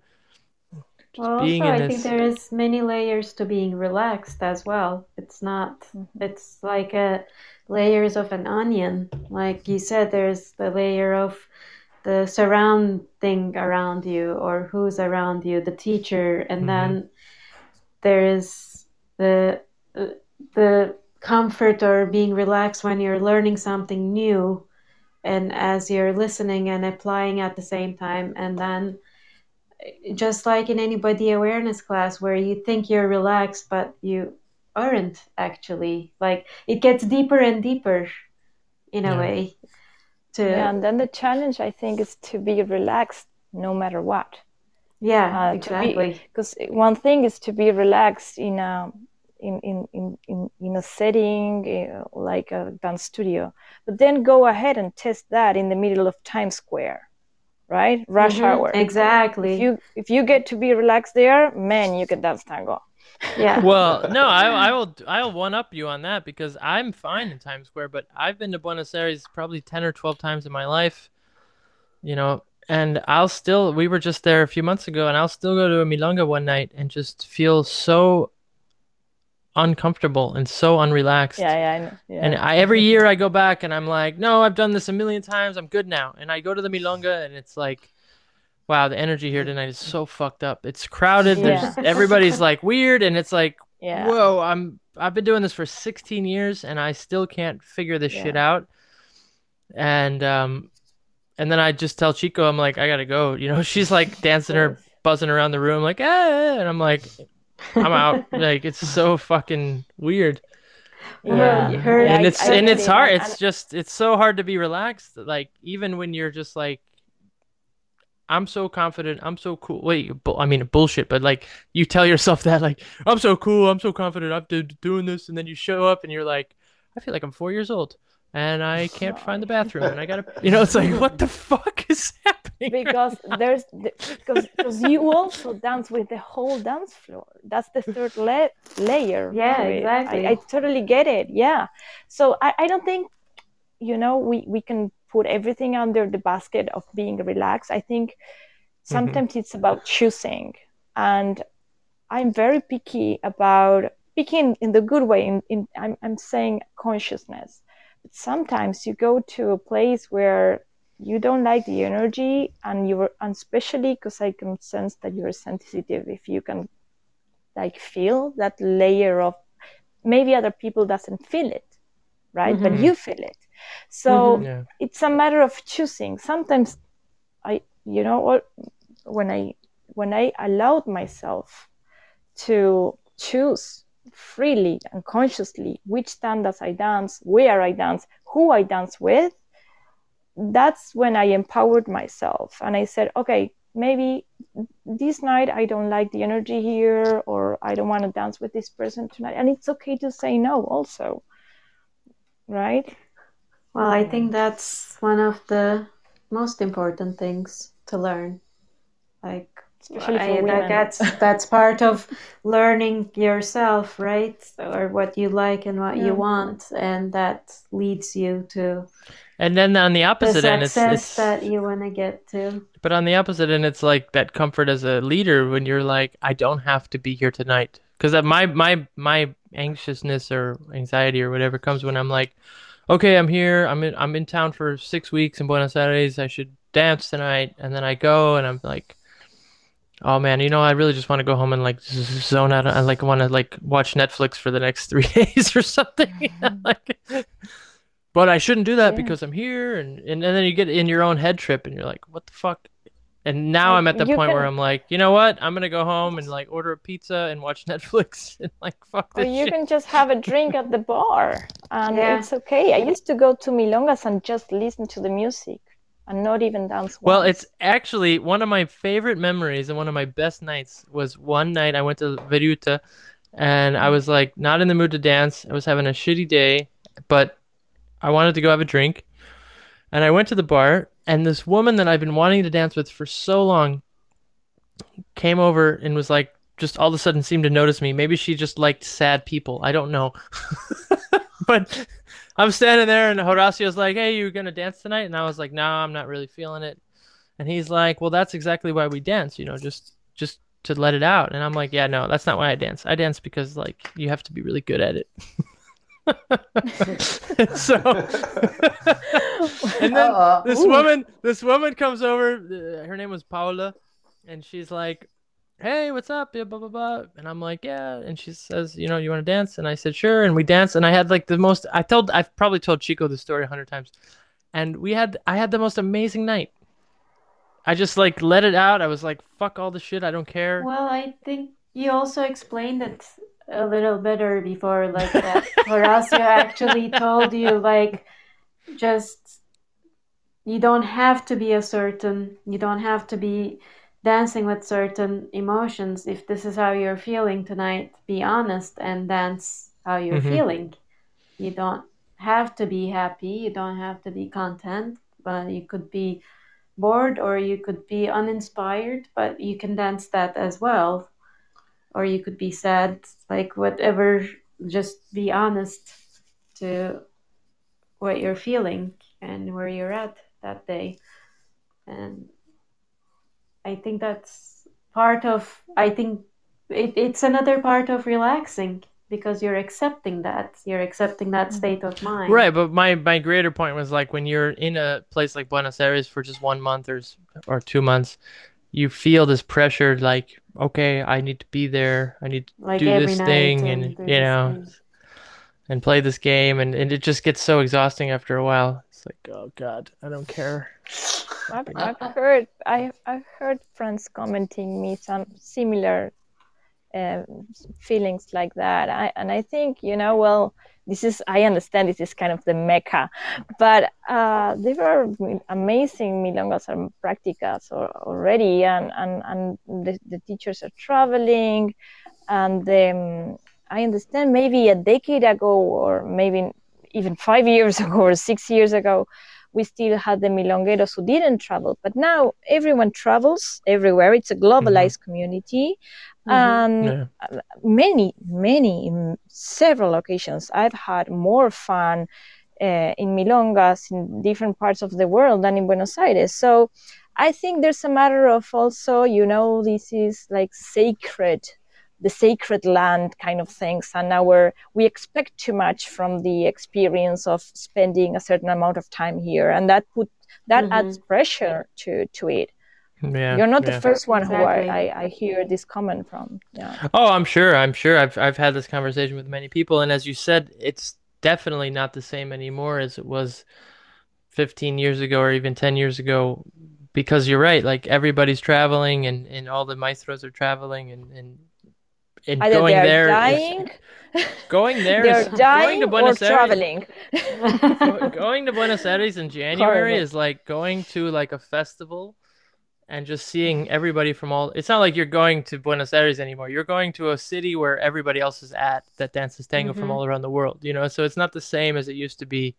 Well, being also, in I this- think there is many layers to being relaxed as well. It's not. Mhm. It's like a layers of an onion. Like you said, there's the layer of the surrounding around you or who's around you, the teacher, and Mhm. then there is the uh, the comfort or being relaxed when you're learning something new, and as you're listening and applying at the same time, and then just like in any body awareness class where you think you're relaxed but you aren't actually like it gets deeper and deeper in a Yeah. way to Yeah, and then the challenge I think is to be relaxed no matter what. yeah uh, exactly Because one thing is to be relaxed in a in in in in, in a setting uh, like a dance studio, but then go ahead and test that in the middle of Times Square, right? Rush Mhm, hour. exactly If you if you get to be relaxed there, man, you can dance tango. Yeah Well, no, I I will I'll one up you on that because I'm fine in Times Square, but I've been to Buenos Aires probably 10 or 12 times in my life. You know, and I'll still we were just there a few months ago and I'll still go to a milonga one night and just feel so uncomfortable and so unrelaxed. Yeah, yeah, I know. yeah. And I, every year I go back and I'm like, no, I've done this a million times. I'm good now. And I go to the Milonga and it's like, wow, the energy here tonight is so fucked up. It's crowded. There's everybody's like weird, and it's like, yeah. whoa, I'm I've been doing this for 16 years and I still can't figure this shit out. And um, and then I just tell Chico, I'm like, I gotta go. You know, she's like dancing her, buzzing around the room, like, ah, and I'm like, I'm out. like it's so fucking weird. Yeah. Yeah, and I- it's I and get it's it. hard. And- It's just it's so hard to be relaxed. Like even when you're just like, I'm so confident. I'm so cool. Wait, bu- I mean bullshit. But like you tell yourself that like I'm so cool. I'm so confident. I'm do- doing this, and then you show up and you're like, I feel like I'm four years old. And I can't find the bathroom, and I gotta, you know, it's like, what the fuck is happening? because there's the, because because you also dance with the whole dance floor that's the third la- layer Yeah, to it. exactly. I, I totally get it yeah so I, I don't think you know we we can put everything under the basket of being relaxed i think sometimes it's about choosing. And i'm very picky about picking in, the good way in, in I'm, I'm saying consciousness. But sometimes you go to a place where you don't like the energy and you're and especially because i can sense that you're sensitive if you can like feel that layer of maybe other people doesn't feel it right? But Mhm. you feel it so mm-hmm. Yeah. it's a matter of choosing sometimes i you know what when i when i allowed myself to choose freely and consciously which dance i dance where i dance who i dance with that's when I empowered myself and I said, okay, maybe this night I don't like the energy here or I don't want to dance with this person tonight. And it's okay to say no also. Right? Well, I think that's one of the most important things to learn. Like, Especially for I- that- women. that's that's part of learning yourself, right? Or what you like and what Yeah. you want, and that leads you to And then on the the opposite end, it's, success it's that you want to get to. But on the opposite end, it's like that comfort as a leader when you're like, I don't have to be here tonight. Because my my my anxiousness or anxiety or whatever comes when I'm like, okay, I'm here. I'm in I'm in town for six weeks in Buenos Aires. I should dance tonight, and then I go and I'm like, oh man, you know, I really just want to go home and like zone out. I like want to like watch Netflix for the next three days or something. Mm-hmm. like, but I shouldn't do that Yeah. because I'm here, and, and and then you get in your own head trip, and you're like, what the fuck? And now Like, I'm at the you point where I'm like, you know what? I'm gonna go home and like order a pizza and watch Netflix and like fuck Or this you shit. can just have a drink at the bar and Yeah. it's okay. I used to go to Milongas and just listen to the music and not even dance Well, it's actually one of my favorite memories and one of my best nights was one night I went to Viruta and I was like not in the mood to dance. I was having a shitty day, but I wanted to go have a drink. And I went to the bar and this woman that I've been wanting to dance with for so long came over and was like just all of a sudden seemed to notice me. Maybe she just liked sad people. I don't know. but I'm standing there and Horacio's like, "Hey, you're gonna dance tonight?" And I was like, "No, I'm not really feeling it." And he's like, "Well, that's exactly why we dance, you know, just just to let it out." And I'm like, "Yeah, no, that's not why I dance. I dance because like you have to be really good at it." so and then Uh-oh. this Ooh. woman this woman comes over uh, her name was Paula and she's like hey what's up? Yeah, blah blah blah. And i'm like yeah. And she says you know you want to dance? And i said sure. And we danced and i had like the most i told i've probably told chico the story a hundred times. And we had i had the most amazing night. I just like let it out. I was like fuck all the shit. I don't care. Well, I think you also explained it a little better before, like that Horacio actually told you, like, just you don't have to be a certain, you don't have to be dancing with certain emotions. If this is how you're feeling tonight, be honest and dance how you're Mhm. feeling. You don't have to be happy, you don't have to be content, but you could be bored or you could be uninspired, but you can dance that as well. Or you could be sad, like whatever, just be honest to what you're feeling and where you're at that day. And I think that's part of, I think it, it's another part of relaxing because you're accepting that you're accepting that mm-hmm. state of mind Right, but my my greater point was like when you're in a place like Buenos Aires for just one month or or two months, you feel this pressure like, okay, I need to be there, I need to like do this thing, and and you know, thing. and play this game, and and it just gets so exhausting after a while. It's like, oh God, I don't care. I've, I've heard I I've heard friends commenting me some similar um, feelings like that. I, and I think you know well this is I understand this is kind of the mecca, but uh, there are amazing milongas and practicas al- already, and and and the, the teachers are traveling, and um, I understand maybe a decade ago or maybe even five years ago or six years ago we still had the milongueros who didn't travel. But now everyone travels everywhere. It's a globalized community And Yeah. many many in several occasions i've had more fun uh, in milongas in different parts of the world than in buenos aires. So i think there's a matter of also you know this is like sacred the sacred land kind of things and our we expect too much from the experience of spending a certain amount of time here and that put that mm-hmm. adds pressure to to it Yeah. you're not yeah. the first one Exactly. who I, I, I hear this comment from yeah Oh, I'm sure. I'm sure. I've I've had this conversation with many people, and as you said, it's definitely not the same anymore as it was 15 years ago or even 10 years ago. Because you're right, like everybody's traveling, and and all the maestros are traveling, and and and either going they're there is- dying going there they're is going dying to or Buenos Aires. traveling going to Buenos Aires in January Horrible. is like going to like a festival and just seeing everybody from all it's not like you're going to Buenos Aires anymore. You're going to a city where everybody else is at that dances tango from Mhm. all around the world, you know? So it's not the same as it used to be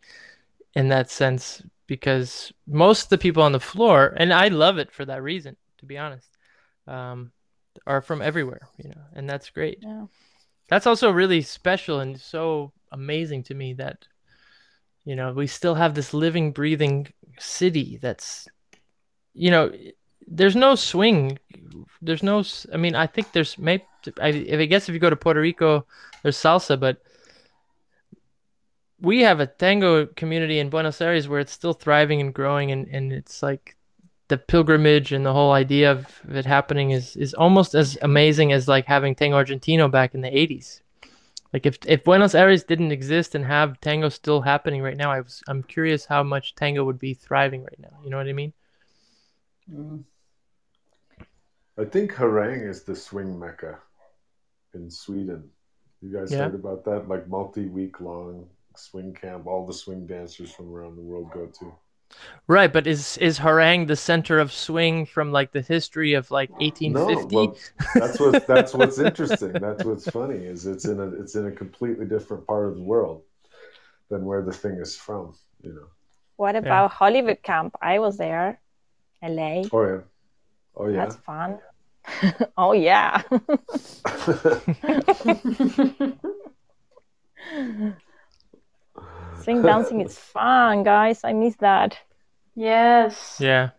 in that sense because most of the people on the floor and I love it for that reason, to be honest. Um are from everywhere, you know, and that's great. Yeah. That's also really special and so amazing to me that you know we still have this living breathing city that's you know there's no swing there's no I mean i think there's maybe I, I guess if you go to puerto rico there's salsa but we have a tango community in buenos aires where it's still thriving and growing and, and it's like the pilgrimage and the whole idea of it happening is is almost as amazing as like having tango argentino back in the 80s like if if Buenos Aires didn't exist and have tango still happening right now, I was I'm curious how much tango would be thriving right now. You know what I mean? Mm. I think Herräng is the swing mecca in Sweden. You guys Yeah. heard about that? Like multi week long swing camp, all the swing dancers from around the world go to. Right, but is is Herräng the center of swing from like the history of like 1850? No, well, that's what that's what's interesting. That's what's funny is it's in a it's in a completely different part of the world than where the thing is from. You know. what about hollywood camp i was there la Oh yeah. Oh yeah. that's fun. Oh yeah. Swing dancing is fun guys. I miss that. Yes. Yeah.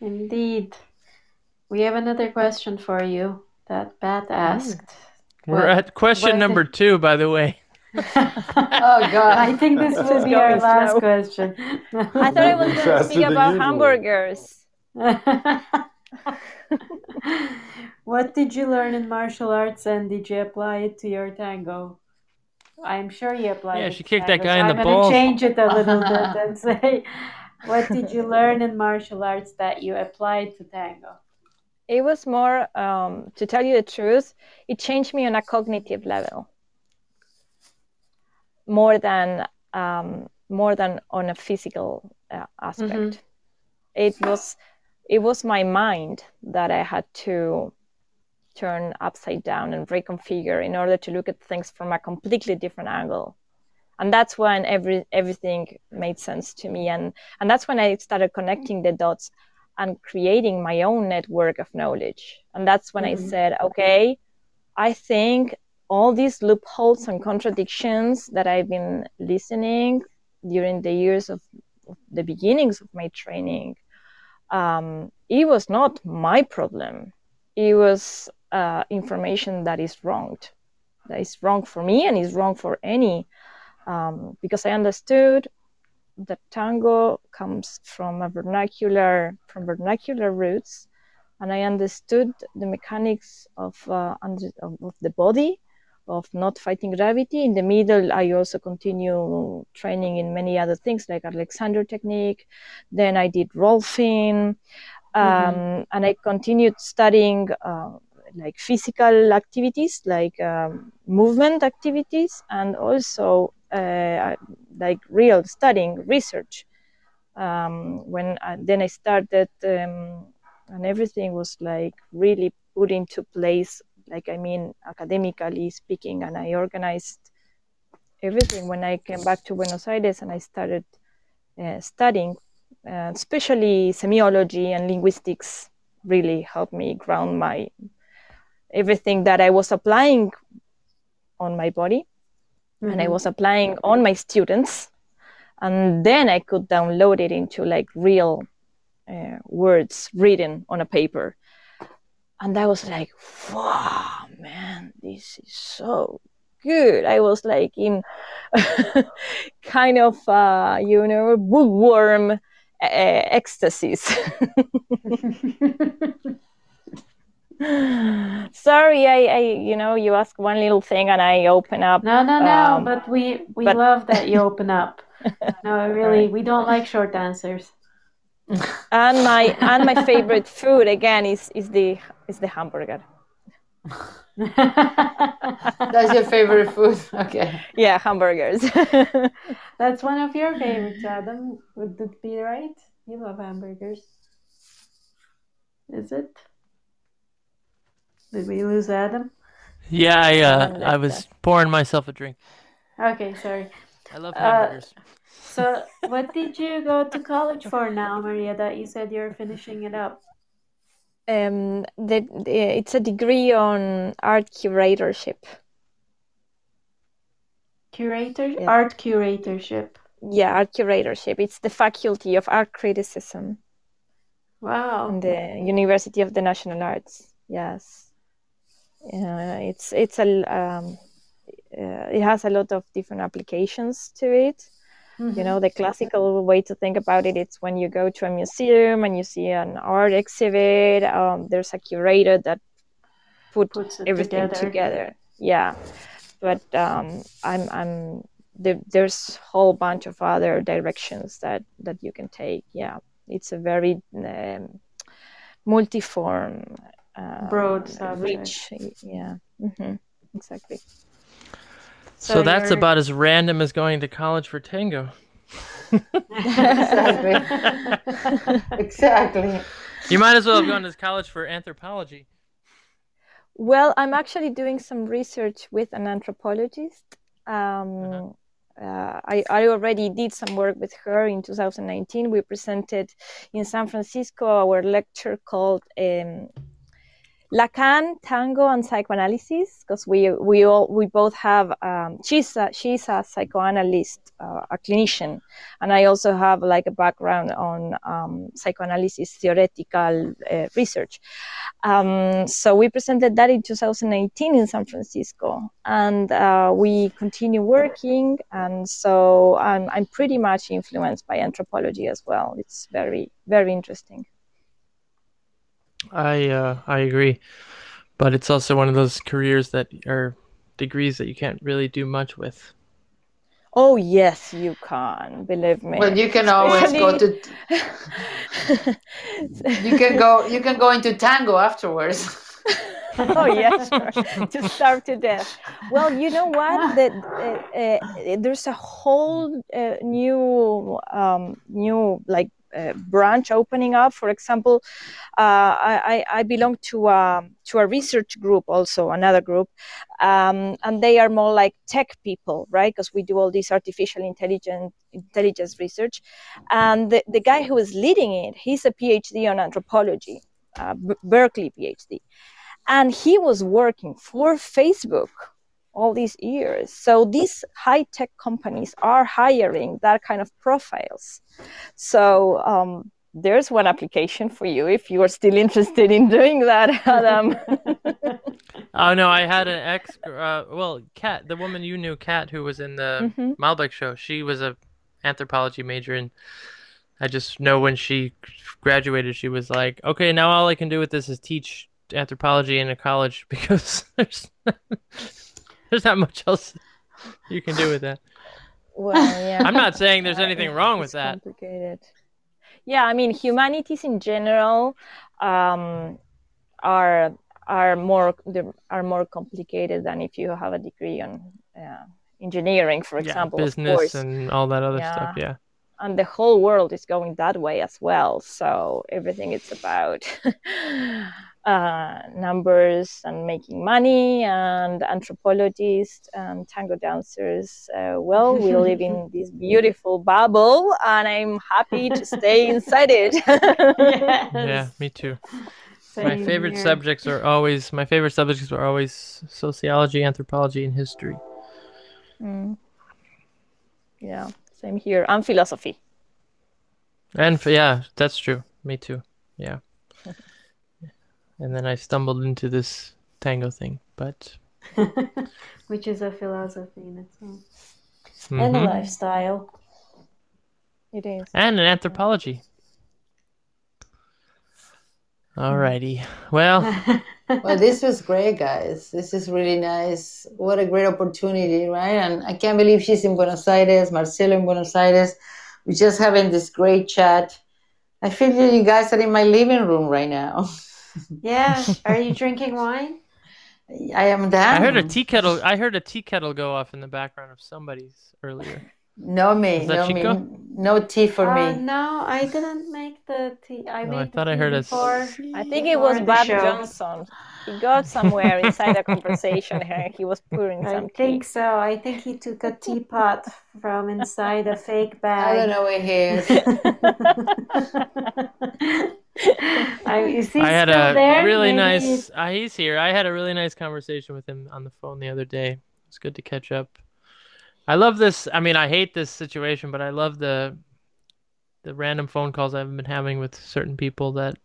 indeed. We have another question for you that Bat hmm. asked. We're What- at question what- number 2 by the way. oh god. I think this will be our last slow. question. I thought i was going to Faster speak about hamburgers what did you learn in martial arts and did you apply it to your tango? I'm sure you applied Yeah, she to kicked that tango, guy so in I'm the gonna change it a little bit and say, what did you learn in martial arts that you applied to tango? it was more um, to tell you the truth it changed me on a cognitive level more than um, more than on a physical uh, aspect it was it was my mind that i had to turn upside down and reconfigure in order to look at things from a completely different angle. And that's when every everything made sense to me. And and that's when i started connecting the dots and creating my own network of knowledge. And that's when i Mhm. said okay i think all these loopholes and contradictions that i've been listening during the years of of the beginnings of my training um, it was not my problem. It was uh, information that is wronged that is wrong for me and is wrong for any, um, because I understood that tango comes from a vernacular from vernacular roots, and I understood the mechanics of uh, of, of the body of not fighting gravity. In the middle, I also continue training in many other things like Alexander technique. Then I did Rolfing, um, mm-hmm. and I continued studying uh, like physical activities, like um, movement activities, and also uh, like real studying research. Um, when I, then I started, um, and everything was like really put into place like I mean academically speaking, and I organized everything when I came back to Buenos Aires and I started uh, studying, uh, especially semiology and linguistics really helped me ground my everything that I was applying on my body mm-hmm. and I mm-hmm. was applying on my students and then I could download it into like real uh, words written on a paper and I was like, wow, man, this is so good. I was like in kind of, uh, you know, bookworm uh, ecstasies. Sorry, I, I, you know, you ask one little thing and I open up. No, no, no. Um, but we we but... love that you open up. no, really, we don't like short answers and my and my favorite food again is is the is the hamburger. That's your favorite food. Okay. Yeah, hamburgers. That's one of your favorites, Adam. Would it be right? You love hamburgers. Is it? Did we lose Adam? Yeah, I uh, I was pouring myself a drink. Okay, sorry. I love hamburgers. Uh, so, what did you go to college for now, Maria? That you said you're finishing it up. Um, the, the, it's a degree on art curatorship. Curator, yeah. art curatorship. Yeah, art curatorship. It's the faculty of art criticism. Wow. In the University of the National Arts. Yes. Uh, it's it's a um, uh, it has a lot of different applications to it Mm-hmm. You know, the classical way to think about it, it is when you go to a museum and you see an art exhibit, um, there's a curator that put everything together. together. Yeah, but um, I'm I'm the, there's a whole bunch of other directions that that you can take. Yeah, it's a very um, multiform, uh, broad. Rich, yeah, mm-hmm. exactly. So, so that's you're... about as random as going to college for tango. exactly. exactly. You might as well have gone to college for anthropology. Well, I'm actually doing some research with an anthropologist. Um, uh-huh. uh, I, I already did some work with her in 2019. We presented in San Francisco our lecture called um, Lacan, tango, and psychoanalysis, because we we all we both have. Um, she's a, she's a psychoanalyst, uh, a clinician, and I also have like a background on um, psychoanalysis theoretical uh, research. Um, so we presented that in 2018 in San Francisco, and uh, we continue working. And so I'm I'm pretty much influenced by anthropology as well. It's very very interesting. I uh, I agree, but it's also one of those careers that are degrees that you can't really do much with. Oh yes, you can. Believe me. Well, you can always go to. you can go. You can go into tango afterwards. oh yes, sure. to starve to death. Well, you know what? That uh, uh, there's a whole uh, new, um, new like branch opening up. For example, uh, I, I, belong to a, um, to a research group, also another group, um, and they are more like tech people, right? Because we do all this artificial intelligence intelligence research, and the, the guy who is leading it, he's a PhD on anthropology, uh, Berkeley PhD, and he was working for Facebook all these years. So these high tech companies are hiring that kind of profiles. So um, there's one application for you if you are still interested in doing that, Adam. Oh no, I had an ex. Uh, well, Kat, the woman you knew, Kat, who was in the Mhm. Malbec show. She was a anthropology major, and I just know when she graduated, she was like, "Okay, now all I can do with this is teach anthropology in a college because there's there's not much else you can do with that." well, yeah. I'm not saying there's anything wrong with that. complicated. Yeah, I mean, humanities in general um, are are more they're- more complicated than if you have a degree on uh, engineering, for Yeah, example. business and all that other stuff. Yeah. Yeah. and the whole world is going that way as well. So everything is about uh, numbers and making money, and anthropologists and tango dancers. Uh, well, we live in this beautiful bubble, and I'm happy to stay inside it. Yeah, me too. my favorite here. subjects are always my favorite subjects are always sociology, anthropology, and history. Mm. Yeah, same here, and philosophy. And f- yeah, that's true. Me too. Yeah. And then I stumbled into this tango thing, but Which is a philosophy in itself. And a Mhm. lifestyle. It is. and an anthropology. Alrighty. Well, Well, this was great, guys. This is really nice. What a great opportunity, right? And I can't believe she's in Buenos Aires, Marcelo in Buenos Aires. We're just having this great chat. I feel that you guys are in my living room right now. Yeah. Are you drinking wine? I am down. I heard a tea kettle. I heard a tea kettle go off in the background of somebody's earlier. No me, Was that no Chico? me, no tea for Uh, me. no, I didn't make the tea. I No, made I the thought I heard a before. I think it was the Bob show. Johnson. He got somewhere inside a conversation here. He was pouring something. I some tea. think so. I think he took a teapot from inside a fake bag. I don't know where he is. I, is he I had still a there? really Maybe nice. Uh, he's here. I had a really nice conversation with him on the phone the other day. It's good to catch up. I love this. I mean, I hate this situation, but I love the the random phone calls I've been having with certain people. That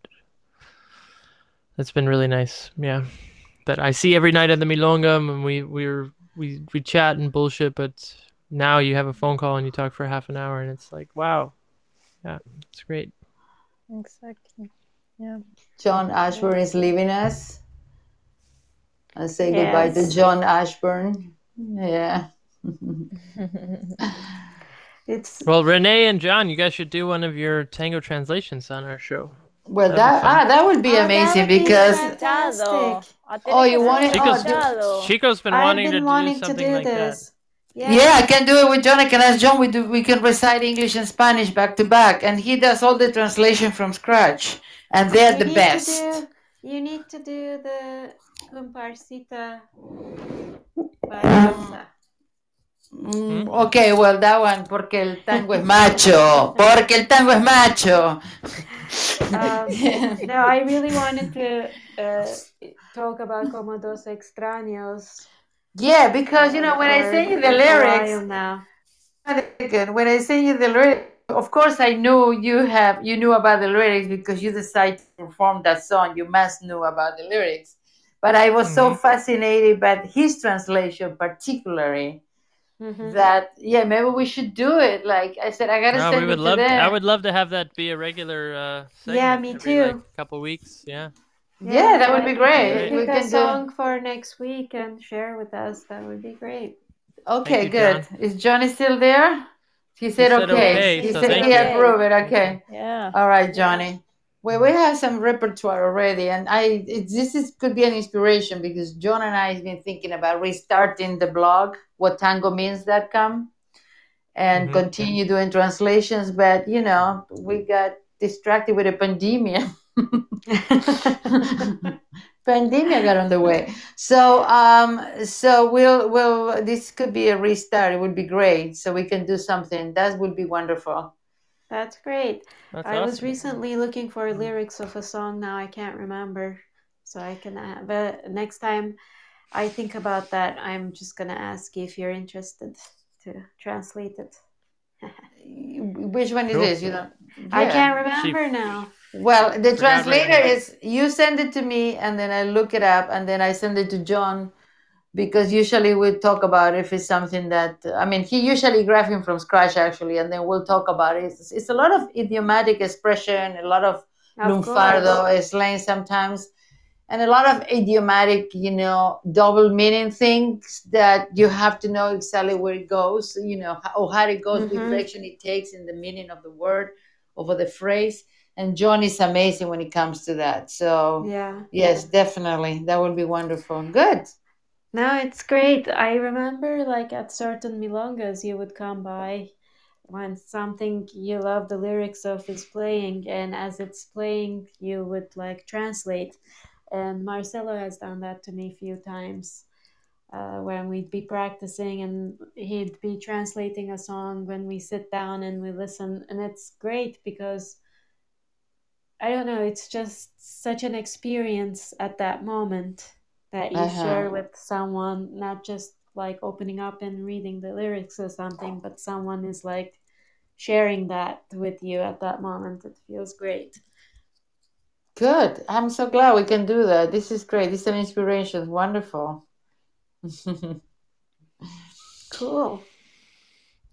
that's been really nice. Yeah, that I see every night at the Milonga and we we're we we chat and bullshit. But now you have a phone call and you talk for half an hour, and it's like, wow, yeah, it's great. Exactly. Yeah. John Ashburn is leaving us. I say goodbye to John Ashburn. Yeah. It's Well, Renee and John, you guys should do one of your tango translations on our show. Well, That'd be that ah, that would be Oh, amazing would be because fantastic. Oh, you want it? Chico's, Oh, Chico's been I've wanting been to wanting do to something do like this. yeah. I can do it with John. I can ask John. We do. We can recite English and Spanish back to back, and he does all the translation from scratch, and they're You the need to best. do- you need to do the Cumparsita. Mm, okay, well, that one, porque el tango es macho, porque el tango es macho. Um, no, I really wanted to uh, talk about Como Dos Extraños. Yeah, because you know when I for sing you the lyrics, now. Again, when I sing you the lyrics, of course I know you have you knew about the lyrics because you decided to perform that song. You must know about the lyrics, but I was so Mhm. fascinated by his translation, particularly Mhm. that yeah, maybe we should do it. Like I said, I gotta No, send we would it love. to To, them. I would love to have that be a regular. Uh, segment Yeah, me every, like, too. couple weeks. Yeah. Yeah, that would be if great. you We Pick a can do- song for next week and share with us. That would be great. Okay, you, good. Is Johnny still there? He said, said okay. okay, He so said thank he approved it. Okay. Yeah. All right, Johnny. Well, we have some repertoire already, and I it, this is could be an inspiration because John and I have been thinking about restarting the blog, what tango means that come, and Mhm. continue doing translations. But you know, we got distracted with a pandemic. pandemic got on the way. So um, so we'll we'll this could be a restart. It would be great. So we can do something. That would be wonderful. That's great. That's I was recently looking for lyrics of a song. Now I can't remember, so I can. Uh, but next time I think about that, I'm just gonna ask you if you're interested to translate it. which one is Cool. this? You know, I can't remember now. Well, the translator is you send it to me, and then I look it up, and then I send it to John, because usually we talk about if it's something that I mean, he usually graphing from scratch actually, and then we'll talk about it. It's, it's a lot of idiomatic expression, a lot of, Of lunfardo, slang sometimes, and a lot of idiomatic, you know, double meaning things that you have to know exactly where it goes, you know, or how it goes, Mhm. which direction it takes in the meaning of the word over the phrase. And John is amazing when it comes to that. So Yeah. yes, definitely, that would be wonderful. Good. No, it's great. I remember like at certain milongas you would come by when something you love the lyrics of is playing and as it's playing you would like translate. And Marcelo has done that to me a few times. Uh, when we'd be practicing and he'd be translating a song when we sit down and we listen and it's great because I don't know, it's just such an experience at that moment that you Uh-huh. share with someone, not just like opening up and reading the lyrics or something, but someone is like sharing that with you at that moment. It feels great. Good. I'm so glad we can do that. This is great. This is an inspiration. Wonderful. Cool.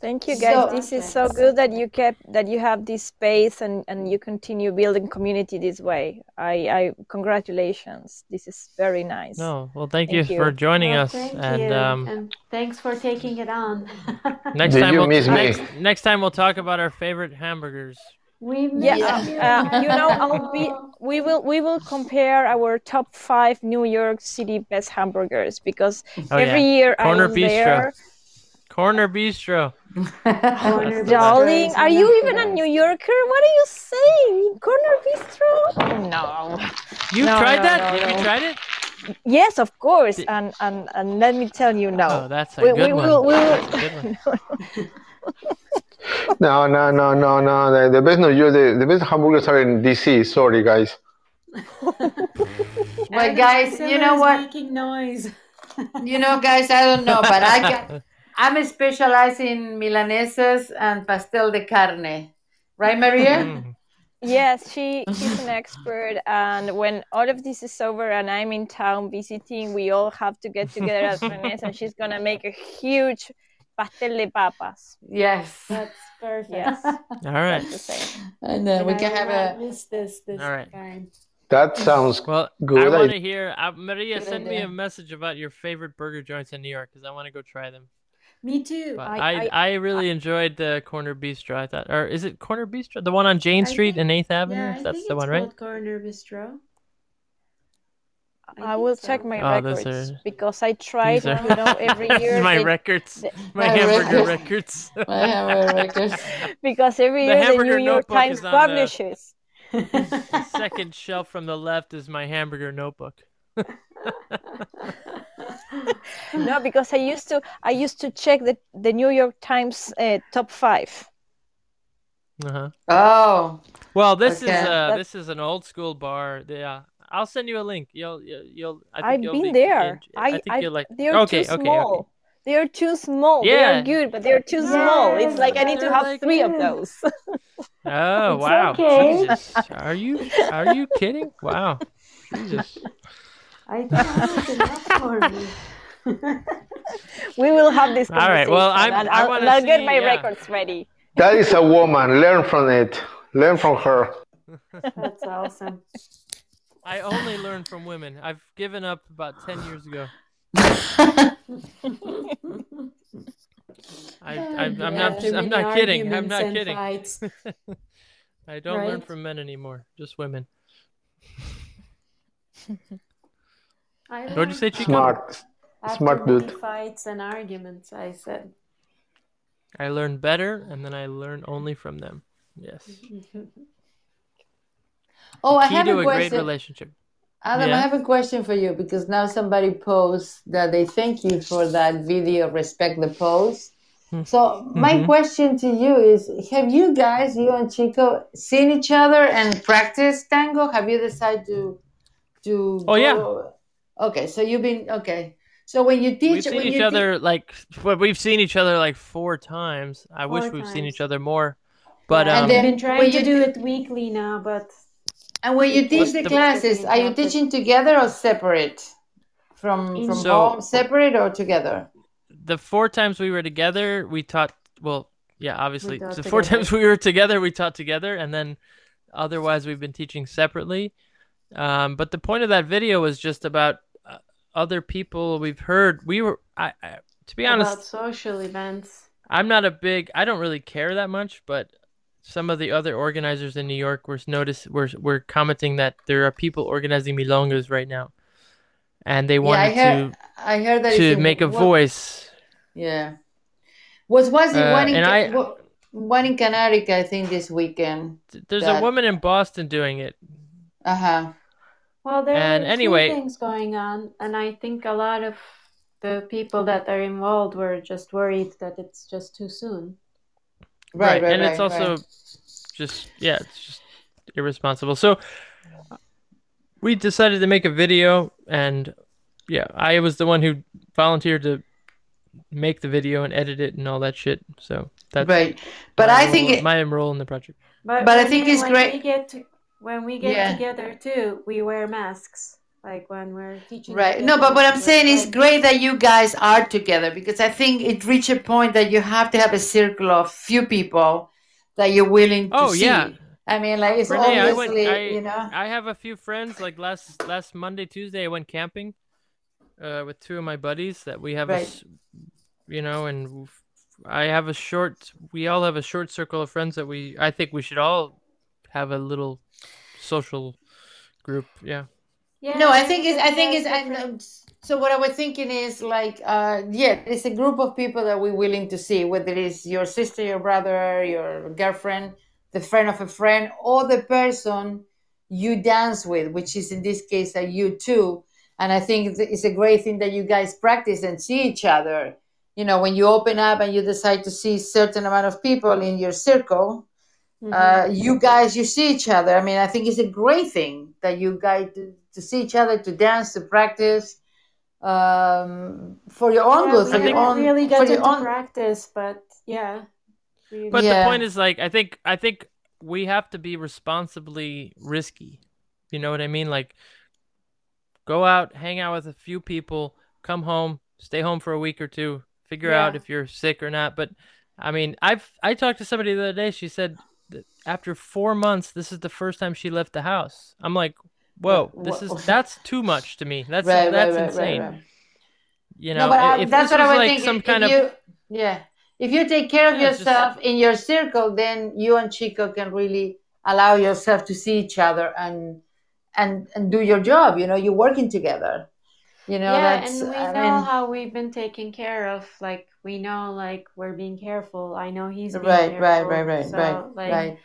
Thank you guys. So- this is so good that you kept that you have this space and and you continue building community this way. I I congratulations. This is very nice. No, well, thank, Thank you, you. for joining Well, us, thank and you. um, and thanks for taking it on. next Did time you we'll miss me? next, next time we'll talk about our favorite hamburgers. we Yeah, missed Yeah. uh, you know, I'll be. We will. We will compare our top five New York City best hamburgers because Oh every yeah, year Corner I'm Bistro. there. Corner Bistro. Corner Darling, are you even a. New Yorker? What are you saying? Corner Bistro? No. You No, tried no, that? no, Have you tried it? Yes, of course. Did- And and and let me tell you, now. Oh, that's a we, good we one. will. We That's a will. good one. No, no, no, no, no. The, the best New York, the, the best hamburgers are in DC. Sorry, guys. Well, Adam guys, you know what? Making noise. You know, guys, I don't know, but I can. I'm specialized in milanesas and pastel de carne. Right, Maria? Yes, she she's an expert, and when all of this is over and I'm in town visiting, we all have to get together at Rene's, and she's gonna make a huge pastel de papas. Yes. That's perfect. Yes, All right. that's the. And then we can I have will not a. miss this this All right. time. That sounds Well, Good I want to hear. Uh, Maria, Good send me a message about your favorite burger joints in New York because I want to go try them. Me too. But I- I, I, really enjoyed the Corner Bistro. I thought, or is it Corner Bistro, the one on Jane I Street think- and Eighth Avenue? yeah, I That's think the it's one, right? called Corner Bistro. I think will so. check my Oh, records are- because I tried, These are- you know, every year. my they- records, the- my My hamburger records. records. My hamburger records. because every year the hamburger New York Times is on the- publishes. the second shelf from the left is my hamburger notebook. No, because I used to I used to check the the New York Times uh, top five. Uh-huh. Oh, Well, this Okay. is uh, That- this is an old school bar. Yeah, I'll send you a link. You'll you'll. you'll I think I've you'll been be, there. I, I, think I you'll like. they're okay, too okay, small. okay. They are too small. They are good, but they're too small. It's like I need to They're have like- three of those. Oh It's wow! okay. Jesus, are you are you kidding? Wow, Jesus. I think that's enough for me. we will have this All right, well, I'm- and I I'll, wanna I'll get my yeah. records ready. that is a woman. Learn from it. Learn from her. That's awesome. I only learn from women. I've given up about ten years ago. I, I, I'm not. I'm not kidding. I'm not kidding. I don't learn from men anymore. Just women. I What'd you learned say, Chico? Smart. after Smart dude. fights and arguments. I said. I learn better, and then I learn only from them. Yes. oh, I have to a a great question. relationship. Adam, Yeah. I have a question for you because now somebody posts that they thank you for that video, respect the pose. Hmm. So my Mhm. question to you is: Have you guys, you and Chico, seen each other and practiced tango? Have you decided to to? Oh, yeah. Go- Okay, so you've been okay. So when you teach, We've seen when each you te- other like well, we've seen each other like four times. I wish Four we've seen each other more. But Yeah, um, And we've then been when trying to you do te- it weekly now, but and when you teach the the- classes, are you teaching together or separate? From from So- home, separate or together? the four times we were together, we taught. Well, yeah, obviously, taught the four times we were together, we taught together, and then otherwise we've been teaching separately. Um, but the point of that video was just about other people we've heard. We were, I, I to be honest, about social events. I'm not a big. I don't really care that much, but some of the other organizers in New York were notice were were commenting that there are people organizing milongas right now, and they Yeah, I wanted to. I heard that to make a what- voice. Yeah. Was was it Uh, one in I- one in Connecticut? I think this weekend. There's that- a woman in Boston doing it. Uh huh. Well, there And are a anyway- few things going on, and I think a lot of the people that are involved were just worried that it's just too soon. Right, right, and it's also right. just yeah, it's just irresponsible. So we decided to make a video, and yeah, I was the one who volunteered to make the video and edit it and all that shit. So that's Right. But I think role- it- my role in the project. But, But I think it's when great- We get to, when we get Yeah. together too, we wear masks. Like when we're teaching. Right. No, but what I'm saying is great that you guys are together because I think it reached a point that you have to have a circle of few people that you're willing to Oh, see. yeah. I mean, like it's Renee, I went. obviously, I, you know. I have a few friends. Like last last Monday, Tuesday, I went camping, uh, with two of my buddies that we have. A, Right. s- you know, and I have a short. We all have a short circle of friends that we. I think we should all have a little social group. Yeah. Yeah, No, I think it's. I think everybody it's. I, has so what I was thinking is like, uh, yeah, it's a group of people that we're willing to see, whether it's your sister, your brother, your girlfriend, the friend of a friend, or the person you dance with, which is in this case a you too. And I think it's- it's a great thing that you guys practice and see each other. You know, when you open up and you decide to see certain amount of people in your circle, Mhm. uh, you guys you see each other i mean i think it's a great thing that you guys to, to see each other to dance to practice um, for your own Yeah, good for your own really for got your own practice, but yeah. we- But Yeah. the point is, like, I think I think we have to be responsibly risky. You know what I mean? Like, go out, hang out with a few people, come home, stay home for a week or two, figure out if you're sick or not. But I mean, I've I talked to somebody the other day. She said that after four months, this is the first time she left the house. I'm like, whoa, this is that's too much to me. That's right, that's right, insane. right. You no know, i- I, if that's this what was i was like thinking some if kind of you, yeah if you take care of Yeah, just- yourself in your circle then you and chico can really allow yourself to see each other and and and do your job you know you're working together you know yeah, that's and we I know mean, how we've been taken care of. Like we know, like we're being careful. I know he's being right right careful. right right so, right like, right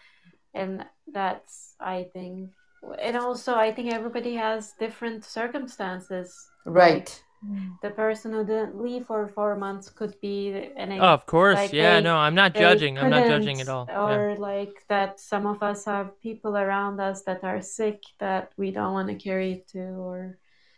and that's I think, and also I think everybody has different circumstances. right The person who didn't leave for four months could be an Oh, of course. like yeah, they- no, I'm not judging. I'm not judging at all. Yeah. Or like that some of us have people around us that are sick that we don't want to carry to or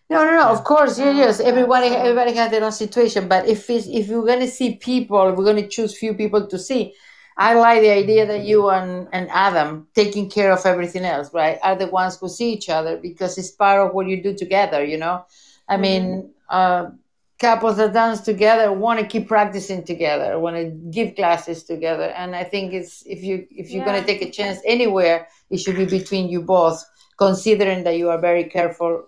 No, no, no. Of course, yeah, yes. Mm, yeah, Everybody, everybody has their own situation. But if it's, if you're gonna see people, we're gonna choose few people to see. I like the idea that you mm-hmm. and, and Adam taking care of everything else, right? Are the ones who see each other because it's part of what you do together. You know, I mean, mm-hmm. uh, couples that dance together want to keep practicing together, want to give classes together, and I think it's if you if you're Yeah. gonna take a chance anywhere, it should be between you both, considering that you are very careful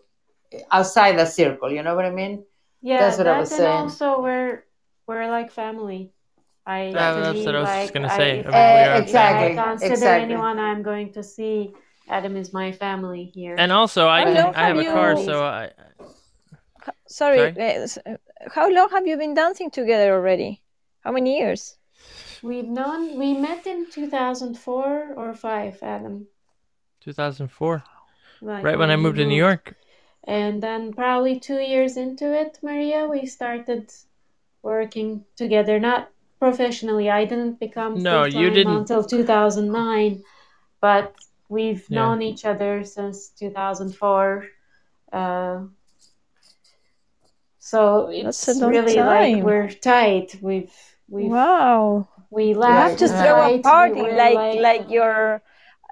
outside the circle. You know what I mean? yeah That's what that I was and saying. also we're we're like family I Yeah, that's me, what I was like, gonna I- say. if I mean, we are if exactly, I consider exactly. anyone I'm going to see Adam is my family here And also, I can, long I have have a car, you- so I. Sorry, Sorry? s- uh, how long have you been dancing together already? How many years? we've known we met in 2004 or 5 Adam 2004, like right when I we moved to New York. And then probably two years into it, Maria, we started working together. Not professionally. I didn't become No, you didn't. until 2009, but we've Yeah. known each other since 2004. Uh, So it's really time. like we're tight. We've we've Wow. we You laugh have to throw a party We're like like your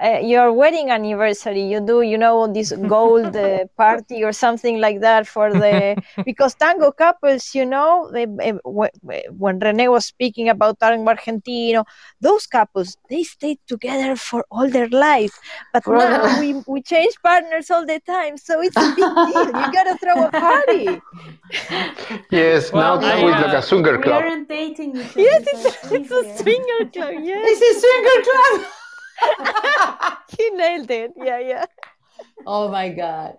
uh, your wedding anniversary. You do, you know, this gold uh, party or something like that for the because tango couples, you know, they, eh, wh- wh- when Rene was speaking about tango argentino, those couples they stayed together for all their life. But For all their now we we change partners all the time, so it's a big deal. You gotta throw a party. Yes, Well, now I, it's like uh, a swinger we aren't dating. Yes, it's, it's a easier. swinger club. Yes, It's a swinger club. he nailed it. Yeah, yeah. Oh my god.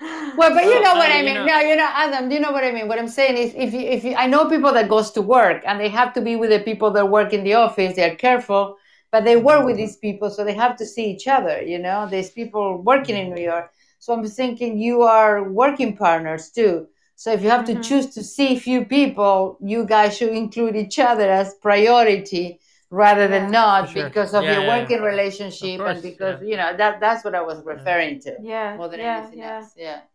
Well, but you Well, know what uh, I you mean. know- No, you know, Adam. Do you know what I mean? What I'm saying is, if you, if you, I know people that goes to work and they have to be with the people that work in the office. They're careful, but they work with these people, so they have to see each other. You know, there's people working in New York. So I'm thinking you are working partners too. So if you have to Mhm. choose to see few people, you guys should include each other as priority rather than Yeah. not sure. because of Yeah, your yeah, yeah. working relationship Of and because yeah. you know that that's what I was referring to Yeah, more than yeah, anything yeah. else. Yeah.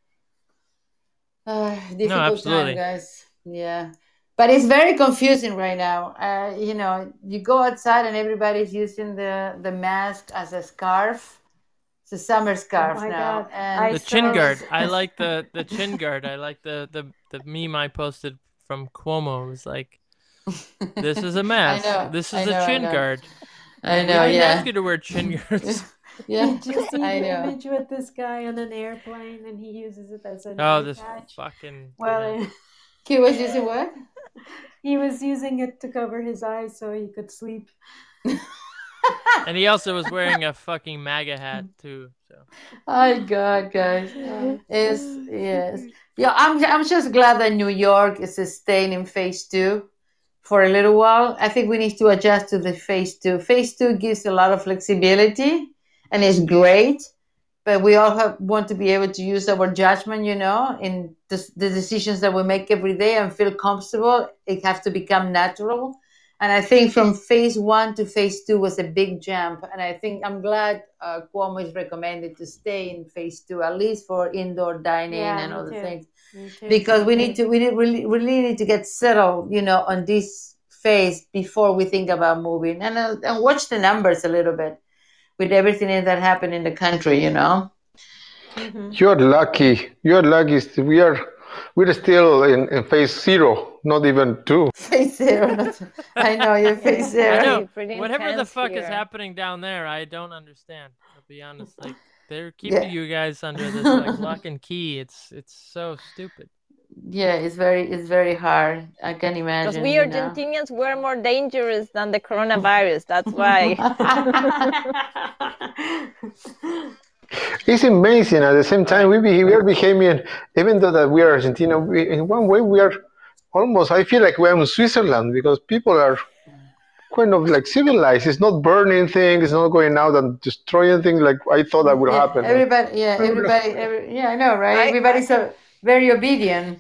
Uh, difficult absolutely. time, guys. Yeah. But it's very confusing right now. Uh, you know, you go outside and everybody's using the, the mask as a scarf. It's a summer scarf Oh my now. God. And I the chin saw- guard. I like the the chin guard. I like the the the meme I posted from Cuomo. It was like, this is a mask. know, this I is know, a I chin know. guard. I know, didn't yeah. ask you to wear chin guards. yeah. Did you see I the know. image with this guy on an airplane and he uses it as an oh, this patch? fucking. Well, yeah. He was using what? he was using it to cover his eyes so he could sleep. and he also was wearing a fucking MAGA hat too. So Oh God, guys. yes, yes. Yeah, I'm I'm just glad that New York is staying in phase two for a little while. I think we need to adjust to the phase two. Phase two gives a lot of flexibility and is great, but we all have, want to be able to use our judgment, you know, in the, the decisions that we make every day and feel comfortable. It has to become natural. And I think from phase one to phase two was a big jump. And I think I'm glad uh, Cuomo is recommended to stay in phase two, at least for indoor dining Yeah, and other too. things. Because we need to we need, really really need to get settled you know on this phase before we think about moving and uh, and watch the numbers a little bit with everything that happened in the country you know Mhm. You're lucky. You're lucky. We are we're still in, in phase zero, not even two. phase zero not- i know you're phase I know. Whatever the fuck is happening down there, I don't understand. I'll be honest. Like they're keeping Yeah. you guys under this like lock and key. It's it's so stupid. yeah it's very it's very hard i can imagine Because we you know. Argentinians were more dangerous than the coronavirus. That's why. It's amazing. At the same time, we, be, we are behaving, even though that we are Argentina, we, in one way we are almost, I feel like we're in Switzerland because people are kind of like civilized. It's not burning things, it's not going out and destroying things like I thought that would yeah, happen. everybody yeah everybody every, yeah i know right I- everybody's uh, very obedient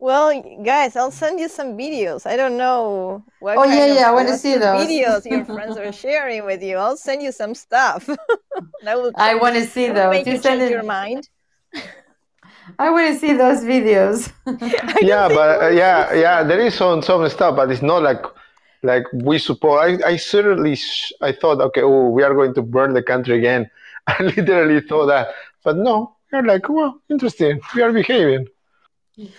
Well, guys, I'll send you some videos. I don't know what Oh, yeah, yeah, I wanna see those. videos your friends are sharing with you. I'll send you some stuff. that will i want to see will those make you you send change it your mind. i want to see those videos yeah, but uh, yeah, yeah, there is some some stuff, but it's not like like we support. I, I certainly sh- I thought, okay, oh, we are going to burn the country again. I literally thought that, but no, we are like, well, interesting. We are behaving.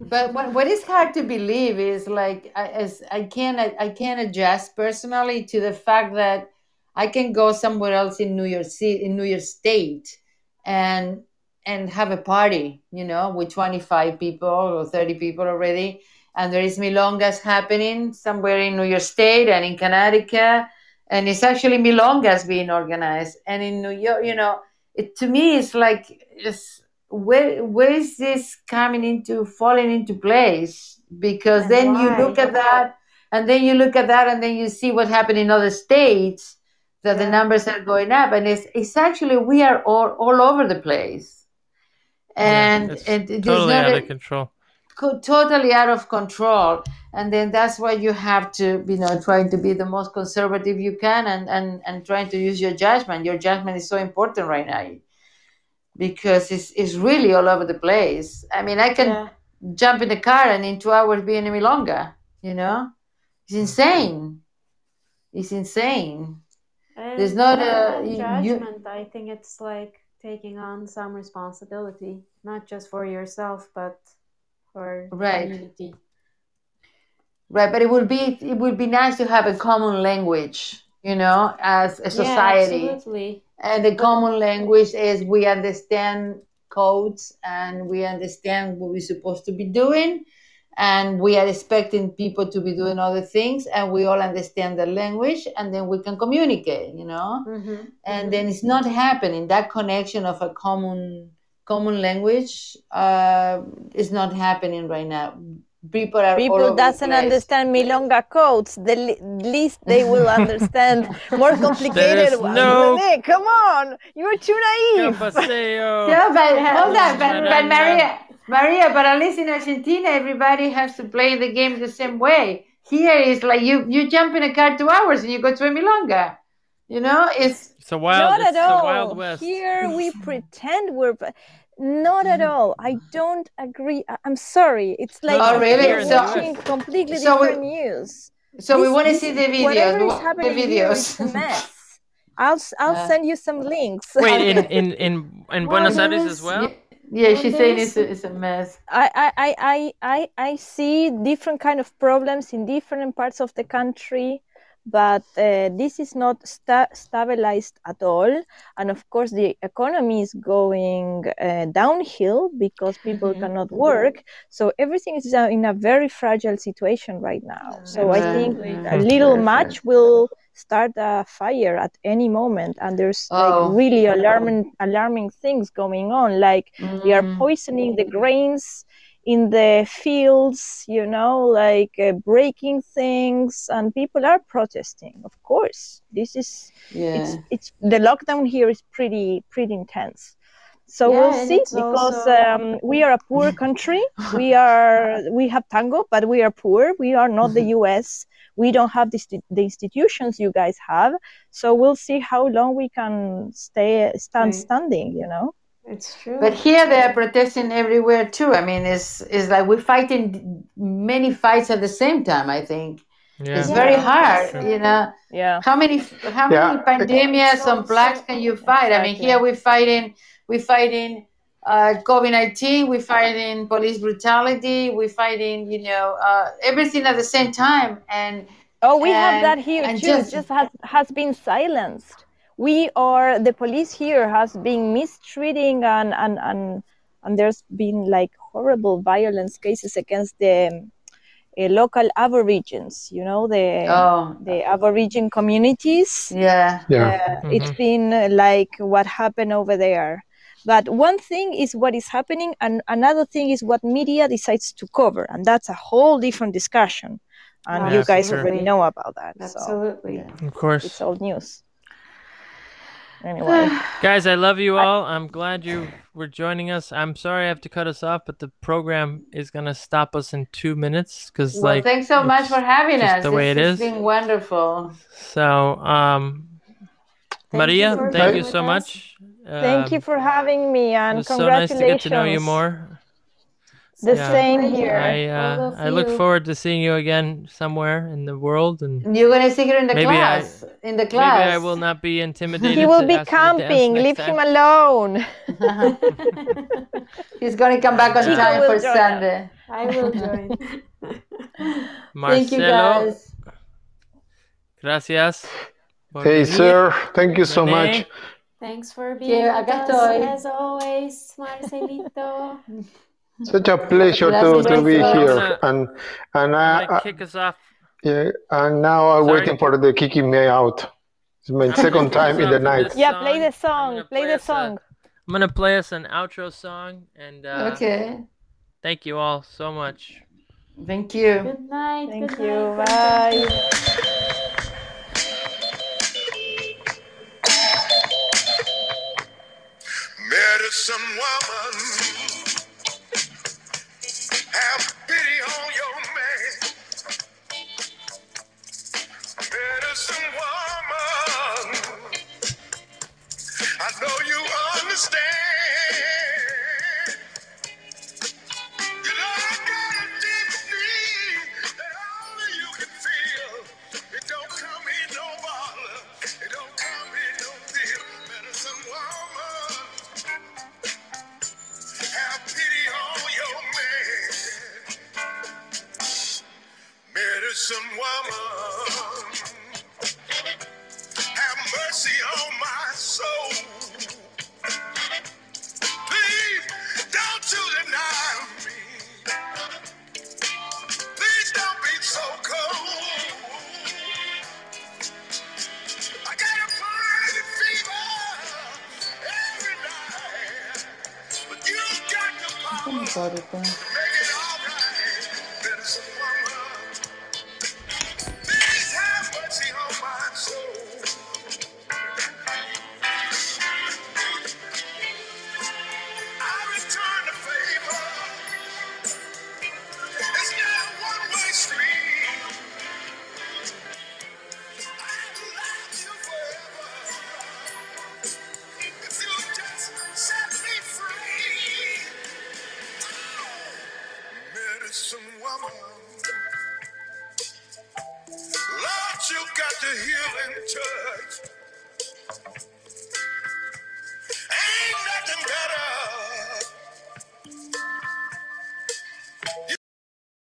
but what, what is hard to believe is like I, as I can't I can't adjust personally to the fact that I can go somewhere else in New York City in New York State and and have a party, you know, with 25 people or 30 people already. And there is Milongas happening somewhere in New York State and in Connecticut. And it's actually Milongas being organized. And in New York, you know, it to me it's like it's where where is this coming into falling into place? Because And then you look at that and then you look at that and then you see what happened in other states that the numbers are going up and it's it's actually we are all all over the place and yeah, it's and there's totally not out a- of control. Totally out of control and then that's why you have to you know trying to be the most conservative you can and and and trying to use your judgment your judgment is so important right now because it's, it's really all over the place. I mean, I can Yeah. jump in the car and in two hours be in Milonga, you know? It's insane. It's insane. And There's not a- you- you- judgment. I think it's like taking on some responsibility, not just for yourself, but for Right. community. Right, but it would be it would be nice to have a common language, you know, as a society. Yeah, absolutely. And the common language is we understand codes and we understand what we're supposed to be doing and we are expecting people to be doing other things and we all understand the language and then we can communicate, you know? Mm-hmm. and then it's not happening that connection of a common common language uh, is not happening right now people are People doesn't understand milonga codes. The least they will understand more complicated ones. no- René, come on, you're too naive. Paseo. yeah, but hold on, but, but Maria, Maria, but at least in Argentina, everybody has to play the game the same way. Here is like you you jump in a car two hours and you go to a milonga. You know, it's It's a wild. not it's at all. Wild West. Here we pretend we're. Not at all. I don't agree. I- I'm sorry. It's like Oh, really? you're So- completely so we- different news. so we want to see the videos. Whatever is want the happening here videos. is a mess. I'll s- I'll Uh, send you some links. Wait, in in in, in Buenos there Aires as well. yeah, Well, she's saying it's a, it's a mess. I, I, I, I, I, I see different kind of problems in different parts of the country, but uh, this is not sta- stabilized at all. And of course, the economy is going uh, downhill because people Mhm. cannot work. So everything is uh, in a very fragile situation right now. So I think a little Very much will start a fire at any moment, and there's Oh. like really alarming, alarming things going on, like they are Mm. poisoning the grains in the fields you know like uh, breaking things and people are protesting of course. This is Yeah. it's it's the lockdown here is pretty pretty intense. So Yeah, we'll see because also- um, we are a poor country. We are we have tango but we are poor. We are not the us we don't have the, the institutions you guys have. So we'll see how long we can stay stand Right. standing you know It's true. But here they are protesting everywhere too. I mean, it's it's like we're fighting many fights at the same time. I think Yeah. it's Yeah, very hard. You know, yeah how many how many Yeah. pandemics and plagues can you fight? I mean, here we're fighting we're fighting uh, COVID nineteen. We're fighting police brutality. We're fighting you know uh, everything at the same time. And Oh, we have that here too. just- Just, has has been silenced. We are the police here has been mistreating and and and and there's been like horrible violence cases against the um, uh, local aborigines. You know the oh the aborigine communities. yeah, Yeah. Uh, It's been uh, like what happened over there. But one thing is what is happening, and another thing is what media decides to cover, and that's a whole different discussion. And Yeah, you guys sure. already know about that. So Absolutely. Of course. it's old news. Anyway, Guys, I love you all. I'm glad you were joining us. I'm sorry I have to cut us off, but the program is gonna stop us in two minutes because, well, like, thanks so much for having just us. the way It's- it it's is. been wonderful. so. Um, Maria, you thank you so us. much. thank you Um, for having me, It and was so nice to congratulations. get to know you more. The Yeah. same here. I uh, I look forward to seeing you again somewhere in the world, and You're gonna see her in the Maybe I- class. in the class. maybe I will not be intimidated. he will to be ask you to dance camping. Leave time. him alone. He's gonna come back on time for join us. Sunday. I will join. Thank you guys. gracias. por Hey, venir. sir. Thank you so René. much. Thanks for being Yeah, with us as always, Marcelito. Such a pleasure to, to be here. And and I'm gonna uh, kick us off. yeah, and now I'm Sorry? waiting for the kicking me out. It's my second time in the night. this Yeah, play the song. gonna Play the us a- song. I'm gonna play us an outro song, and uh, Okay. thank you all so much. Thank you. Good night. Thank good you. night. Bye. Medicine woman, have pity on your man. Medicine woman, I know you understand. Come